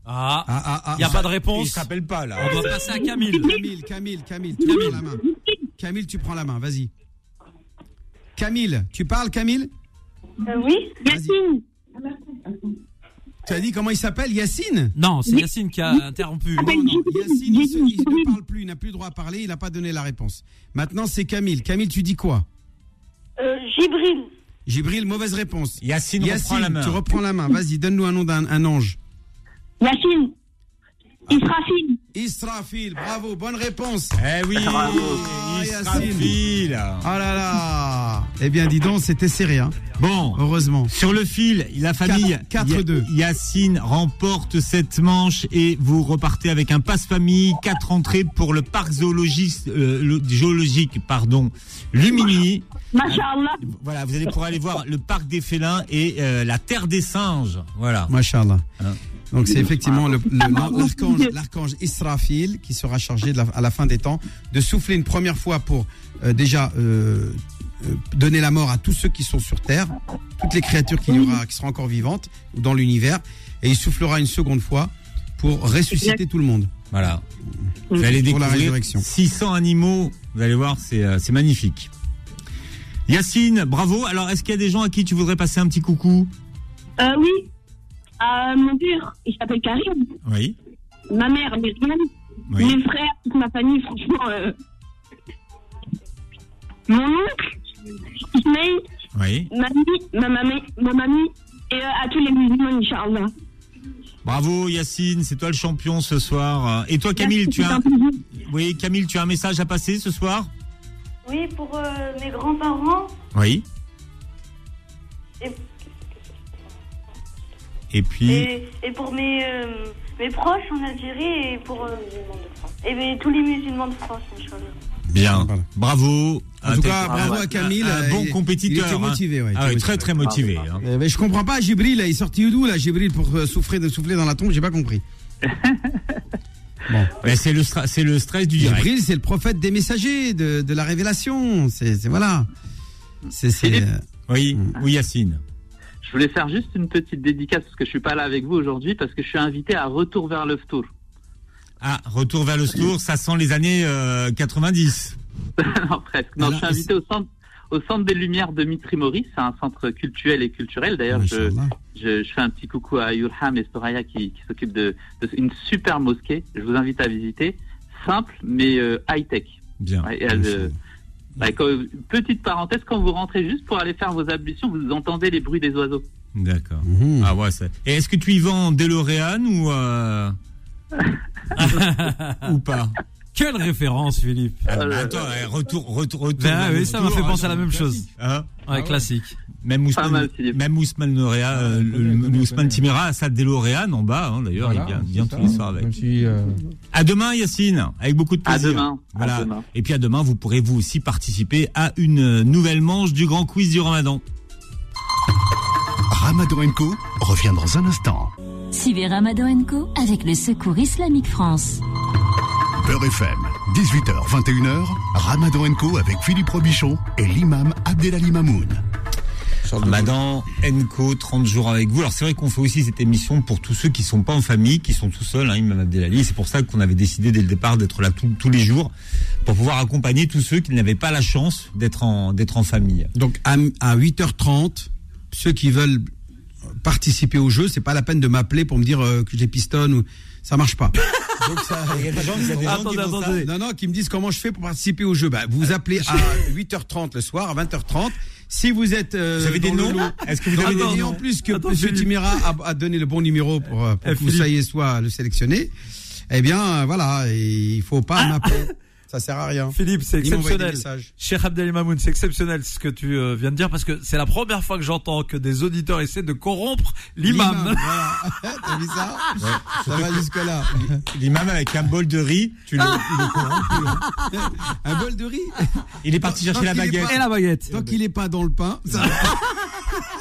Ah, Ah, ah, ah. il n'y a pas de réponse? Il s'appelle pas là. On doit passer à Camille. Camille, Camille, Camille, tu prends la main. Camille, tu prends la main, vas-y. Camille, tu parles Camille? euh, oui. Yacine. Tu as dit comment il s'appelle Yacine? Non, c'est Yacine qui a interrompu. Non, non, Yacine, il, se- il ne parle plus, il n'a plus le droit à parler, il n'a pas donné la réponse. Maintenant, c'est Camille. Camille, tu dis quoi? Euh, Jibril. Gibril, mauvaise réponse. Yacine, Yacine, reprend la main. tu reprends la main. Vas-y, donne-nous un nom d'un un ange. Yacine. Israfil. Israfil, bravo, bonne réponse. Eh oui, Bravo. Israfil. Oh là là Eh bien, dis donc, c'était serré, hein. Bon, Heureusement. sur le fil, la famille Quatre- 4-2. Ya- Yacine remporte cette manche et vous repartez avec un passe-famille, quatre entrées pour le parc euh, géologique pardon, Lumini. Masha'Allah. Voilà, vous allez pouvoir aller voir le parc des félins et euh, la terre des singes. Voilà. Machallah. Hein. Donc c'est effectivement le- le- l'archange, <laughs> l'archange Israfil qui sera chargé de la- à la fin des temps de souffler une première fois pour euh, déjà euh, euh, donner la mort à tous ceux qui sont sur Terre, toutes les créatures qu'il y aura, qui seront encore vivantes ou dans l'univers, et il soufflera une seconde fois pour ressusciter tout le monde. Voilà. Vous allez Pour la découvrir résurrection. 600 animaux. Vous allez voir, c'est c'est magnifique. Yacine, bravo. Alors, est-ce qu'il y a des gens à qui tu voudrais passer un petit coucou? Euh, oui. Euh, mon père, il s'appelle Karim. Oui. Ma mère, Myriam. Oui. Mes frères, toute ma famille, franchement. euh, Mon oncle, Ismaël, Oui. mamie, ma mamie, ma mamie, et euh, à tous les musulmans, Inch'Allah. Bravo Yacine, c'est toi le champion ce soir. Et toi Camille, Merci, tu as un... Oui, Camille, tu as un message à passer ce soir? Oui, pour euh, mes grands-parents. Oui. Et... Et puis, Et, et pour mes, euh, mes proches en Algérie et pour euh, et mes- tous les musulmans de France, Inch'Allah. bien. Bravo. En tout cas, bravo à Camille. Un bon il- compétiteur. Il était hein. motivé, ouais, il Ah était oui, très motivé. très motivé. hein. Euh, mais je comprends pas, Gibril, il est sorti d'où, là, Gibril, pour euh, souffler, de souffler dans la tombe, j'ai pas compris. <laughs> Mais c'est le, c'est le stress du direct. Gibril, c'est le prophète des messagers, de, de la révélation. C'est, voilà. C'est, euh, Oui, oui, Yacine. Je voulais faire juste une petite dédicace parce que je suis pas là avec vous aujourd'hui parce que je suis invité à Retour vers le Tour. Ah, retour vers le tour, ça sent les années euh, 90. <laughs> non, presque. Non, je suis invité au centre, au centre des Lumières de Mitrimori. C'est un centre culturel et culturel. D'ailleurs, je, je, je fais un petit coucou à Yurham et Soraya qui, qui s'occupent de, de une super mosquée. Je vous invite à visiter. Simple, mais euh, high-tech. Bien. Ouais, et elle, euh, bah, quand- petite parenthèse, quand vous rentrez juste pour aller faire vos ablutions, vous entendez les bruits des oiseaux. D'accord. Mhm. Ah ouais, Et est-ce que tu y vas en DeLorean ou euh, <laughs> <laughs> ou pas? Quelle référence, Philippe Ah, bah, Attends, eh, retour, retour, retour. Ben oui, ça m'a fait hein, penser à la même chose. classique, hein Ouais, classique. Même Ousmane, même Ousmane Norea, euh, le- le Ousmane Timera a sa DeLorean en bas, hein, d'ailleurs, Voilà, il vient, tous les soirs avec. Si, euh, À demain, Yacine, avec beaucoup de À plaisir. à demain. Et puis à demain, vous pourrez vous aussi participer à une nouvelle manche du grand quiz du Ramadan. Ramadan Co revient dans un instant. Suivez Ramadan Co avec le Secours Islamique France. Beurre FM, 18h, 21h, Ramadan Co avec Philippe Robichon et l'imam Abdelali Mamoun. Ramadan, Enco, 30 jours avec vous. Alors c'est vrai qu'on fait aussi cette émission pour tous ceux qui sont pas en famille, qui sont tout seuls, hein, Imam Abdelali. C'est pour ça qu'on avait décidé dès le départ d'être là tous- tous les jours pour pouvoir accompagner tous ceux qui n'avaient pas la chance d'être en, d'être en famille. Donc, à, à 8h30, ceux qui veulent participer au jeu, c'est pas la peine de m'appeler pour me dire euh, que j'ai pistonne ou ça marche pas. <laughs> Donc ça, Il y a des gens- il y a des gens qui Attendez, font ça. attendez. Non, non, qui me disent comment je fais pour participer au jeu. Bah, vous appelez à 8h30 le soir, à 20h30. Si vous êtes. euh, Vous avez des noms Est-ce que vous avez des noms en plus que Attends, M. Timira a, a donné le bon numéro pour, euh, pour Eh, que vous soyez soit le sélectionné, eh bien, voilà, il faut pas m'appeler. <laughs> Ça sert à rien. Philippe, c'est exceptionnel. Cheikh Abdel Mamoun, c'est exceptionnel ce que tu euh, viens de dire parce que c'est la première fois que j'entends que des auditeurs essaient de corrompre l'imam. <laughs> Voilà. <laughs> T'as vu ça Ça va jusque-là. L'imam avec un bol de riz, tu le, il corromps. Un bol de riz Il est parti chercher la baguette. pas- Et la baguette. Tant qu'il est pas dans le pain, ça <laughs>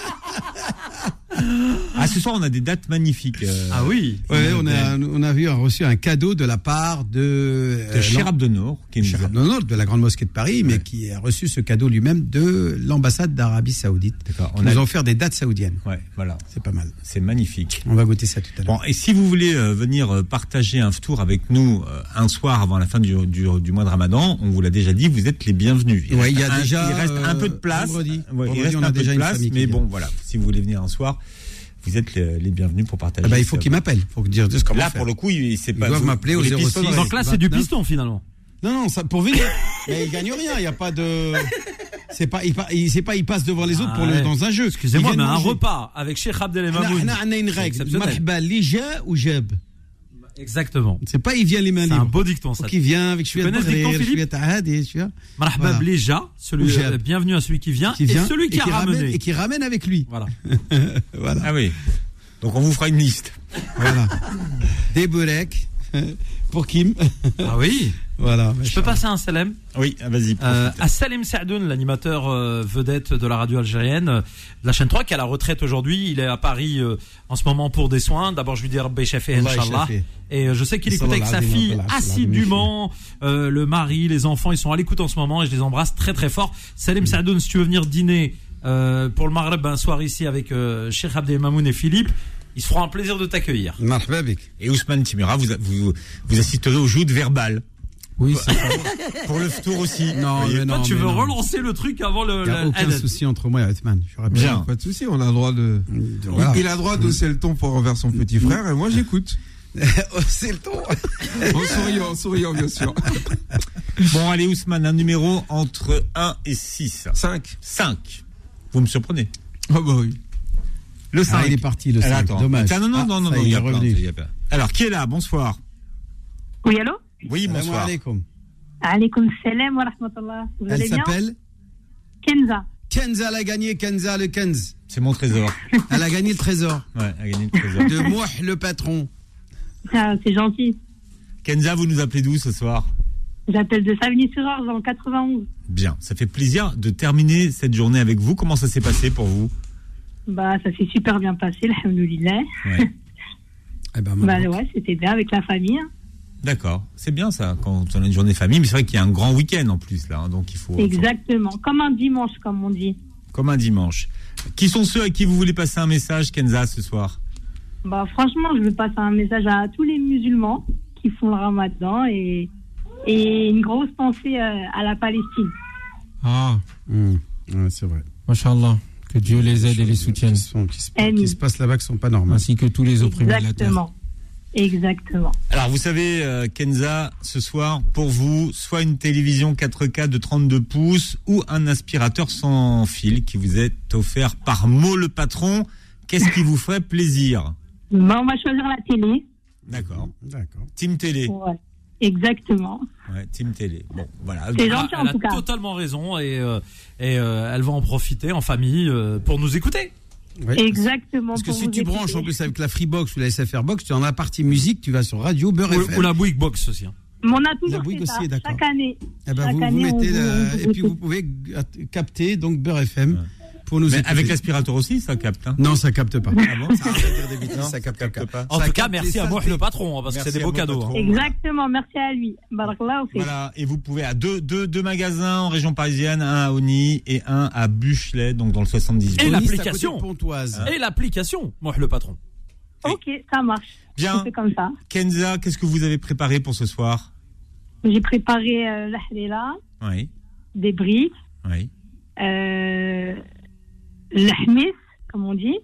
Ah, ce soir, on a des dates magnifiques. euh, Ah oui. Ouais, on a, on a vu, reçu un cadeau de la part de, De Chérab de Nord, qui nous a- de Nord, de la Grande Mosquée de Paris, mais qui a reçu ce cadeau lui-même de l'ambassade d'Arabie Saoudite. D'accord. On On nous a- a offert des dates saoudiennes. Ouais, voilà. C'est pas mal. C'est magnifique. On va goûter ça tout à l'heure. Bon, et si vous voulez euh, venir euh, partager un tour avec nous euh, un soir avant la fin du, du, du mois de Ramadan, on vous l'a déjà dit, vous êtes les bienvenus. Ouais, reste il y a un- déjà, il reste un peu de euh, place. vendredi. Il reste on a un peu déjà de place, mais bon, voilà. Si vous voulez venir un soir, vous êtes les, les bienvenus pour partager. Ah bah, il faut ça. qu'il m'appelle. faut dire comment Là, faire. pour le coup, il- c'est Ils pas. doivent vous- m'appeler vous au les 03. pistons. Donc là, c'est du 29. piston finalement. Non, non, ça, pour venir. <laughs> mais il gagne rien. Il y a pas de. C'est pas, il, c'est pas, il passe devant les autres pour Ah le, dans un jeu. Excusez-moi, Ils mais un manger. repas avec Cheikh Abdel On a- Mamoun. on a- une c'est règle. Marhaba, ou jab. Exactement. C'est pas il vient les mains C'est un libres. beau dicton ça. Qu'il vient avec Tu je connais ce dicton, Philippe Marhaba Bléja, celui euh, bienvenue à celui qui vient, qui et celui qui a qui ramène ramené. et qui ramène avec lui. Voilà. <laughs> voilà. Ah oui. Donc on vous fera une liste. Voilà. Des bureks <laughs> pour Kim. Ah oui. Voilà. Je peux passer un salam Oui, ah, vas-y. Euh, à Salim Saadoun, l'animateur euh, vedette de la radio algérienne, euh, de la chaîne 3, qui est à la retraite aujourd'hui. Il est à Paris euh, en ce moment pour des soins. D'abord, je lui dis Rabbi Shafé, Allah Inch'Allah. Et euh, je sais qu'il écoute avec sa fille assidûment. Euh, le mari, les enfants, ils sont à l'écoute en ce moment et je les embrasse très très fort. Salim Saadoun, si tu veux venir dîner euh, pour le Maghreb un soir ici avec euh, Cheikh Abdel Mamoun et Philippe, ils se feront un plaisir de t'accueillir. Et Ousmane Timura, vous, vous, vous assisterez au joutes verbal. Oui, c'est ça. <laughs> Pour le tour aussi. Non, mais non. Toi, tu mais veux non. relancer le truc avant le. Il n'y a le- aucun souci entre moi et Othman. J'aurais Bien. pas- Pas de souci, on a le droit de. Voilà. Il a le droit d'hausser le ton pour envers son petit frère et moi j'écoute. <laughs> C'est le ton. En souriant, en souriant bien sûr. <laughs> Bon, allez, Ousmane, un numéro entre 1 et 6. 5. 5. Vous me surprenez. Oh bah oui. Le 5. Ah, il est parti, le Alors, 5. attends. Dommage. Tiens, non, non, Ah, non, non, non, il y a plein, il y a plein. Alors, qui est là? Bonsoir. Oui, allô? Oui, bonsoir. alaikum. Alaykoum salam wa rahmatullah. Vous Elle s'appelle Kenza. Kenza l'a gagné, Kenza le Kenz. C'est mon trésor. <laughs> Elle a gagné le trésor. Ouais, elle a gagné le trésor. De moi, le patron. Ah, c'est gentil. Kenza, vous nous appelez d'où ce soir? J'appelle de Savigny-sur-Orge dans le 91. Bien, ça fait plaisir de terminer cette journée avec vous. Comment ça s'est passé pour vous? Bah, ça s'est super bien passé, alhamdoulilah. Ouais. <laughs> Eh ben, Bah, ouais, c'était bien avec la famille. D'accord, c'est bien ça quand on a une journée famille, mais c'est vrai qu'il y a un grand week-end en plus là, hein, donc il faut Exactement. Comme un dimanche, comme on dit. comme un dimanche. Qui sont ceux à qui vous voulez passer un message, Kenza, ce soir? Bah, franchement, je veux passer un message à tous les musulmans qui font le ramadan et, et une grosse pensée euh, à la Palestine. Ah. Ouais, c'est vrai. Machallah. Que Dieu les aide et les soutienne. Qui, sont- qui se, Amen. qui se passent là-bas qui sont pas normales. Ainsi que tous les opprimés de la terre. Exactement. Alors vous savez, euh, Kenza, ce soir, pour vous, soit une télévision 4K de 32 pouces ou un aspirateur sans fil qui vous est offert par Mo le patron. Qu'est-ce qui vous ferait plaisir? Bah, on va choisir la télé. D'accord. D'accord. Team Télé. Ouais. Exactement. Ouais, Team Télé. Bon, voilà. C'est gentil, en elle a tout cas. totalement raison et, euh, et euh, elle va en profiter en famille euh, pour nous écouter. Exactement. Parce que si tu branches en plus avec la Freebox ou la SFR Box, tu en as partie musique, tu vas sur Radio Beurre Ou, FM. ou la Bouygues Box aussi. hein. Mais on a toujours La Bouygues fait ça. aussi est d'accord. Chaque année. Eh ben, Chaque vous, année, mettez la- et puis vous pouvez capter donc Beurre FM pour nous Mais avec l'aspirateur aussi, ça capte. hein Non, ça capte pas. Ah bon Ça arrête de dire des bêtises, Non, ça capte capte pas. En Ça tout cas, merci à moi saletés. le patron hein, parce que Merci c'est des à beaux cadeaux. patron. hein. Exactement. Merci à lui. Fait. Voilà, et vous pouvez à deux, deux, deux magasins en région parisienne, un à Oni et un à Buchelet, donc dans le 78. Et c'est l'application. de Pontoise. Et l'application, moi le patron. Ok, ça marche. Bien. Fait comme ça. Kenza, qu'est-ce que vous avez préparé pour ce soir? J'ai préparé euh, la hléla, Oui, des briques, oui. euh, l'ahmis, comme on dit,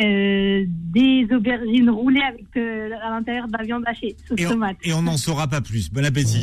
euh, des aubergines roulées avec euh, à l'intérieur de la viande hachée, sauce Et on, tomate. et on n'en saura pas plus. Bon appétit.